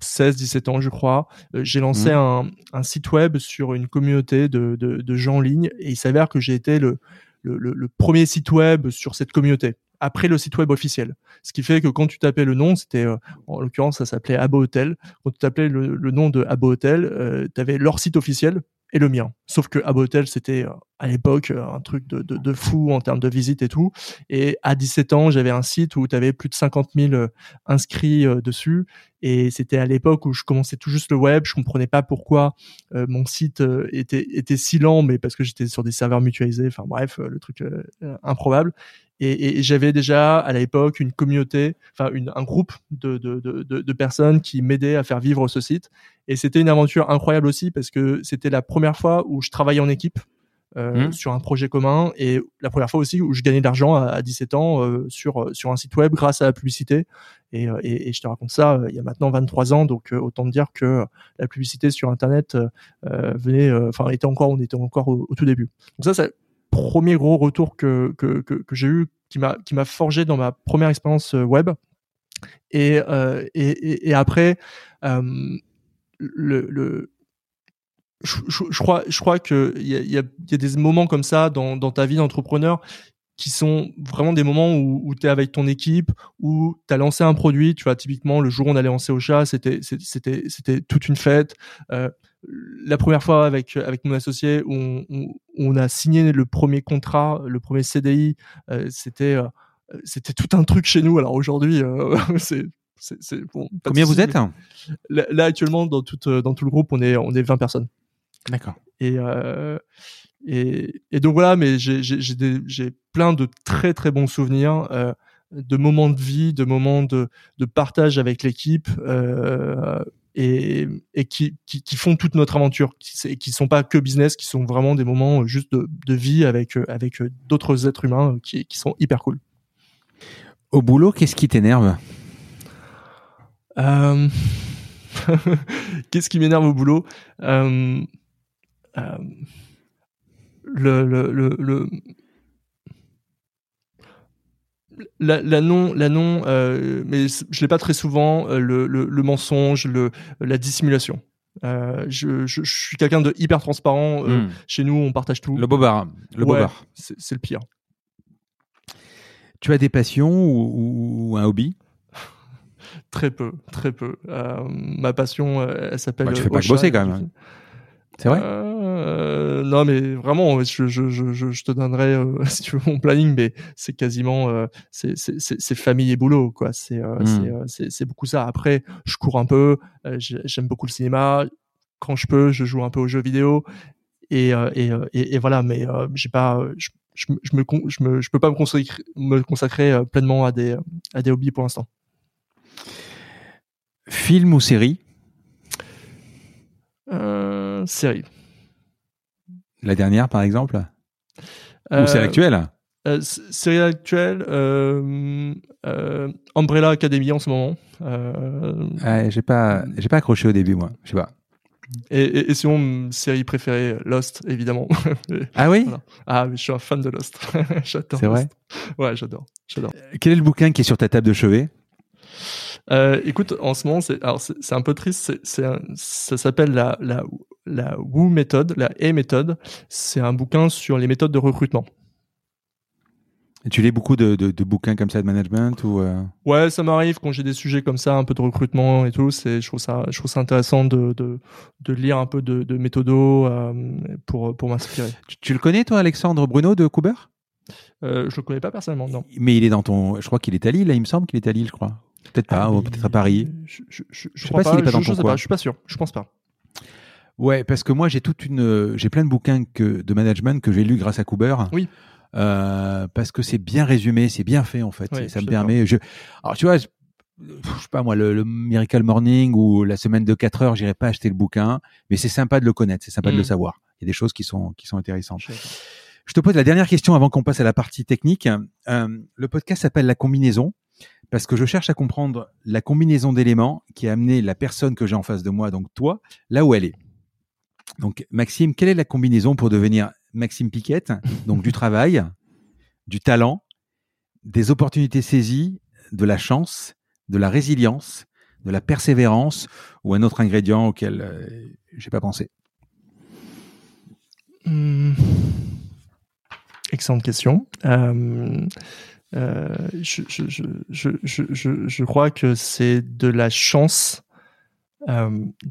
16, 17 ans, je crois, euh, j'ai lancé hmm. un, un, site web sur une communauté de, de, de gens en ligne et il s'avère que j'ai été le le, premier site web sur cette communauté après le site web officiel. Ce qui fait que quand tu tapais le nom, c'était euh, en l'occurrence ça s'appelait Abo Hotel. Quand tu tapais le, nom de Abo Hotel, euh, tu avais leur site officiel et le mien. Sauf que Abo Hotel, c'était euh, à l'époque euh, un truc de, de, de, fou en termes de visite et tout. Et à 17 ans, j'avais un site où tu avais plus de 50 000 euh, inscrits dessus. Et c'était à l'époque où je commençais tout juste le web. Je comprenais pas pourquoi mon site était, était si lent, mais parce que j'étais sur des serveurs mutualisés. Enfin bref, le truc improbable. Et, et j'avais déjà à l'époque une communauté, enfin une, un groupe de, de, de, de personnes qui m'aidaient à faire vivre ce site. Et c'était une aventure incroyable aussi parce que c'était la première fois où je travaillais en équipe. Euh, mmh. sur un projet commun et la première fois aussi où je gagnais de l'argent à, 17 ans euh, sur sur un site web grâce à la publicité et, euh, et, et je te raconte ça euh, il y a maintenant 23 ans donc autant te dire que la publicité sur internet venait enfin était encore on était encore au, tout début donc ça le premier gros retour que que, que, j'ai eu qui m'a forgé dans ma première expérience web et et, et, après le, le je, crois, je crois que il y a, a, a, des moments comme ça dans, dans ta vie d'entrepreneur qui sont vraiment des moments où, où tu es avec ton équipe, où tu as lancé un produit. Tu vois, typiquement, le jour où on allait lancer au chat, c'était, c'était, c'était toute une fête. Euh, la première fois avec, avec mon associé, où on, a signé le premier contrat, le premier CDI, euh, c'était, euh, c'était tout un truc chez nous. Alors aujourd'hui, euh, c'est, c'est, bon, Combien vous êtes là, là, actuellement, dans tout, dans tout le groupe, on est, on est 20 personnes. D'accord. Et, euh, et, et, donc voilà, mais j'ai plein de très très bons souvenirs, euh, de moments de vie, de moments de, de partage avec l'équipe. Euh, et, et qui, qui, qui, font toute notre aventure, qui, qui sont pas que business, qui sont vraiment des moments juste de, de vie avec, avec d'autres êtres humains qui, qui sont hyper cool. Au boulot, qu'est-ce qui t'énerve? Euh... Qu'est-ce qui m'énerve au boulot? Euh... Euh, le, le, le, le la, la, non, la non, euh, mais je l'ai pas très souvent. Euh, le, le, le, mensonge, le, la dissimulation. Euh, je, je, je, suis quelqu'un de hyper transparent. Euh, hmm. Chez nous, on partage tout. Le bobard, le ouais, bobard. C'est le pire. Tu as des passions ou, ou un hobby? Très peu, très peu. Ma passion, elle s'appelle. Bah, tu fais pas que bosser quand même. Hein. C'est vrai euh, Non, mais vraiment, je, je, je, je te donnerai, euh, si tu veux, mon planning, mais c'est quasiment, euh, c'est famille et boulot, quoi. C'est hmm. c'est beaucoup ça. Après, je cours un peu, j'aime beaucoup le cinéma. Quand je peux, je joue un peu aux jeux vidéo. Et, et, et, et voilà, mais j'ai pas, je, je, me, je, me, je peux pas me consacrer, me consacrer pleinement à des, à des hobbies pour l'instant. Film ou série? Euh, série. La dernière, par exemple? Ou c'est actuelle? euh, série actuelle, euh, euh, Umbrella Academy en ce moment. Euh, j'ai pas, j'ai pas accroché au début, moi. Je sais pas. Et, et, et, sinon, série préférée, Lost, évidemment. ah oui? Ah, mais je suis un fan de Lost. j'adore. C'est vrai? Ouais, j'adore. J'adore. Quel est le bouquin qui est sur ta table de chevet? Euh, écoute, en ce moment, c'est alors c'est un peu triste. C'est ça s'appelle la la la Woo méthode, la E méthode. C'est un bouquin sur les méthodes de recrutement. tu lis beaucoup de, de, bouquins comme ça de management ou euh? Ouais, ça m'arrive quand j'ai des sujets comme ça, un peu de recrutement et tout. C'est, je trouve ça, je trouve ça intéressant de, de, de lire un peu de, de méthodo euh, pour pour m'inspirer. Tu, le connais toi, Alexandre Bruno de Couber? Euh, Je le connais pas personnellement, non. Mais il est dans ton, je crois qu'il est à Lille. Là, il me semble qu'il est à Lille, je crois. Peut-être pas, ah, ou peut-être à Paris. Je, je, je, je sais pas, s'il est pas dans ton coin. je suis pas sûr. Je pense pas. Ouais, parce que moi j'ai toute une, j'ai plein de bouquins que, de management que j'ai lus grâce à Cooper. Oui. Euh, parce que c'est bien résumé, c'est bien fait en fait. ça me permet. Je... Alors tu vois, je, sais pas moi, le, Miracle Morning ou la semaine de 4 heures, j'irai pas acheter le bouquin, mais c'est sympa de le connaître, c'est sympa de le mm. savoir. Il y a des choses qui sont qui sont intéressantes. Je te pose la dernière question avant qu'on passe à la partie technique. Euh, le podcast s'appelle La combinaison parce que je cherche à comprendre la combinaison d'éléments qui a amené la personne que j'ai en face de moi, donc toi, là où elle est. Donc Maxime, quelle est la combinaison pour devenir Maxime Piquette, donc du travail, du talent, des opportunités saisies, de la chance, de la résilience, de la persévérance ou un autre ingrédient auquel euh, je n'ai pas pensé? Hmm. Excellente question. Euh, euh, je, crois que c'est de la chance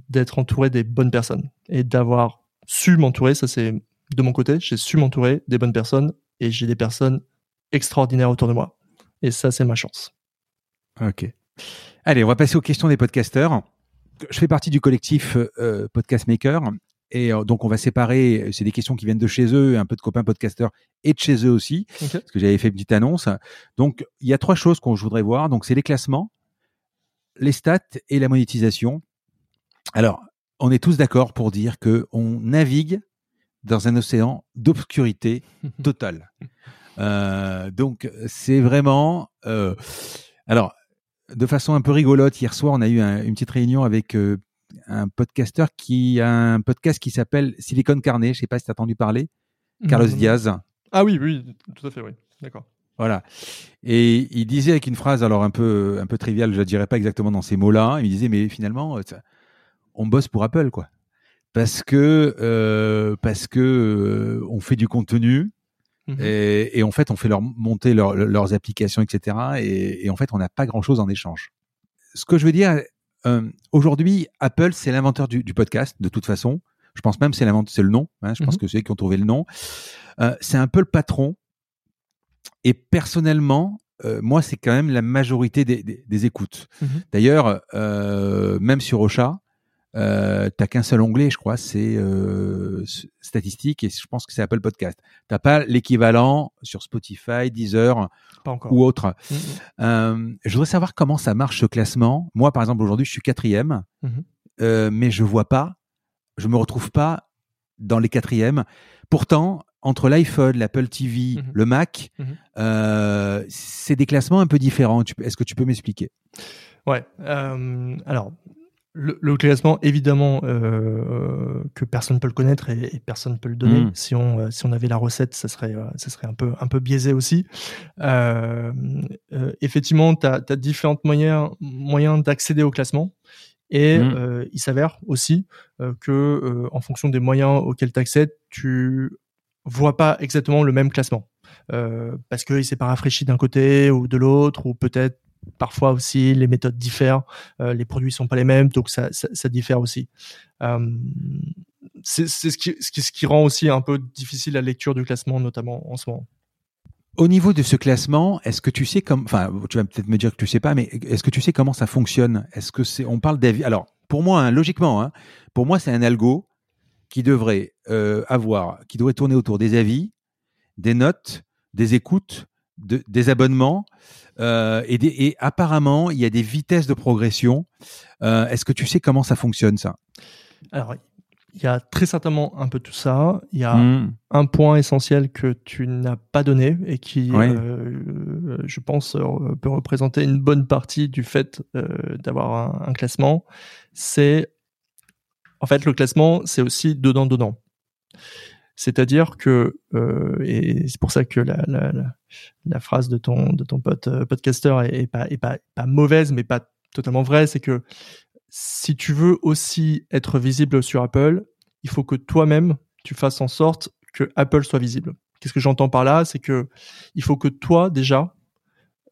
d'être entouré des bonnes personnes et d'avoir su m'entourer. Ça, c'est de mon côté, j'ai su m'entourer des bonnes personnes et j'ai des personnes extraordinaires autour de moi. Et ça, c'est ma chance. Ok. Allez, on va passer aux questions des podcasteurs. Je fais partie du collectif euh, Podcast Maker. Et euh, donc, on va séparer, c'est des questions qui viennent de chez eux, un peu de copains podcasteurs et de chez eux aussi, parce que j'avais fait une petite annonce. Donc, il y a trois choses qu'on je voudrais voir. Donc, c'est les classements, les stats et la monétisation. Alors, on est tous d'accord pour dire que on navigue dans un océan d'obscurité totale. Euh, donc c'est vraiment. Euh, alors, de façon un peu rigolote, hier soir, on a eu une petite réunion avec euh, un podcasteur qui a un podcast qui s'appelle Silicon Carnet. Je sais pas si tu as entendu parler. Carlos Diaz. Ah oui, oui, tout à fait, oui. D'accord. Voilà. Et il disait avec une phrase, alors un peu, un peu triviale, je ne dirais pas exactement dans ces mots-là. Il disait, mais finalement, on bosse pour Apple, quoi parce que euh, parce que euh, on fait du contenu mhm. et, et, en fait on fait leur monter leurs applications etc et, et, en fait on n'a pas grand chose en échange. Ce que je veux dire euh, aujourd'hui Apple c'est l'inventeur du, du, podcast de toute façon. Je pense même c'est c'est le nom. Hein, je pense mhm. que c'est eux qui ont trouvé le nom. Euh, c'est un peu le patron et personnellement euh, moi, c'est quand même la majorité des, des, des écoutes. Mhm. D'ailleurs, même sur Ocha, euh, t'as qu'un seul onglet, je crois, c'est euh, statistiques et je pense que c'est Apple Podcast. T'as pas l'équivalent sur Spotify, Deezer ou autre. Euh, je voudrais savoir comment ça marche ce classement. Moi, par exemple, aujourd'hui, je suis quatrième, mm-hmm. euh, mais je vois pas, je me retrouve pas dans les quatrièmes. Pourtant, entre l'iPhone, l'Apple TV, mm-hmm. le Mac, mm-hmm. c'est des classements un peu différents. Est-ce que tu peux m'expliquer? Ouais. Alors, le, classement, évidemment, euh, que personne ne peut le connaître et, personne ne peut le donner. Hmm. Si, on, euh, si on avait la recette, ça serait, euh, ça serait un, peu, un peu biaisé aussi. effectivement, tu as, différents moyens, moyens d'accéder au classement. Et hmm. il s'avère aussi que, en fonction des moyens auxquels tu accèdes, tu vois pas exactement le même classement. parce qu'il s'est pas rafraîchi d'un côté ou de l'autre, ou peut-être parfois aussi les méthodes diffèrent, euh, les produits sont pas les mêmes, donc ça, diffère aussi. Euh, c'est ce qui, rend aussi un peu difficile la lecture du classement, notamment en ce moment. Au niveau de ce classement, est-ce que tu sais comme, enfin, tu vas peut-être me dire que tu sais pas, mais est-ce que tu sais comment ça fonctionne? Est-ce que c'est, on parle d'avis Alors, pour moi, hein, logiquement, hein, pour moi, c'est un algo qui devrait euh, avoir, qui devrait tourner autour des avis, des notes, des écoutes, de, des abonnements, euh, et, et, apparemment, il y a des vitesses de progression. Euh, Est-ce que tu sais comment ça fonctionne, ça? Alors, il y a très certainement un peu tout ça. Il y a hmm. un point essentiel que tu n'as pas donné et qui, euh, je pense, peut représenter une bonne partie du fait d'avoir un, un, classement. C'est, en fait, le classement, c'est aussi dedans-dedans. C'est-à-dire que, euh, et c'est pour ça que la, la, la, phrase de ton, de ton pote euh, podcaster est, pas, est pas, pas mauvaise, mais pas totalement vraie, c'est que si tu veux aussi être visible sur Apple, il faut que toi-même, tu fasses en sorte que Apple soit visible. Qu'est-ce que j'entends par là? C'est que il faut que toi déjà,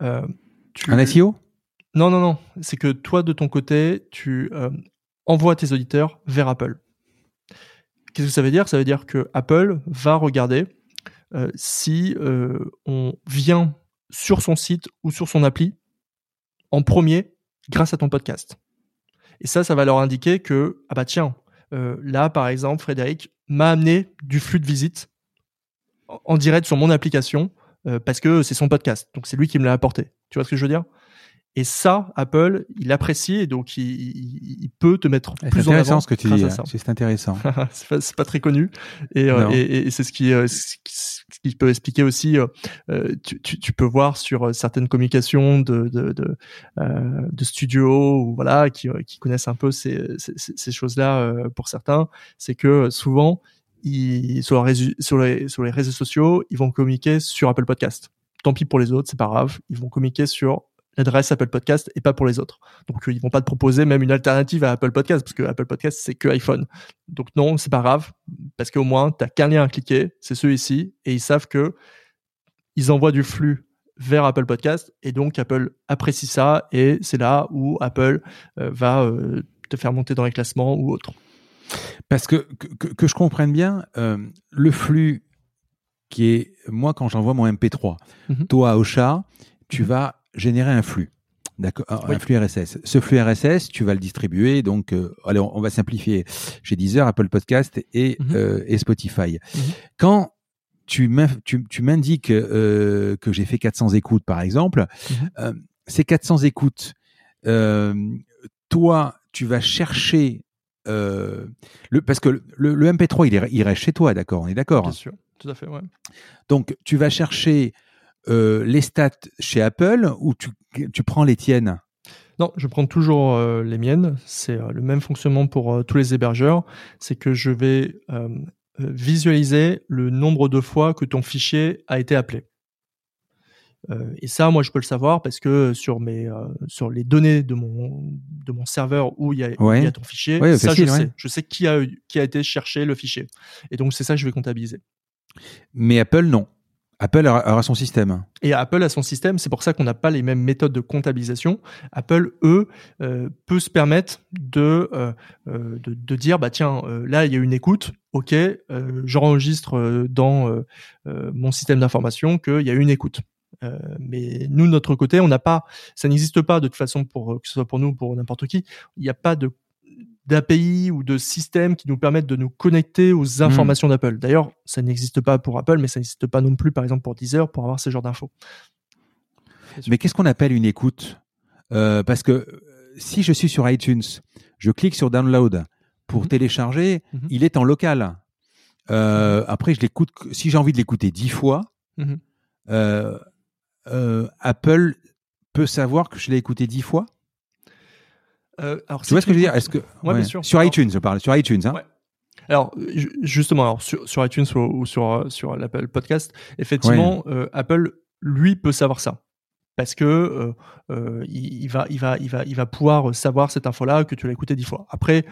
euh, tu... un SEO Non, non, non. C'est que toi de ton côté, tu envoies tes auditeurs vers Apple. Qu'est-ce que ça veut dire? Ça veut dire que Apple va regarder euh, si euh, on vient sur son site ou sur son appli en premier grâce à ton podcast. Et ça, ça va leur indiquer que, ah bah tiens, euh, là, par exemple, Frédéric m'a amené du flux de visite en direct sur mon application parce que c'est son podcast. Donc c'est lui qui me l'a apporté. Tu vois ce que je veux dire? Et ça, Apple, il apprécie et donc il, peut te mettre plus en avant. C'est intéressant ce que tu dis. C'est intéressant. c'est pas, pas, très connu et, euh, et, et c'est ce qui, euh, ce qui peut expliquer aussi. Euh, tu, tu, tu, peux voir sur certaines communications de de, de, de studios ou voilà qui, qui connaissent un peu ces, ces, ces choses-là pour certains, c'est que souvent ils, sur, les, sur, les, sur les réseaux sociaux, ils vont communiquer sur Apple Podcast. Tant pis pour les autres, c'est pas grave. Ils vont communiquer sur l'adresse Apple Podcast et pas pour les autres. Donc euh, ils vont pas te proposer même une alternative à Apple Podcast parce que Apple Podcast c'est que iPhone. Donc non, c'est pas grave parce qu'au moins tu qu'un lien à cliquer, c'est ceux ici et ils savent que ils envoient du flux vers Apple Podcast et donc Apple apprécie ça et c'est là où Apple euh, va euh, te faire monter dans les classements ou autre. Parce que que, je comprenne bien, le flux qui est moi quand j'envoie mon MP3, mm-hmm. toi au chat, tu mm-hmm. vas générer un flux. D'accord, un flux RSS. Ce flux RSS, tu vas le distribuer. Donc, euh, allez, on, va simplifier. J'ai Deezer, Apple Podcast et, mhm. euh, et Spotify. Mhm. Quand tu m'indiques euh, que j'ai fait 400 écoutes, par exemple, mhm. ces 400 écoutes, toi, tu vas chercher le parce que le, le MP3, il, il, reste chez toi, d'accord On est d'accord Bien sûr, tout à fait. Ouais. Donc, tu vas chercher euh, les stats chez Apple ou tu, tu prends les tiennes? Non, je prends toujours euh, les miennes. C'est euh, le même fonctionnement pour tous les hébergeurs. C'est que je vais visualiser le nombre de fois que ton fichier a été appelé. et ça, moi, je peux le savoir parce que sur mes sur les données de mon de mon serveur où il y a, il y a ton fichier, ça je sais. Je sais qui a qui a été chercher le fichier. Et donc c'est ça que je vais comptabiliser. Mais Apple non. Apple aura son système. Et Apple a son système, c'est pour ça qu'on n'a pas les mêmes méthodes de comptabilisation. Apple, eux, euh, peut se permettre de, euh, euh, dire, bah tiens, là il y a une écoute, ok, j'enregistre dans mon système d'information qu'il y a une écoute. mais nous, de notre côté, on n'a pas, ça n'existe pas de toute façon pour que ce soit pour nous ou pour n'importe qui. Il n'y a pas de d'API ou de systèmes qui nous permettent de nous connecter aux hmm. informations d'Apple. D'ailleurs, ça n'existe pas pour Apple, mais ça n'existe pas non plus, par exemple, pour Deezer, pour avoir ce genre d'infos. Mais qu'est-ce qu'on appelle une écoute? Euh, Parce que euh, si je suis sur iTunes, je clique sur Download pour mhm. télécharger, mhm. il est en local. Euh, après, je l'écoute. Si j'ai envie de l'écouter dix fois, mhm. Apple peut savoir que je l'ai écouté dix fois euh, alors, tu vois ce que je veux dire? Est-ce que sur iTunes, je parle sur iTunes, hein. Alors justement, alors sur, sur iTunes ou, sur sur l'Apple Podcast, effectivement, euh, Apple lui peut savoir ça parce que euh, euh, il, va, il, va, il, va, il va pouvoir savoir cette info-là que tu l'as écouté dix fois. Après,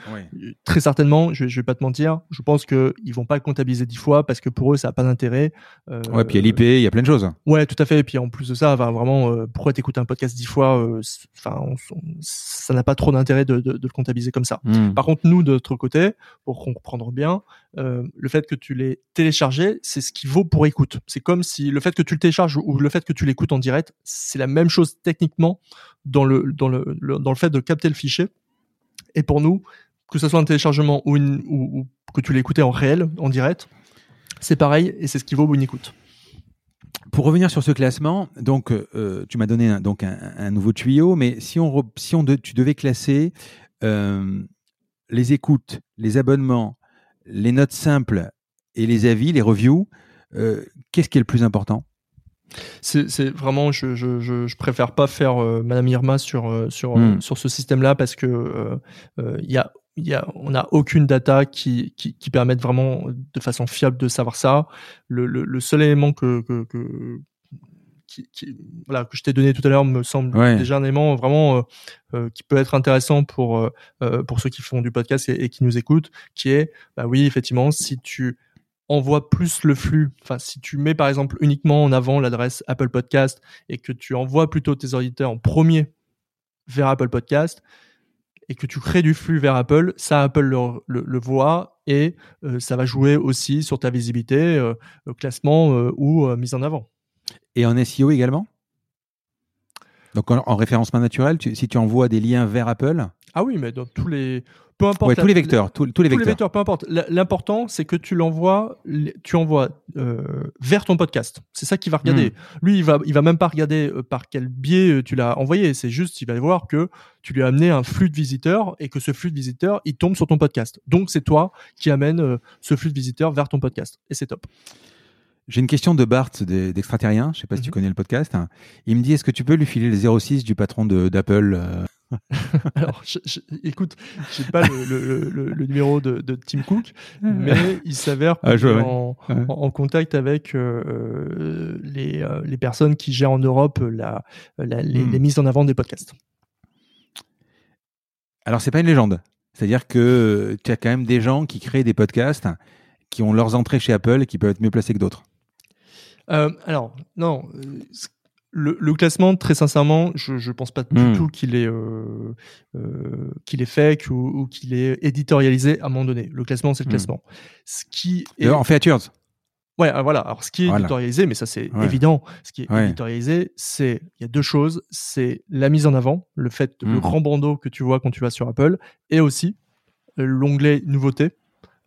très certainement, je, je vais pas te mentir, je pense que ils vont pas comptabiliser dix fois parce que pour eux, ça a pas d'intérêt. Euh, ouais, puis il y a l'IP, il y a plein de choses. Ouais, tout à fait. Et puis en plus de ça, va vraiment, euh, pourquoi t'écoutes un podcast dix fois euh, Enfin, ça n'a pas trop d'intérêt de, de, de, le comptabiliser comme ça. Hmm. Par contre, nous, de notre côté, pour comprendre bien, euh, le fait que tu l'aies téléchargé, c'est ce qui vaut pour écoute. C'est comme si le fait que tu le télécharges ou le fait que tu l'écoutes en direct, c'est la même chose techniquement dans le, dans le, dans le fait de capter le fichier. Et pour nous, que ce soit un téléchargement ou, une, ou, que tu l'écoutes en réel, en direct, c'est pareil et c'est ce qui vaut une écoute. Pour revenir sur ce classement, donc euh, tu m'as donné un, donc un, nouveau tuyau, mais si on si on tu devais classer euh, les écoutes, les abonnements, les notes simples et les avis, les reviews, euh, qu'est-ce qui est le plus important? C'est vraiment, je, je, je, préfère pas faire euh, Madame Irma sur euh, sur hmm. sur ce système-là parce que il y a il y a, on n'a aucune data qui, qui, qui permette vraiment de façon fiable de savoir ça. Le, le, le seul élément que, que, que qui, qui, voilà, que je t'ai donné tout à l'heure me semble déjà un élément vraiment euh, euh, qui peut être intéressant pour, euh, pour ceux qui font du podcast et, qui nous écoutent, qui est, bah oui, effectivement, si tu envoie plus le flux, enfin si tu mets par exemple uniquement en avant l'adresse Apple Podcast et que tu envoies plutôt tes auditeurs en premier vers Apple Podcast et que tu crées du flux vers Apple, ça Apple le, voit et euh, ça va jouer aussi sur ta visibilité, euh, classement euh, ou mise en avant. Et en SEO également? Donc en, référencement naturel, si tu envoies des liens vers Apple? Ah oui, mais dans tous les peu importe. tous les vecteurs, tous, les vecteurs. peu importe. L'important, c'est que tu l'envoies, tu envoies euh, vers ton podcast. C'est ça qu'il va regarder. Hmm. Lui, il va, il va même pas regarder euh, par quel biais euh, tu l'as envoyé. C'est juste, il va voir que tu lui as amené un flux de visiteurs et que ce flux de visiteurs, il tombe sur ton podcast. Donc, c'est toi qui amène ce flux de visiteurs vers ton podcast. Et c'est top. J'ai une question de Bart d'Extraterrien. Je sais pas si tu mhm. connais le podcast. Il me dit est-ce que tu peux lui filer le 06 du patron d'Apple Alors, je, je, écoute, j'ai pas le, numéro de, Tim Cook, mais il s'avère ah, en, contact avec euh, euh, euh, les, personnes qui gèrent en Europe la, hmm. les, mises en avant des podcasts. Alors, c'est pas une légende. C'est-à-dire que tu as quand même des gens qui créent des podcasts qui ont leurs entrées chez Apple et qui peuvent être mieux placés que d'autres. Alors, non, le, classement, très sincèrement, je ne pense pas du hmm. tout qu'il est, euh, euh, qu'il est fake ou, qu'il est éditorialisé à un moment donné. Le classement, c'est le hmm. classement. Ce qui est... En features Ouais, euh, voilà. Alors, ce qui est éditorialisé, mais ça, c'est évident. Ce qui est éditorialisé, c'est, il y a deux choses. C'est la mise en avant, le fait, le hmm. grand bandeau que tu vois quand tu vas sur Apple, et aussi l'onglet nouveautés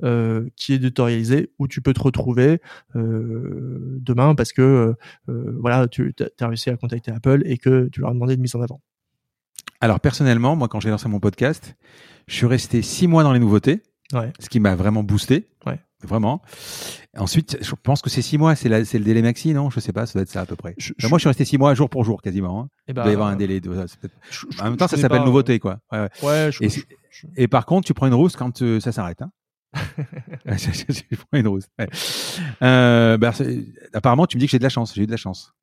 euh, qui est éditorialisé où tu peux te retrouver euh, demain parce que euh, voilà tu as réussi à contacter Apple et que tu leur as demandé une mise en avant. Alors personnellement, moi quand j'ai lancé mon podcast, je suis resté six mois dans les nouveautés, ce qui m'a vraiment boosté. Ouais. Vraiment. Ensuite, je pense que c'est six mois, c'est le délai maxi, non? Je sais pas, ça doit être ça à peu près. moi, je suis resté six mois jour pour jour quasiment. Hein. Eh Il doit y avoir un délai. De, en même temps, ça s'appelle nouveauté, quoi. Ouais, ouais. et, et, par contre, tu prends une rousse quand ça s'arrête. Hein. une euh, bah, apparemment, tu me dis que j'ai de la chance. J'ai eu de la chance.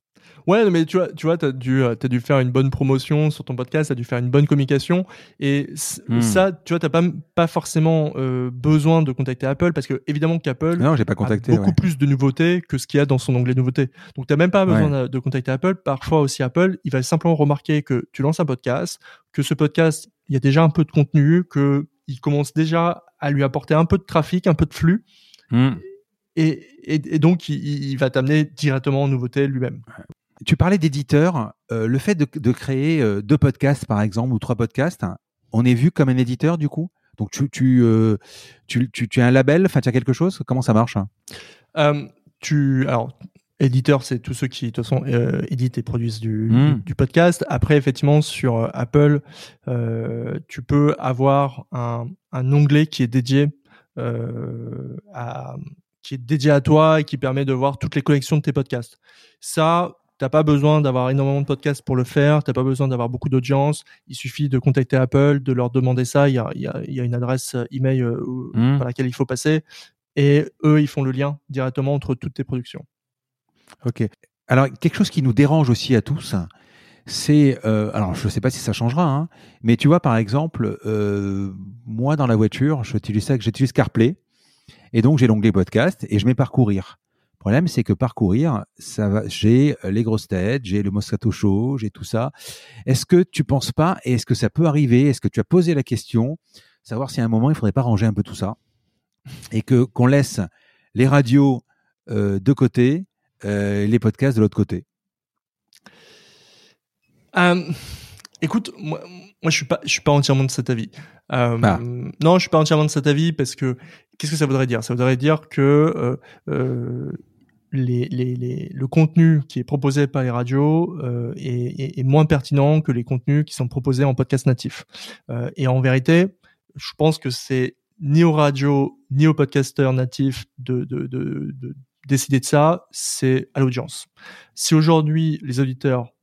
Ouais, mais tu vois, tu vois, dû, euh, as dû faire une bonne promotion sur ton podcast, t'as dû faire une bonne communication, et hmm. ça, tu vois, t'as pas pas forcément euh, besoin de contacter Apple parce que évidemment qu'Apple non, j'ai pas contacté, a beaucoup plus de nouveautés que ce qu'il y a dans son onglet nouveautés. Donc t'as même pas besoin de, contacter Apple. Parfois aussi Apple, il va simplement remarquer que tu lances un podcast, que ce podcast, il y a déjà un peu de contenu, que il commence déjà à lui apporter un peu de trafic, un peu de flux. Hmm. Et, et, donc, il, va t'amener directement en nouveauté lui-même. Tu parlais d'éditeur. Euh, le fait de, de créer euh, deux podcasts, par exemple, ou trois podcasts, on est vu comme un éditeur du coup? Donc, tu, tu, euh, tu, tu, tu, as un label? Enfin, tu as quelque chose? Comment ça marche? Tu, Alors, éditeur, c'est tous ceux qui, de toute façon, euh, éditent et produisent du, hmm. du, podcast. Après, effectivement, sur euh, Apple, euh, tu peux avoir un, un, onglet qui est dédié euh, à qui est dédié à toi et qui permet de voir toutes les collections de tes podcasts. Ça, t'as pas besoin d'avoir énormément de podcasts pour le faire. T'as pas besoin d'avoir beaucoup d'audience. Il suffit de contacter Apple, de leur demander ça. Il y a, il y a, il y a une adresse email hmm. par laquelle il faut passer. Et eux, ils font le lien directement entre toutes tes productions. Ok. Alors, quelque chose qui nous dérange aussi à tous, c'est, euh, alors je ne sais pas si ça changera, hein, mais tu vois, par exemple, euh, moi dans la voiture, j'utilise ça, j'utilise CarPlay, et donc j'ai l'onglet podcast et je mets parcourir. Le problème, c'est que parcourir, ça va, j'ai les grosses têtes, j'ai le Moscato Show, j'ai tout ça. Est-ce que tu penses pas, et est-ce que ça peut arriver, est-ce que tu as posé la question, savoir si à un moment il faudrait pas ranger un peu tout ça et que qu'on laisse les radios euh, de côté euh, les podcasts de l'autre côté euh, Écoute, moi, moi je suis pas, je suis pas entièrement de cet avis. Euh, ah. Non, je suis pas entièrement de cet avis parce que qu'est-ce que ça voudrait dire? Ça voudrait dire que les, les, les, le contenu qui est proposé par les radios est, est, moins pertinent que les contenus qui sont proposés en podcast natif. Et en vérité, je pense que c'est ni aux radios ni aux podcasteurs natifs de, de, de, de décider de ça, c'est à l'audience. Si aujourd'hui les auditeurs,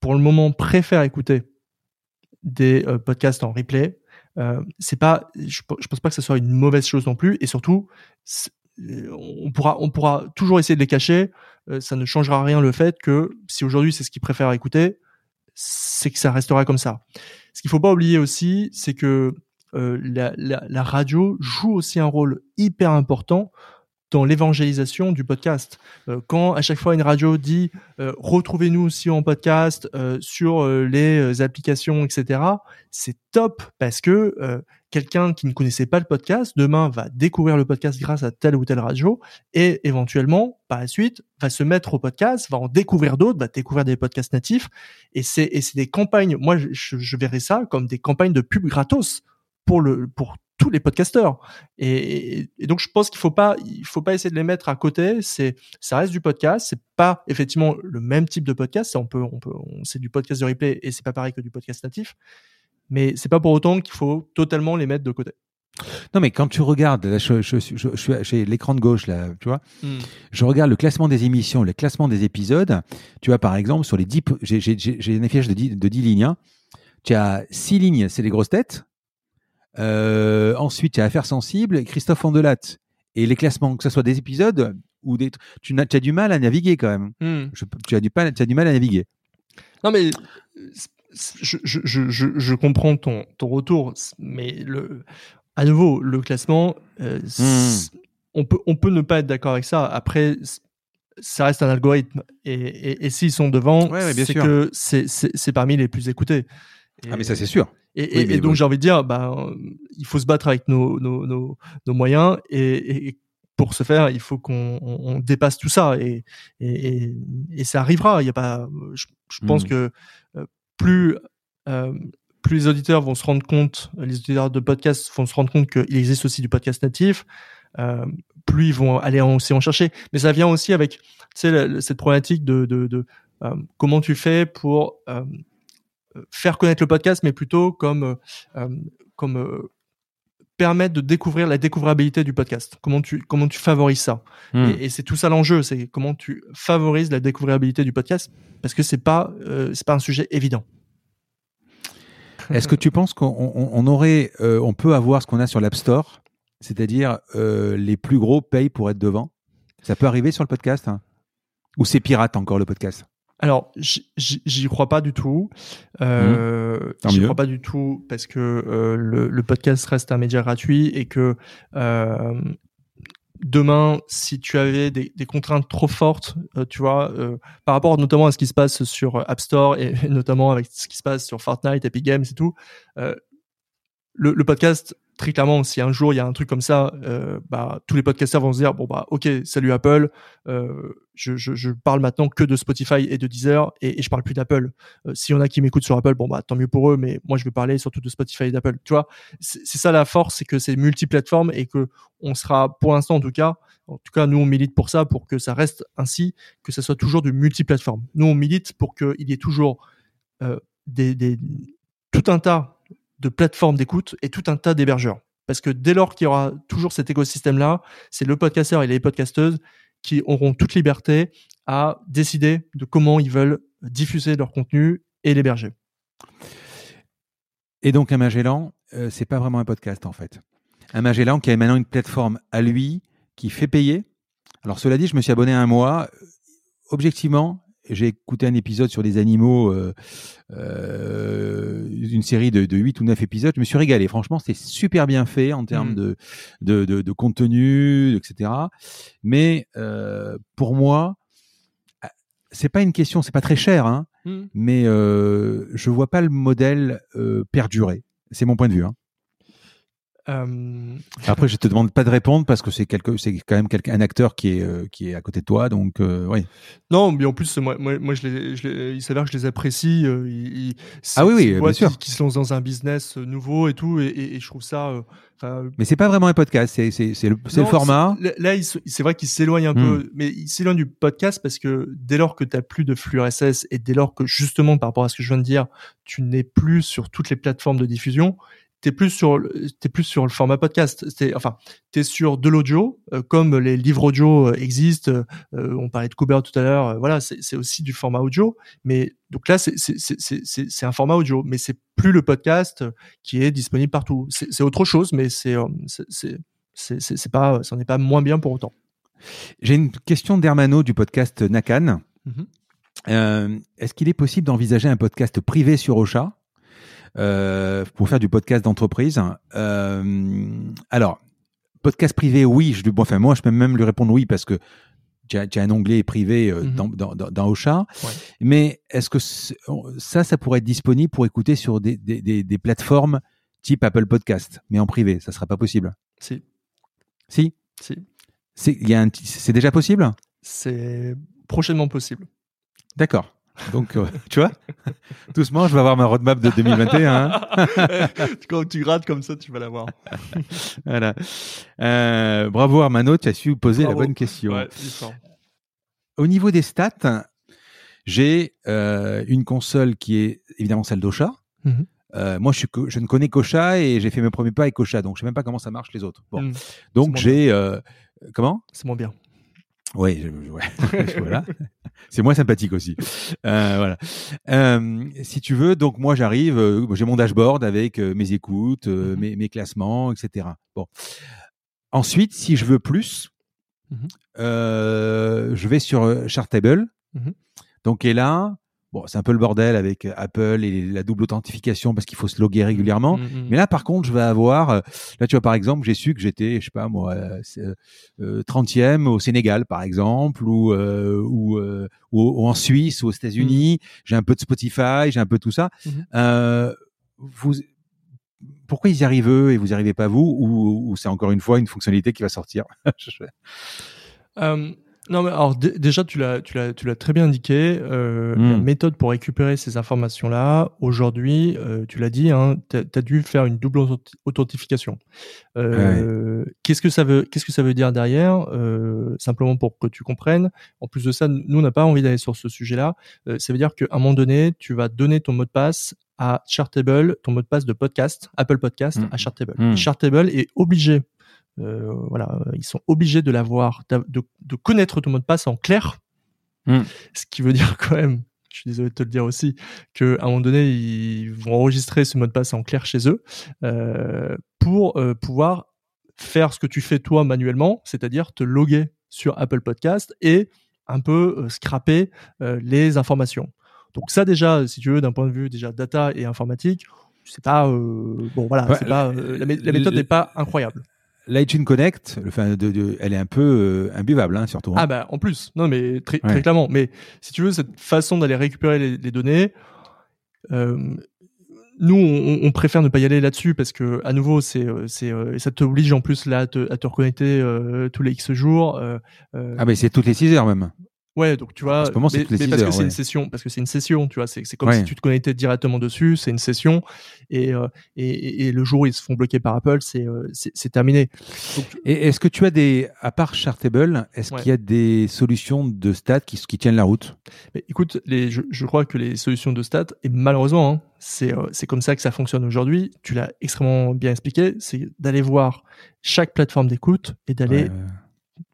pour le moment, préfèrent écouter des euh, podcasts en replay, euh, c'est pas, je, pense pas que ce soit une mauvaise chose non plus. Et surtout, on pourra, on pourra toujours essayer de les cacher. Euh, ça ne changera rien le fait que si aujourd'hui c'est ce qu'ils préfèrent écouter, c'est que ça restera comme ça. Ce qu'il faut pas oublier aussi, c'est que la radio joue aussi un rôle hyper important dans l'évangélisation du podcast. Euh, quand à chaque fois une radio dit euh, retrouvez-nous aussi en podcast euh, sur les applications, etc. C'est top parce que quelqu'un qui ne connaissait pas le podcast demain va découvrir le podcast grâce à telle ou telle radio et éventuellement par la suite va se mettre au podcast, va en découvrir d'autres, va découvrir des podcasts natifs et c'est des campagnes. Moi, je, je verrais ça comme des campagnes de pub gratos pour le pour tous les podcasteurs. Et, donc je pense qu'il faut pas, il faut pas essayer de les mettre à côté. C'est, ça reste du podcast. C'est pas effectivement le même type de podcast. On peut, on peut, c'est du podcast de replay et c'est pas pareil que du podcast natif. Mais c'est pas pour autant qu'il faut totalement les mettre de côté. Non, mais quand tu regardes, je, je, je, suis chez l'écran de gauche, là, tu vois, hmm. je regarde le classement des émissions, le classement des épisodes. Tu vois, par exemple, sur les 10, j'ai une affiche de 10, de 10 lignes. Hein. Tu as 6 lignes, c'est les grosses têtes. Euh, ensuite, il y a Affaires sensibles, Christophe Andelat. Et les classements, que ce soit des épisodes ou des. Tu as, du mal à naviguer quand même. Hmm. tu, as du, tu as du mal à naviguer. Non, mais je, je, je, je comprends ton, ton retour, mais le, à nouveau, le classement, euh, hmm. on, peut, on peut ne pas être d'accord avec ça. Après, ça reste un algorithme. Et, et, et s'ils sont devant, c'est que c'est parmi les plus écoutés. ah, mais ça, c'est sûr. Et, donc j'ai envie de dire, bah, il faut se battre avec nos, nos, nos, nos moyens et, pour ce faire, il faut qu'on on, dépasse tout ça et, et, et, ça arrivera. Il y a pas, je, je pense mmh. que euh, plus euh, plus les auditeurs vont se rendre compte, les auditeurs de podcast vont se rendre compte qu'il existe aussi du podcast natif, euh, plus ils vont aller aussi en chercher. Mais ça vient aussi avec, tu sais, cette problématique de, de, de euh, comment tu fais pour faire connaître le podcast, mais plutôt comme euh, euh, comme euh, permettre de découvrir la découvrabilité du podcast. Comment tu comment tu favorises ça? Hmm. Et, c'est tout ça l'enjeu, c'est comment tu favorises la découvrabilité du podcast parce que c'est pas c'est pas un sujet évident. Est-ce que tu penses qu'on aurait on peut avoir ce qu'on a sur l'App Store, c'est-à-dire les plus gros payent pour être devant? Ça peut arriver sur le podcast hein? Ou c'est pirate encore le podcast? Alors, j'y crois pas du tout. Euh, mmh. J'y crois pas du tout parce que euh, le, le, podcast reste un média gratuit et que euh, demain, si tu avais des, des contraintes trop fortes, euh, tu vois, euh, par rapport notamment à ce qui se passe sur App Store et, notamment avec ce qui se passe sur Fortnite, Epic Games et tout, euh, le, le, podcast très clairement, si un jour il y a un truc comme ça, euh, bah, tous les podcasteurs vont se dire bon bah ok, salut Apple, euh, je, je, parle maintenant que de Spotify et de Deezer et, je parle plus d'Apple. Euh, S'il y en a qui m'écoutent sur Apple, bon bah tant mieux pour eux, mais moi je vais parler surtout de Spotify et d'Apple. Tu vois, c'est ça la force, c'est que c'est multiplateforme et que on sera pour l'instant en tout cas, en tout cas nous on milite pour ça, pour que ça reste ainsi, que ça soit toujours du multiplateforme. Nous on milite pour qu'il y ait toujours des, des, tout un tas de plateformes d'écoute et tout un tas d'hébergeurs. Parce que dès lors qu'il y aura toujours cet écosystème-là, c'est le podcasteur et les podcasteuses qui auront toute liberté à décider de comment ils veulent diffuser leur contenu et l'héberger. Et donc un Magellan, euh, c'est pas vraiment un podcast en fait. Un Magellan qui a maintenant une plateforme à lui qui fait payer. Alors cela dit, je me suis abonné un mois. Objectivement, j'ai écouté un épisode sur des animaux, euh, euh, une série de, de 8 ou 9 épisodes. Je me suis régalé. Franchement, c'était super bien fait en termes mmh. de, de, de, contenu, etc. Mais euh, pour moi, ah, c'est pas une question, c'est pas très cher, hein, mmh. mais euh, je vois pas le modèle euh, perdurer. C'est mon point de vue. Hein. Euh... Après, je te demande pas de répondre parce que c'est quelque, c'est quand même quelqu'un, un acteur qui est euh, qui est à côté de toi, donc euh, oui. Non, mais en plus, moi, moi, moi je les, je les, il s'avère que je les apprécie. Ils, ah oui, oui, bien sûr. Qui, se lancent dans un business nouveau et tout, et, et, et je trouve ça. Mais c'est pas vraiment un podcast, c'est c'est c'est le, le, format. Là, c'est vrai qu'il s'éloigne un hmm. peu, mais il s'éloigne du podcast parce que dès lors que tu as plus de flux RSS et dès lors que justement par rapport à ce que je viens de dire, tu n'es plus sur toutes les plateformes de diffusion, t'es plus sur t'es plus sur le format podcast. C'est enfin t'es sur de l'audio euh, comme les livres audio euh, existent. Euh, on parlait de Cooper tout à l'heure. Voilà c'est aussi du format audio. Mais donc là c'est c'est c'est c'est un format audio mais c'est plus le podcast qui est disponible partout. C'est autre chose mais c'est c'est c'est c'est pas ça n'est pas moins bien pour autant. J'ai une question d'Hermano du podcast Nakan. Mm-hmm. est-ce qu'il est possible d'envisager un podcast privé sur Ocha? Euh, pour faire du podcast d'entreprise. Euh, alors, podcast privé, oui. Je, bon, enfin, moi, je peux même lui répondre oui parce que tu as, un onglet privé euh, Mhm. dans, dans, dans, dans Ocha. Ouais. Mais est-ce que ça, ça pourrait être disponible pour écouter sur des, des, des, des plateformes type Apple Podcast, mais en privé Ça sera pas possible. Si, Si si. C'est déjà possible? C'est prochainement possible. D'accord. Donc, euh, tu vois, doucement, je vais avoir ma roadmap de 2021. hein. Quand tu grattes comme ça, tu vas l'avoir. Voilà. Euh, bravo Armano, tu as su poser Bravo. la bonne question. Ouais. Au niveau des stats, j'ai euh, une console qui est évidemment celle d'Ocha. Mhm. Euh, moi, je, suis co- je ne connais qu'Ocha et j'ai fait mes premiers pas avec Ocha, donc je sais même pas comment ça marche les autres. Bon, Mm, donc j'ai comment? C'est moins bien. Oui, je- ouais. voilà. C'est moins sympathique aussi. Euh, voilà. Euh, si tu veux, donc moi j'arrive, euh, j'ai mon dashboard avec euh, mes écoutes, euh, Mhm. mes, mes classements, etc. Bon. Ensuite, si je veux plus, Mhm. euh, je vais sur Chartable. Mhm. Donc et là, bon, c'est un peu le bordel avec euh, Apple et la double authentification parce qu'il faut se loguer régulièrement. Mm, mm. Mais là, par contre, je vais avoir. euh, Là, tu vois, par exemple, j'ai su que j'étais, je sais pas moi, euh, c'est, euh, 30e au Sénégal, par exemple, ou euh, ou, euh, ou, ou en Suisse, ou aux États-Unis. J'ai un peu de Spotify, j'ai un peu tout ça. Vous, pourquoi ils y arrivent eux et vous n'y arrivez pas vous, ou, ou c'est encore une fois une fonctionnalité qui va sortir? non, mais alors dé- déjà, tu l'as, tu l'as, tu l'as très bien indiqué. Euh. La méthode pour récupérer ces informations-là, aujourd'hui, euh, tu l'as dit, hein, tu as dû faire une double authenti- authentification. Euh, Qu'est-ce que ça veut, qu'est-ce que ça veut dire derrière Euh, Simplement pour que tu comprennes. En plus de ça, nous, on n'a pas envie d'aller sur ce sujet-là. Euh, ça veut dire qu'à un moment donné, tu vas donner ton mot de passe à Chartable, ton mot de passe de podcast, Apple Podcast, Mm. à Chartable. Mm. Et Chartable est obligé euh, voilà, euh, ils sont obligés de l'avoir, de, de connaître ton mot de passe en clair. Mm. Ce qui veut dire quand même, je suis désolé de te le dire aussi, qu'à un moment donné, ils vont enregistrer ce mot de passe en clair chez eux euh, pour euh, pouvoir faire ce que tu fais toi manuellement, c'est-à-dire te loguer sur Apple Podcast et un peu scraper les informations. Donc ça déjà, si tu veux, d'un point de vue déjà data et informatique, c'est pas euh, bon voilà, Ouais, c'est pas euh, la, mé- la méthode n'est pas incroyable. L'iTunes Connect, le- enfin, de, de- elle est un peu euh, imbuvable, hein, surtout. hein. Ah bah en plus, non mais très, clairement. Mais si tu veux cette façon d'aller récupérer les, les données, euh, nous on, on préfère ne pas y aller là-dessus parce que à nouveau c'est euh, c'est euh, ça t'oblige en plus là à te, à te reconnecter euh, tous les X jours. Ah, mais c'est toutes les 6 heures même. Ouais donc tu vois, moment, mais, parce heures, que c'est ouais. une session, parce que c'est une session, tu vois, c'est comme Ouais. si tu te connectais directement dessus, c'est une session et, euh, et, et- le jour où ils se font bloquer par Apple, c'est euh, c'est terminé. Donc, Et est-ce que tu as des, à part Chartable, est-ce Ouais. qu'il y a des solutions de stats qui, qui tiennent la route? Mais écoute, les, je, je crois que les solutions de stats, et malheureusement, hein, c'est euh, c'est comme ça que ça fonctionne aujourd'hui. Tu l'as extrêmement bien expliqué, c'est d'aller voir chaque plateforme d'écoute et d'aller.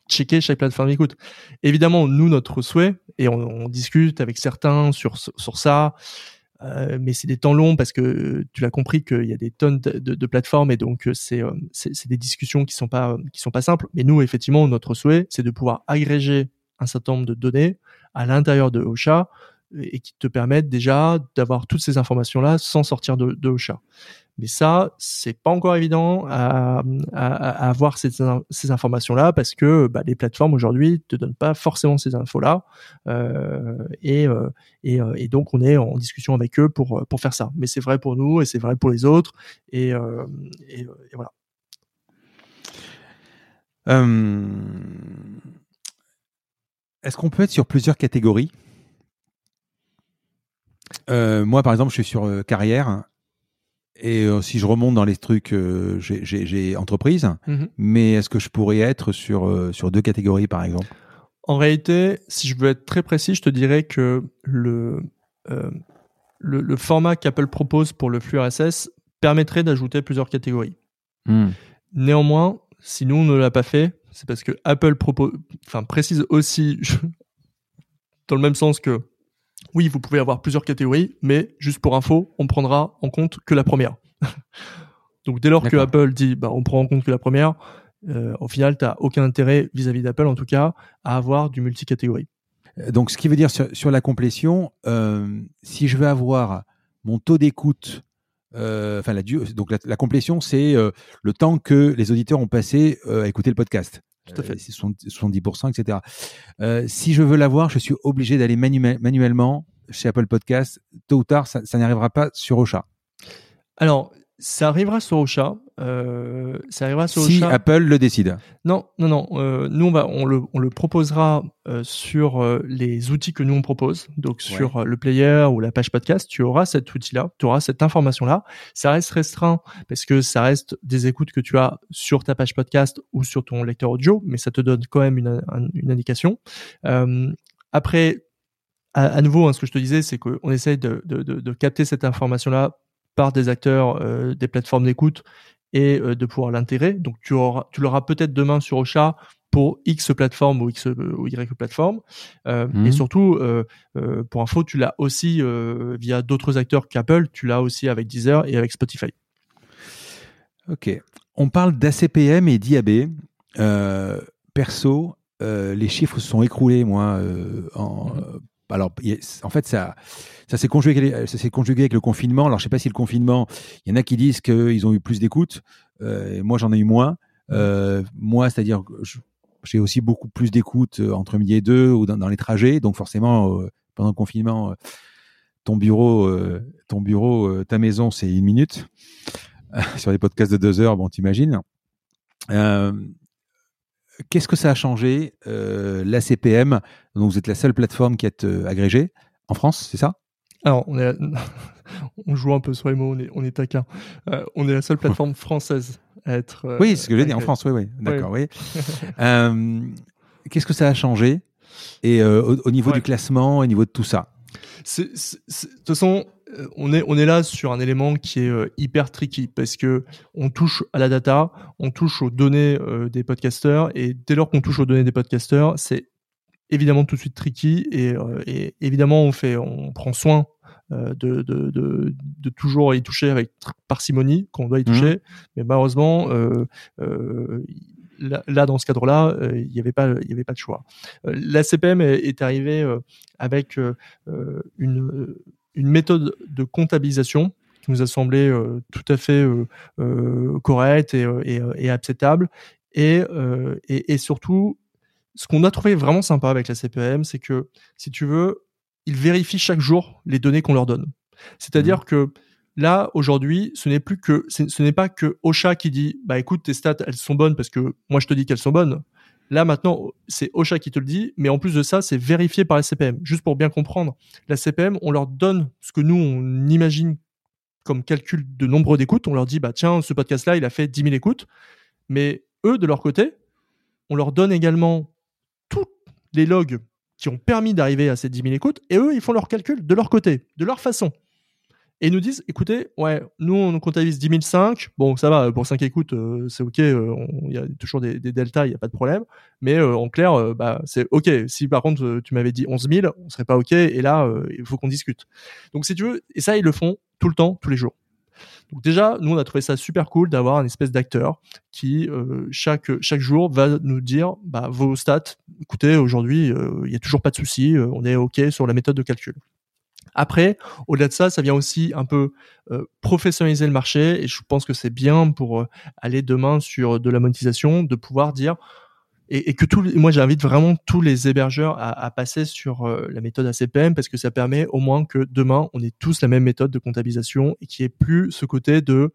Checker chaque plateforme d'écoute. Évidemment, nous, notre souhait, et on, discute avec certains sur, ça, euh, mais c'est des temps longs parce que tu l'as compris qu'il y a des tonnes de, plateformes et donc euh, c'est euh, c'est des discussions qui sont pas sont pas simples. Mais nous, effectivement, notre souhait, c'est de pouvoir agréger un certain nombre de données à l'intérieur de Ocha et qui te permettent déjà d'avoir toutes ces informations là sans sortir de, de Ocha. Mais ça, c'est pas encore évident à, avoir ces, ces informations-là parce que bah, les plateformes aujourd'hui te donnent pas forcément ces infos-là euh, et, euh, et, euh, et donc on est en discussion avec eux pour pour faire ça. Mais c'est vrai pour nous et c'est vrai pour les autres et, euh, euh, voilà. Euh, Est-ce qu'on peut être sur plusieurs catégories? Euh, Moi, par exemple, je suis sur euh, carrière. Et euh, si je remonte dans les trucs, j'ai- entreprise. Mhm. Mais est-ce que je pourrais être sur, sur deux catégories, par exemple? En réalité, si je veux être très précis, je te dirais que le, le, le format qu'Apple propose pour le flux RSS permettrait d'ajouter plusieurs catégories. Hmm. Néanmoins, si nous on ne l'a pas fait, c'est parce que Apple propose, enfin précise aussi dans le même sens que oui, vous pouvez avoir plusieurs catégories, mais juste pour info, on prendra en compte que la première. Donc dès lors que. Apple dit bah, on prend en compte que la première, euh, au final, tu n'as aucun intérêt vis-à-vis d'Apple en tout cas à avoir du multicatégorie. Euh, Donc, ce qui veut dire sur, sur la complétion, euh, si je veux avoir mon taux d'écoute enfin la donc la, complétion, c'est le temps que les auditeurs ont passé à écouter le podcast. Tout à fait. c'est 70%, etc. si je veux l'avoir, je suis obligé d'aller manuellement chez Apple Podcast. Tôt ou tard, ça, ça n'arrivera pas sur Ocha. Alors, ça arrivera sur Ocha. Euh, ça arrivera sur si Apple le décide. Non, non, non. Euh, nous, on, va, on, le, on le proposera euh, sur euh, les outils que nous on propose. Donc sur euh, le player ou la page podcast, tu auras cet outil-là, tu auras cette information-là. Ça reste restreint parce que ça reste des écoutes que tu as sur ta page podcast ou sur ton lecteur audio, mais ça te donne quand même une, une indication. après, à, à, nouveau, hein, ce que je te disais, c'est qu'on essaye de, de, de, de capter cette information-là par des acteurs euh, des plateformes d'écoute et euh, de pouvoir l'intégrer. Donc tu, auras, tu l'auras peut-être demain sur Ocha pour X plateforme ou X ou Y plateforme. Euh, Et mhm. surtout, euh, euh, pour info, tu l'as aussi via d'autres acteurs qu'Apple, tu l'as aussi avec Deezer et avec Spotify. Ok. On parle d'ACPM et d'IAB. perso, les chiffres se sont écroulés, moi, en, mhm alors, en fait, ça, ça s'est conjugué, ça conjugué avec le confinement. Alors, je sais pas si le confinement, il y en a qui disent qu'ils ont eu plus d'écoute. Euh, moi, j'en ai eu moins. Euh, moi, c'est-à-dire, j'ai aussi beaucoup plus d'écoute euh, entre midi et deux ou dans, les trajets. Donc, forcément, pendant le confinement, ton bureau, ton bureau, ta maison, c'est une minute. Sur des podcasts de deux heures, bon, t'imagines. Qu'est-ce que ça a changé euh, La CPM, donc vous êtes la seule plateforme qui est euh, agrégée en France, c'est ça? Alors, on, est on joue un peu sur les mots, on est, on est taquin. Euh, on est la seule plateforme française à être. Euh, oui, c'est ce que j'ai dit en France, oui, oui. D'accord, oui. Qu'est-ce que ça a changé? Et au, niveau du classement, au niveau de tout ça? De toute façon, euh, on est, on est là sur un élément qui est euh, hyper tricky parce que on touche à la data, on touche aux données euh, des podcasteurs et dès lors qu'on touche aux données des podcasteurs, c'est évidemment tout de suite tricky et, évidemment on fait, on prend soin de, de, de, toujours y toucher avec parcimonie quand on doit y mmh. toucher, mais malheureusement là, dans ce cadre-là, il n'y avait pas, il y avait pas de choix. la CPM est, est arrivée avec une une méthode de comptabilisation qui nous a semblé euh, tout à fait euh, euh, correcte et, et, acceptable. Et, et, surtout, ce qu'on a trouvé vraiment sympa avec la CPM, c'est que, si tu veux, ils vérifient chaque jour les données qu'on leur donne. C'est-à-dire mmh. que là, aujourd'hui, ce n'est plus que, ce n'est pas que Ocha qui dit, bah écoute, tes stats, elles sont bonnes parce que moi je te dis qu'elles sont bonnes. Là maintenant, c'est Ocha qui te le dit, mais en plus de ça, c'est vérifié par la CPM. Juste pour bien comprendre, la CPM, on leur donne ce que nous, on imagine comme calcul de nombre d'écoutes. On leur dit, bah tiens, ce podcast-là, il a fait 10 000 écoutes. Mais eux, de leur côté, on leur donne également tous les logs qui ont permis d'arriver à ces 10 000 écoutes, et eux, ils font leur calcul de leur côté, de leur façon et nous disent écoutez, ouais, nous on comptabilise 10 005, bon ça va, pour 5 écoutes, euh, c'est ok, euh, il y a toujours des, deltas, il n'y a pas de problème, mais euh, en clair, bah, c'est ok. Si par contre tu m'avais dit 11 000, on serait pas ok, et là, il faut qu'on discute. Donc si tu veux, et ça ils le font tout le temps, tous les jours. Donc déjà, nous on a trouvé ça super cool d'avoir un espèce d'acteur qui chaque chaque jour va nous dire bah, vos stats. Écoutez, aujourd'hui il y a toujours pas de souci, on est ok sur la méthode de calcul. Après, au-delà de ça, ça vient aussi un peu euh, professionnaliser le marché et je pense que c'est bien pour euh, aller demain sur de la monétisation de pouvoir dire et, que tout, moi j'invite vraiment tous les hébergeurs à, passer sur euh, la méthode ACPM parce que ça permet au moins que demain on ait tous la même méthode de comptabilisation et qu'il n'y ait plus ce côté de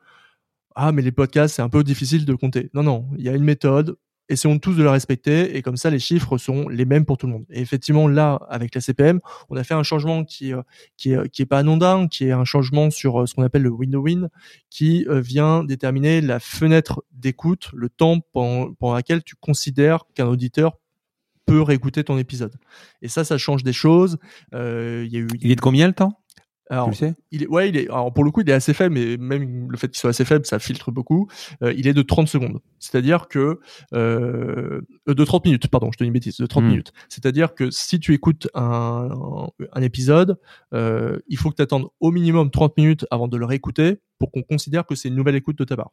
ah mais les podcasts c'est un peu difficile de compter. Non non, il y a une méthode, essayons tous de la respecter et comme ça les chiffres sont les mêmes pour tout le monde. Et effectivement là avec la CPM, on a fait un changement qui euh, qui est qui est pas anodin, qui est un changement sur euh, ce qu'on appelle le window win qui euh, vient déterminer la fenêtre d'écoute, le temps pendant, pendant laquelle tu considères qu'un auditeur peut réécouter ton épisode. Et ça, ça change des choses. Euh, y a eu, il est de combien le temps? Alors, tu sais? il est, ouais, il est, alors pour le coup, il est assez faible, mais même le fait qu'il soit assez faible, ça filtre beaucoup. Euh, il est de 30 secondes. C'est-à-dire que, euh, de 30 minutes, pardon, je te dis une bêtise, de 30 hmm. minutes. C'est-à-dire que si tu écoutes un, un, épisode, euh, il faut que tu attendes au minimum 30 minutes avant de le réécouter pour qu'on considère que c'est une nouvelle écoute de ta part.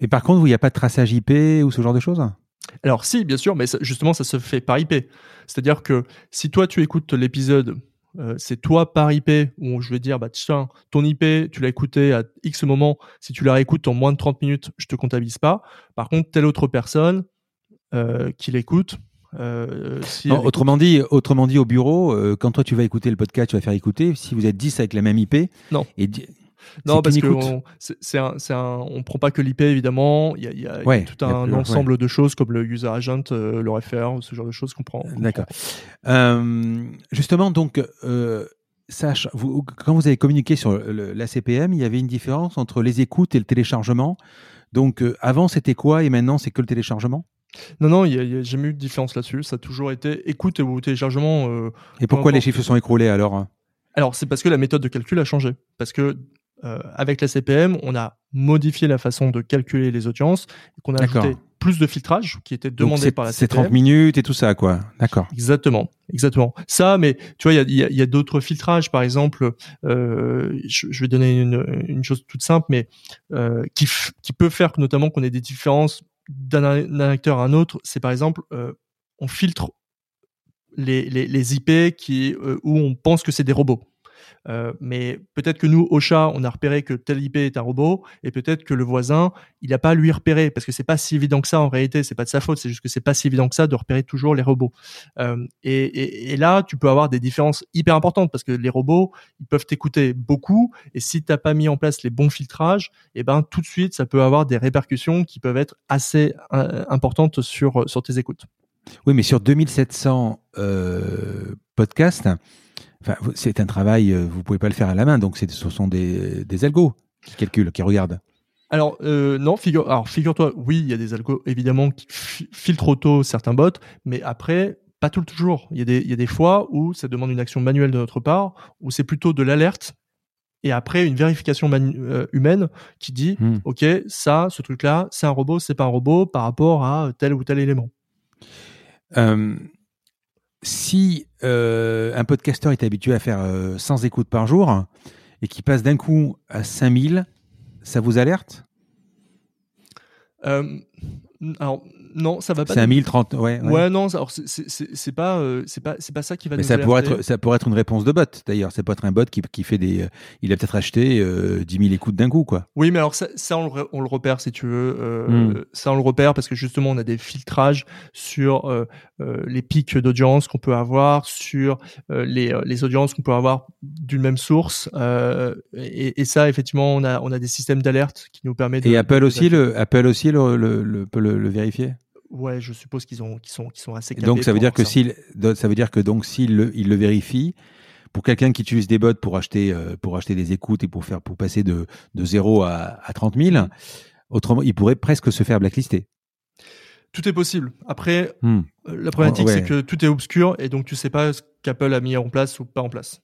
Et par contre, il n'y a pas de traçage IP ou ce genre de choses? Alors si, bien sûr, mais justement, ça se fait par IP. C'est-à-dire que si toi, tu écoutes l'épisode euh, c'est toi par IP où je vais dire bah tiens ton IP tu l'as écouté à X moment. Si tu la réécoutes en moins de 30 minutes je te comptabilise pas. Par contre telle autre personne euh, qui l'écoute euh, autrement dit autrement dit au bureau quand toi tu vas écouter le podcast tu vas faire écouter. Si vous êtes 10 avec la même IP non. et non, parce qu'on on prend pas que l'IP évidemment. Il y a, y a, tout un ensemble de choses comme le user agent, euh, le refer, ce genre de choses qu'on prend. D'accord. Euh, justement, donc, euh, sache, vous, quand vous avez communiqué sur la CPM, il y avait une différence entre les écoutes et le téléchargement. Donc, avant, c'était quoi et maintenant, c'est que le téléchargement? Non, non, il n'y a, jamais eu de différence là-dessus. Ça a toujours été écoute ou téléchargement. et pourquoi les chiffres sont écroulés alors alors, c'est parce que la méthode de calcul a changé. Parce que euh, avec la CPM, on a modifié la façon de calculer les audiences, qu'on a ajouté plus de filtrage qui était demandé par la CPM. C'est 30 minutes et tout ça, quoi. D'accord. Exactement, exactement. Ça, mais tu vois, il y a, y a d'autres filtrages, par exemple. Euh, je, je, vais donner une, une, chose toute simple, mais euh, qui, qui peut faire que notamment qu'on ait des différences d'un acteur à un autre. C'est par exemple, euh, on filtre les, les, les IP qui euh, où on pense que c'est des robots. Euh, mais peut-être que nous, au chat, on a repéré que tel IP est un robot, et peut-être que le voisin, il n'a pas lui repérer, parce que c'est pas si évident que ça en réalité. C'est pas de sa faute, c'est juste que c'est pas si évident que ça de repérer toujours les robots. Euh, et, là, tu peux avoir des différences hyper importantes parce que les robots, ils peuvent t'écouter beaucoup, et si t'as pas mis en place les bons filtrages, et eh ben tout de suite, ça peut avoir des répercussions qui peuvent être assez euh, importantes sur sur tes écoutes. Oui, mais sur 2700 euh, podcasts, Enfin, c'est un travail, euh, vous pouvez pas le faire à la main, donc ce sont des, des algos qui calculent, qui regardent. Alors euh, non, figure, alors figure-toi, oui, il y a des algos évidemment qui filtrent auto certains bots, mais après, pas tout le toujours. Il y, a des, il y a des fois où ça demande une action manuelle de notre part, où c'est plutôt de l'alerte et après une vérification euh, humaine qui dit, hmm. ok, ça, ce truc-là, c'est un robot, c'est pas un robot par rapport à tel ou tel élément. Euh, si euh, un podcasteur est habitué à faire 100 euh, écoutes par jour et qui passe d'un coup à 5000, ça vous alerte? Euh, Alors, non, ça va pas. C'est un 1030, ouais. Ouais, non, alors c'est pas, euh, c'est pas, c'est pas ça qui va. Mais nous ça pourrait être, ça pourrait être une réponse de bot. D'ailleurs, c'est pas être un bot qui, qui fait des. Euh, il a peut-être acheté euh, 10 000 écoutes d'un coup, quoi. Oui, mais alors ça, ça on, le, on, le, repère si tu veux. Euh, hmm. Ça, on le repère parce que justement, on a des filtrages sur les pics d'audience qu'on peut avoir, sur les, les audiences qu'on peut avoir d'une même source. Et, et, ça, effectivement, on a, on a des systèmes d'alerte qui nous permettent. Et Apple, aussi le, Apple aussi le, peut le, le vérifier? Ouais, je suppose qu'ils ont, qu'ils sont, qu'ils sont assez. donc ça veut dire que s'il, ça veut dire que donc s'il le, il le vérifie, pour quelqu'un qui utilise des bots pour acheter, euh, pour acheter des écoutes et pour faire, pour passer de, de 0 à, à 30 000, autrement, il pourrait presque se faire blacklister. Tout est possible. Après, hmm. euh, la problématique, c'est que tout est obscur et donc tu sais pas ce qu'Apple a mis en place ou pas en place.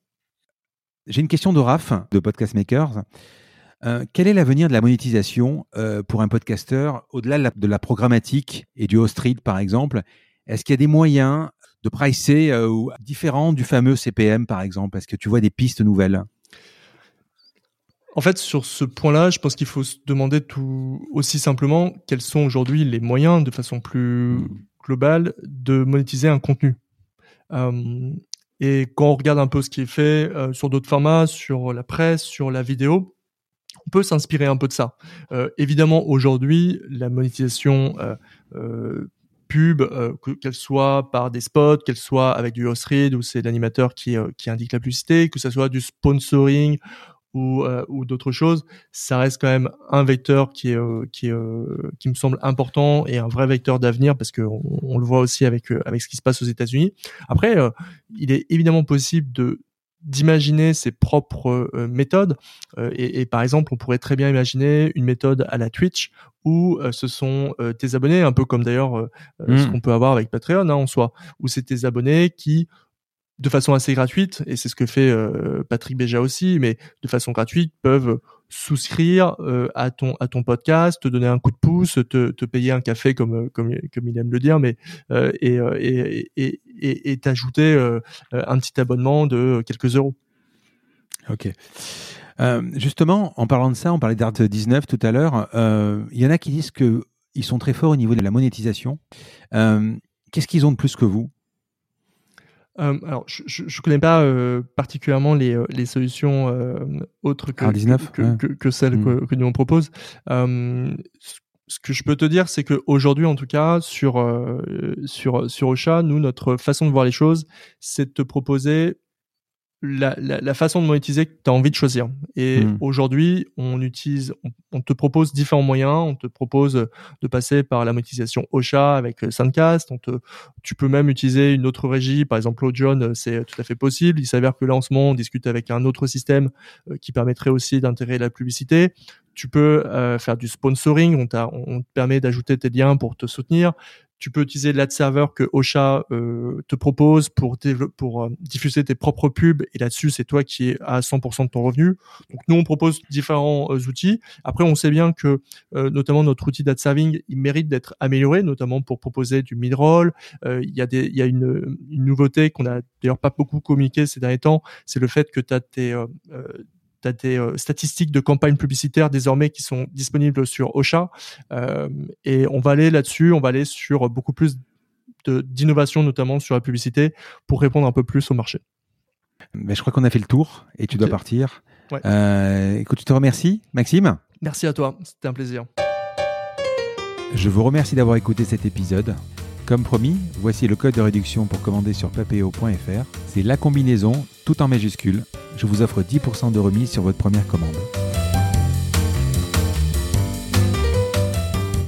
J'ai une question de Raph, de Podcast Makers. Euh, quel est l'avenir de la monétisation euh, pour un podcasteur au-delà de, la programmatique et du host read par exemple? Est-ce qu'il y a des moyens de pricer euh, différents du fameux CPM par exemple? Est-ce que tu vois des pistes nouvelles? En fait, sur ce point-là, je pense qu'il faut se demander tout aussi simplement quels sont aujourd'hui les moyens, de façon plus globale, de monétiser un contenu. et quand on regarde un peu ce qui est fait sur d'autres formats, sur la presse, sur la vidéo, on peut s'inspirer un peu de ça. Euh, évidemment, aujourd'hui, la monétisation euh, euh, pub, qu'elle soit par des spots, qu'elle soit avec du host read où c'est l'animateur qui, qui indique la publicité, que ce soit du sponsoring ou, ou d'autres choses, ça reste quand même un vecteur qui qui qui me semble important et un vrai vecteur d'avenir parce que on, le voit aussi avec avec ce qui se passe aux États-Unis. Après, il est évidemment possible de d'imaginer ses propres euh, méthodes. Euh, et, par exemple, on pourrait très bien imaginer une méthode à la Twitch où euh, ce sont tes abonnés, un peu comme d'ailleurs ce hmm. qu'on peut avoir avec Patreon hein, en soi, où c'est tes abonnés qui de façon assez gratuite, et c'est ce que fait Patrick Béja aussi, mais de façon gratuite, peuvent souscrire euh, à ton podcast, te donner un coup de pouce, te, payer un café comme comme il aime le dire, mais euh, et, euh, et, et t'ajouter un petit abonnement de quelques euros. Ok. justement, en parlant de ça, on parlait d'Art 19 tout à l'heure. Il y en a qui disent que ils sont très forts au niveau de la monétisation. Qu'est-ce qu'ils ont de plus que vous? Euh, alors, je ne connais pas euh, particulièrement les, euh, les solutions autres que, que, que, celles mm. que, nous on propose. ce que je peux te dire, c'est qu'aujourd'hui, en tout cas, sur, sur, sur Ocha, nous, notre façon de voir les choses, c'est de te proposer la, la, façon de monétiser que tu as envie de choisir. Et hmm. aujourd'hui, on utilise, on, te propose différents moyens. On te propose de passer par la monétisation Ocha avec euh, Sandcast. On te, tu peux même utiliser une autre régie, par exemple Audion, euh, c'est tout à fait possible. Il s'avère que là, en ce moment, on discute avec un autre système euh, qui permettrait aussi d'intégrer la publicité tu peux faire du sponsoring, on, on te permet d'ajouter tes liens pour te soutenir tu peux utiliser l'ad server que Ocha euh, te propose pour, pour euh, diffuser tes propres pubs et là-dessus c'est toi qui es à 100% de ton revenu. Donc nous on propose différents euh, outils. Après on sait bien que notamment notre outil d'ad serving il mérite d'être amélioré, notamment pour proposer du mid-roll. il y a des il y a une, une nouveauté qu'on a d'ailleurs pas beaucoup communiqué ces derniers temps, c'est le fait que tu as tes tu as des euh, statistiques de campagnes publicitaires désormais qui sont disponibles sur Ocha. Euh, et on va aller là-dessus, on va aller sur beaucoup plus d'innovation, notamment sur la publicité, pour répondre un peu plus au marché. Mais je crois qu'on a fait le tour et tu dois partir. Euh, écoute, je te remercie, Maxime. Merci à toi, c'était un plaisir. Je vous remercie d'avoir écouté cet épisode. Comme promis, voici le code de réduction pour commander sur papeo.fr. C'est la combinaison, tout en majuscule. Je vous offre 10% de remise sur votre première commande.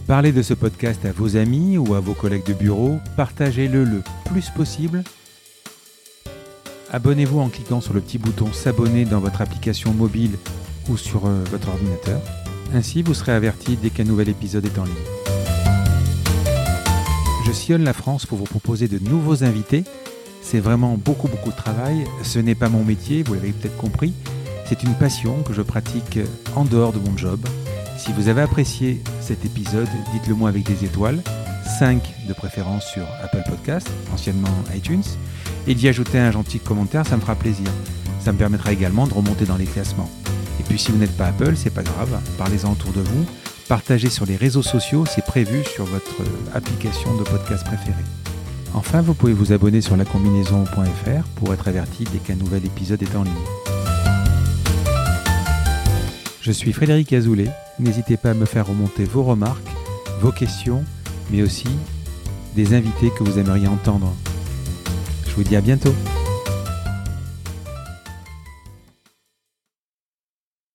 Parlez de ce podcast à vos amis ou à vos collègues de bureau. Partagez-le le plus possible. Abonnez-vous en cliquant sur le petit bouton S'abonner dans votre application mobile ou sur euh, votre ordinateur. Ainsi, vous serez averti dès qu'un nouvel épisode est en ligne. Je sillonne la France pour vous proposer de nouveaux invités. C'est vraiment beaucoup beaucoup de travail. Ce n'est pas mon métier, vous l'avez peut-être compris. C'est une passion que je pratique en dehors de mon job. Si vous avez apprécié cet épisode, dites-le moi avec des étoiles, 5 de préférence sur Apple Podcast, anciennement iTunes, et d'y ajouter un gentil commentaire, ça me fera plaisir. Ça me permettra également de remonter dans les classements. Et puis si vous n'êtes pas Apple, c'est pas grave, parlez-en autour de vous. Partagez sur les réseaux sociaux, c'est prévu sur votre application de podcast préférée. Enfin, vous pouvez vous abonner sur lacombinaison.fr pour être averti dès qu'un nouvel épisode est en ligne. Je suis Frédéric Azoulay. N'hésitez pas à me faire remonter vos remarques, vos questions, mais aussi des invités que vous aimeriez entendre. Je vous dis à bientôt.